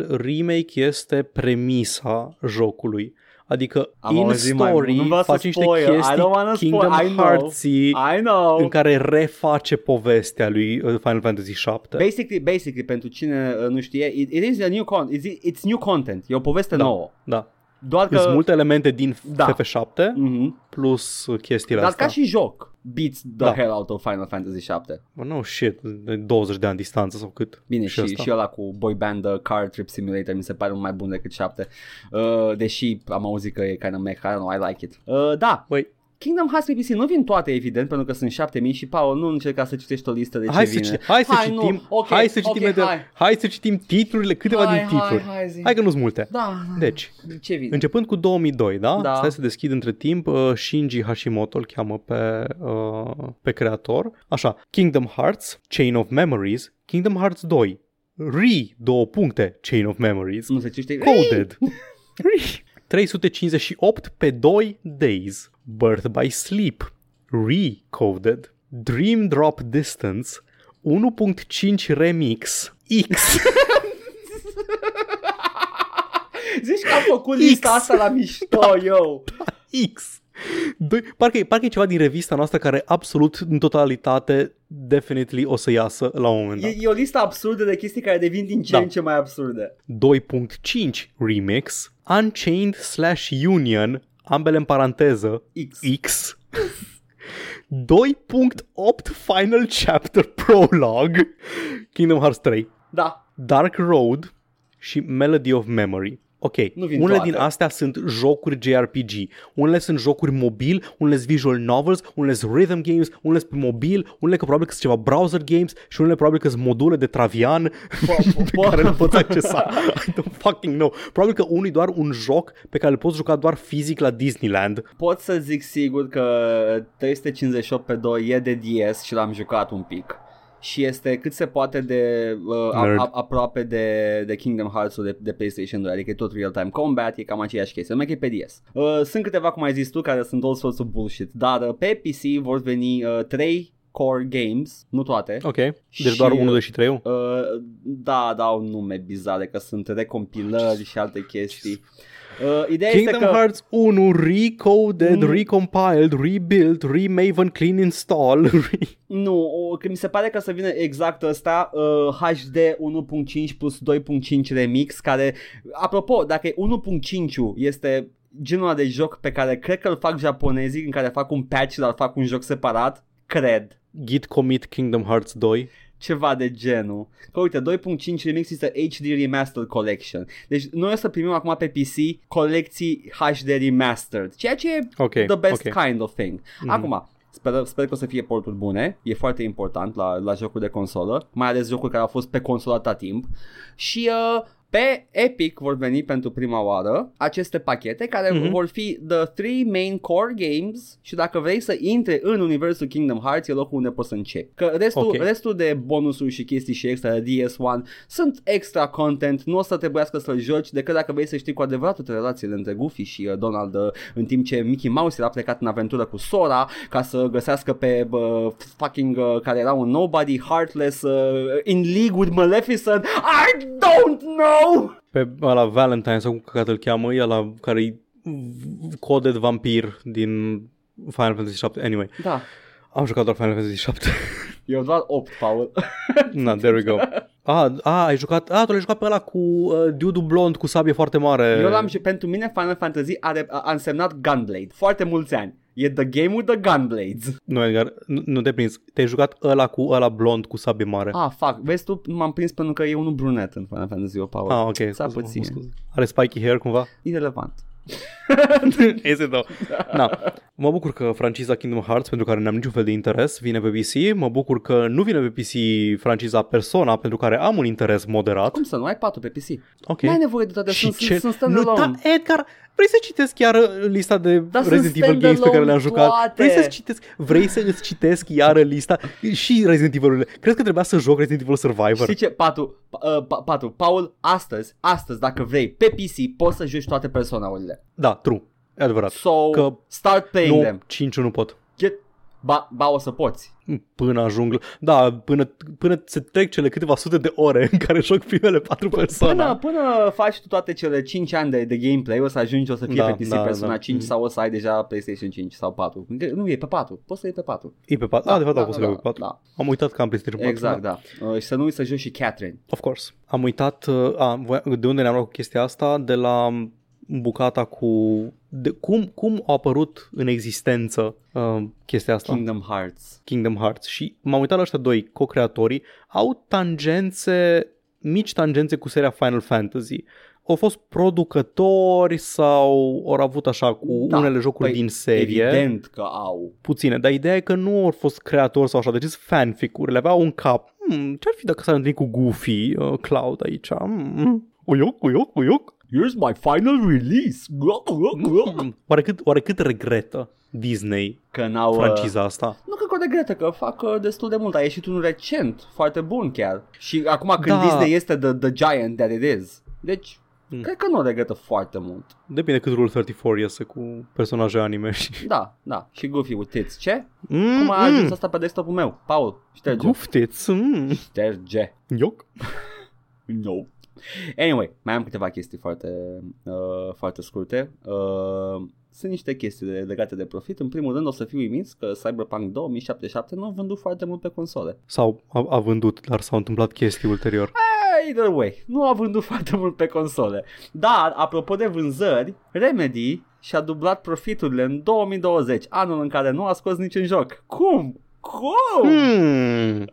remake este premisa jocului. Adică Am in auzit mai story mult. Nu vreau să face niște spoil. I chestii don't wanna spoil. Kingdom I know. hearts I know. în care reface povestea lui uh, Final Fantasy 7. Basically, basically, pentru cine uh, nu știe, it, it is a new con- it's, it's new content. E o poveste Da. nouă. Da. Doar Sunt că multe elemente din Da. FF7 Mhm. plus chestiile Dar astea. ca și joc beats the Da. hell out of Final Fantasy 7. Bă, no shit, de 20 de ani distanță sau cât. Bine, și, ăsta. și ăla cu Boy Band uh, Car Trip Simulator mi se pare mult mai bun decât 7. Uh, deși am auzit că e kind of mech, I don't know, I like it. Uh, da, Băi, Kingdom Hearts pe PC nu vin toate evident pentru că sunt 7000 și Paul nu încerca să citești o listă de ce hai să, vine. citi- hai să Hai, citim, nu. Ok, hai să citim, ok, de- hai. hai să citim titlurile, câteva Hai, din titluri. Hai, hai, zi. Hai că nu sunt multe. Da, da. Deci, ce vine? începând cu 2002, da? Da. Stai să deschid între timp. Uh, Shinji Hashimoto îl cheamă pe, uh, pe creator. Așa, Kingdom Hearts, Chain of Memories, Kingdom Hearts 2, Re, două puncte, Chain of Memories, Nu se citește. Coded, Re, 358 pe 2 days, Birth by Sleep, Recoded, Dream Drop Distance, 1.5 Remix, X, Zici că am făcut lista asta la mișto, eu. X. Doi, parcă, e, parcă e ceva din revista noastră care absolut în totalitate definitely o să iasă la un moment dat. E, e o listă absurdă de chestii care devin din ce Da. în ce mai absurde. 2.5 Remix, Unchained slash Union, ambele în paranteză, X. X. 2.8 Final Chapter Prologue, Kingdom Hearts 3, Da. Dark Road și Melody of Memory. Ok, Nu vin unele toate. din astea sunt jocuri JRPG, unele sunt jocuri mobil, unele sunt visual novels, unele sunt rhythm games, unele sunt pe mobil, unele că probabil că sunt ceva browser games și unele probabil că sunt module de Travian pe po- care le poți accesa. I don't fucking know. Probabil că unul e doar un joc pe care îl poți juca doar fizic la Disneyland. Pot să zic sigur că 358 pe 2 e de DS și l-am jucat un pic. Și este cât se poate de uh, a, Nerd. a, aproape de, de Kingdom Hearts-ul de, de PlayStation 2, adică e tot real-time combat, e cam aceeași chestie, numai că e pe DS. Uh, sunt câteva, cum ai zis tu, care sunt all sorts of bullshit, dar uh, pe PC vor veni uh, 3 core games, nu toate. Ok, deci Și- doar 1, 2 și 3 Uh, da, dau nume bizare, că sunt recompilări și alte chestii. Uh, ideea Kingdom este că... Hearts 1 recoded, Mm. recompiled, rebuilt, remaven clean install. Re- Nu, o, că mi se pare că să vină exact ăsta uh, HD 1.5 plus 2.5 remix care, apropo, dacă e 1.5 este genul ăla de joc pe care cred că îl fac japonezii în care fac un patch, dar fac un joc separat, cred. Git commit Kingdom Hearts 2. Ceva de genul. Că uite, 2.5 remix este HD Remastered Collection. Deci noi o să primim acum pe PC colecții HD Remastered, ceea ce e Ok, the best ok. kind of thing. Mhm. Acum, sper, sper că o să fie porturi bune, e foarte important la, la jocuri de consolă, mai ales jocuri care au fost pe consolă atâta timp. Și uh, pe Epic vor veni pentru prima oară aceste pachete care Mhm. vor fi the three main core games și dacă vrei să intri în universul Kingdom Hearts e locul unde poți să începi. Că restul, Ok. restul de bonusuri și chestii și extra de DS1 sunt extra content, nu o să trebuiască să-l joci decât dacă vrei să știi cu adevărat toate relațiile între Goofy și uh, Donald uh, în timp ce Mickey Mouse era plecat în aventură cu Sora ca să găsească pe uh, fucking uh, care era un nobody heartless uh, in league with Maleficent. I don't know No! Pe la Valentine sau cum căcat îl cheamă, e la care e coded vampir din Final Fantasy 7. Anyway, Da. am jucat doar Final Fantasy 7. Eu doar 8, Paul. Na, there we go. Ah, ah, ai jucat, ah, tu l-ai jucat pe ăla cu uh, dude blond cu sabie foarte mare. Eu l-am și pentru mine Final Fantasy are, a, a însemnat Gunblade. Foarte mulți ani. E the game with the Gunblades. Nu, Edgar, nu, nu te prins. Te-ai jucat ăla cu ăla blond cu sabie mare. Ah, fuck. Vezi tu, m-am prins pentru că e unul brunet în Final Fantasy 8, Paul. Ah, ok. S-a scuze, puțin. scuze. Are spiky hair cumva? Irrelevant. Este da. Na, mă bucur că franciza Kingdom Hearts, pentru care n-am niciun fel de interes, vine pe PC. Mă bucur că nu vine pe PC franciza Persona, pentru care am un interes moderat. Cum să nu? Ai 4 pe PC. Ok. Nu ai nevoie de toate. Și Sunt, ce... sunt, sunt nu, standalone. da, Edgar, vrei să citesc chiar uh, lista de Dar sunt Resident Evil games pe care le-am standalone jucat? toate. Vrei să citesc, vrei să îți citesc iară lista și Resident Evil-urile? Crezi că trebuia să joc Resident Evil Survivor? Știi ce, Patu, uh, pa, Patu, Paul, astăzi, astăzi, dacă vrei, pe PC, poți să joci toate personaurile. Da, true. E adevărat. So, Că start playing Nu, them. 5 nu pot. Get, ba, ba, o să poți. Până ajung... Da, până, până se trec cele câteva sute de ore în care joc primele patru persoane. Până, până faci tu toate cele 5 ani de, de gameplay, o să ajungi, o să fie Da, pe PC da, Persona da. 5 sau o să ai deja PlayStation 5 sau 4. Nu, e pe 4. Poți să iei pe 4. E pe 4. Da, de fapt, da, pot să le iau pe 4. Da, Am uitat că am PlayStation 4. exact, da. Uh, și să nu uiți să joci și Catherine. Of course. Am uitat, uh, a, voia- de unde ne-am luat cu chestia asta? De la bucata cu... De, cum, cum a apărut în existență uh, chestia asta? Kingdom Hearts. Kingdom Hearts. Și m-am uitat la ăștia doi co-creatorii. Au tangențe, mici tangențe cu seria Final Fantasy. Au fost producători sau au avut așa cu Da, unele jocuri păi, din serie. Evident că au. puține, dar ideea e că nu au fost creatori sau așa, deci sunt fanfic-uri, le aveau un cap. Hmm, ce-ar fi dacă s-ar întâlni cu Goofy, uh, Cloud aici? Hmm, uioc, uioc, uioc. Here's my final release. Hmm, Oare cât, oare cât regretă Disney Că n-au... uh, franciza asta? Nu cred că o regretă, că fac uh, destul de mult. A ieșit unul recent, foarte bun chiar. Și acum când Da. Disney este the, the giant that it is. Deci, Mm. cred că nu o regretă foarte mult. Depinde cât Rule 34 iese cu personaje anime și... Da, da. Și Goofy with tits. Ce? Mm, Cum a ajuns asta pe desktop-ul meu? Paul, șterge. Goof tits, mm, Șterge. ioc. No. Anyway, mai am câteva chestii foarte, uh, foarte scurte. Uh, sunt niște chestii de- legate de profit. În primul rând o să fiu uimit că Cyberpunk 2077 nu a vândut foarte mult pe console. Sau a, a vândut, dar s-au întâmplat chestii ulterior. Either way, nu a vândut foarte mult pe console. Dar, apropo de vânzări, Remedy și-a dublat profiturile în 2020, anul în care nu a scos niciun joc. Cum? Cum? Hmm.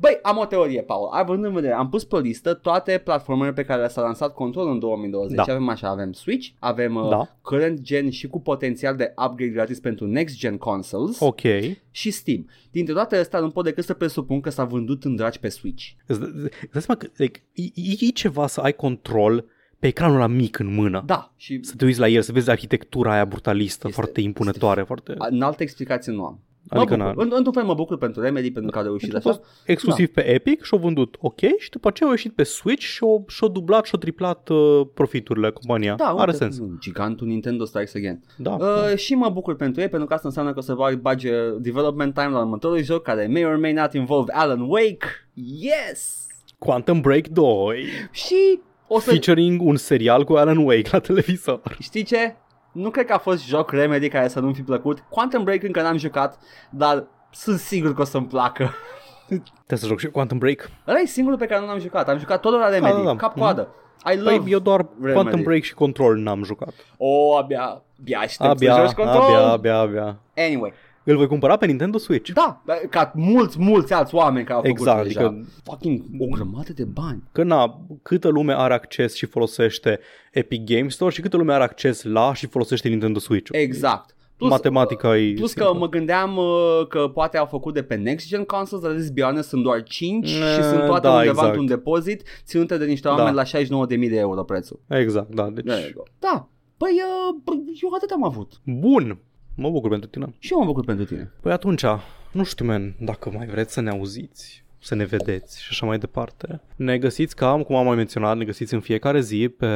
Băi, am o teorie, Paul. Având în vedere, am pus pe o listă toate platformele pe care s-a lansat control în 2020. Da. Avem așa, avem Switch, avem uh, Da. current gen și cu potențial de upgrade gratis pentru next gen consoles Ok. și Steam. Dintre toate astea nu pot decât să presupun că s-a vândut în dragi pe Switch. Îți dă- îți dai seama că like, e, e, e ceva să ai control pe ecranul la mic în mână. Da, și Să te uiți la el, să vezi arhitectura aia brutalistă, Este- foarte impunătoare, foarte... în altă explicație nu am. Adică mă n-a- bucur. În, într-un fel mă bucur pentru Remedy pentru că au reușit Deci a așa. fost exclusiv pe Epic și au vândut ok și după aceea au ieșit pe Switch și au, și-au dublat și-au triplat uh, profiturile compania. Da, Are uite, sens. Gigantul Nintendo Strikes Again. Da. Uh, și mă bucur pentru ei pentru că asta înseamnă că o să bag- bage development time la următorul joc care may or may not involve Alan Wake. Yes! Quantum Break 2 Și o să... featuring un serial cu Alan Wake la televizor. Știi ce? Nu cred că a fost joc Remedy care să nu fi plăcut. Quantum Break încă n-am jucat, dar sunt sigur că o să-mi placă. Trebuie să joc și Quantum Break. Ăla e singurul pe care nu l-am jucat. Am jucat totul la Remedy, da, da. cap-coadă. I love... Păi eu doar Remedy. Quantum Break și Control n-am jucat. O, abia, abia aștept Abia, să joci control. abia, abia, abia. Anyway, Îl voi cumpăra pe Nintendo Switch. da, ca mulți, mulți alți oameni care au făcut Exact, deja. adică- Fucking o grămadă de bani. Că na, câtă lume are acces și folosește Epic Game Store și câtă lume are acces la și folosește Nintendo Switch. Exact. Plus, Matematica e Plus că simplă. mă gândeam uh, că poate au făcut de pe next gen consoles, dar let's be honest, sunt doar 5 și Eh, sunt toate da, undeva exact. într-un depozit ținute de niște Da. oameni la 69.000 de euro prețul. Exact, da, deci... There you go. Da. Păi uh, bă, eu atât am avut. Bun, mă bucur pentru tine. Și eu mă bucur pentru tine. Păi atunci, nu știu, man, dacă mai vreți să ne auziți, să ne vedeți și așa mai departe. Ne găsiți, ca cum am mai menționat, ne găsiți în fiecare zi pe,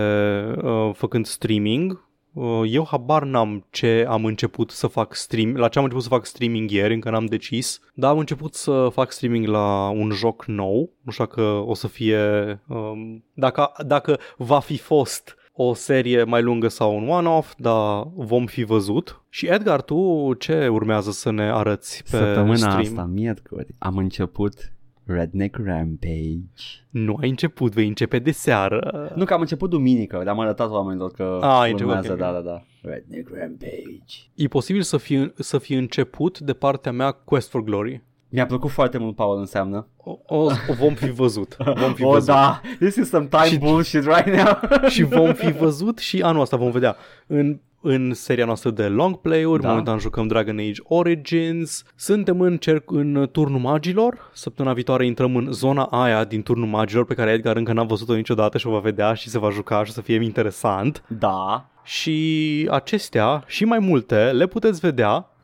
uh, făcând streaming Uh, Eu habar n-am ce am început să fac stream, la ce am început să fac streaming ieri, încă n-am decis, dar am început să fac streaming la un joc nou, nu știu dacă o să fie, um, dacă, dacă va fi fost o serie mai lungă sau un one-off, dar vom fi văzut. Și Edgar, tu ce urmează să ne arăți pe Săptămâna stream? asta, miercuri, am început Redneck Rampage. Nu ai început, vei începe de seară. Nu că am început duminică, dar am arătat oamenilor că Ah, ai început, urmează, ok. da, da, da. Redneck Rampage. E posibil să fi, să fi început de partea mea Quest for Glory. Mi-a plăcut foarte mult, Paul, înseamnă. O, o, o vom fi văzut. Vom fi oh, văzut. da, this is some time Și- bullshit right now. și vom fi văzut și anul ăsta vom vedea în în seria noastră de long play-uri, Da. da. momentan jucăm Dragon Age Origins, suntem în, cerc, în turnul magilor, săptămâna viitoare intrăm în zona aia din turnul magilor pe care Edgar încă n-a văzut-o niciodată și o va vedea și se va juca și o să fie interesant. da, Și acestea și mai multe le puteți vedea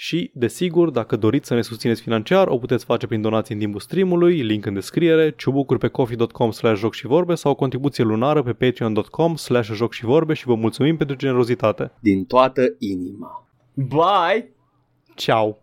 și, desigur, dacă doriți să ne susțineți financiar, o puteți face prin donații în timpul streamului, link în descriere, ciubucuri pe coffee.com slash joc și vorbe sau o contribuție lunară pe patreon.com slash joc și vorbe și vă mulțumim pentru generozitate. Din toată inima. Bye! Ciao!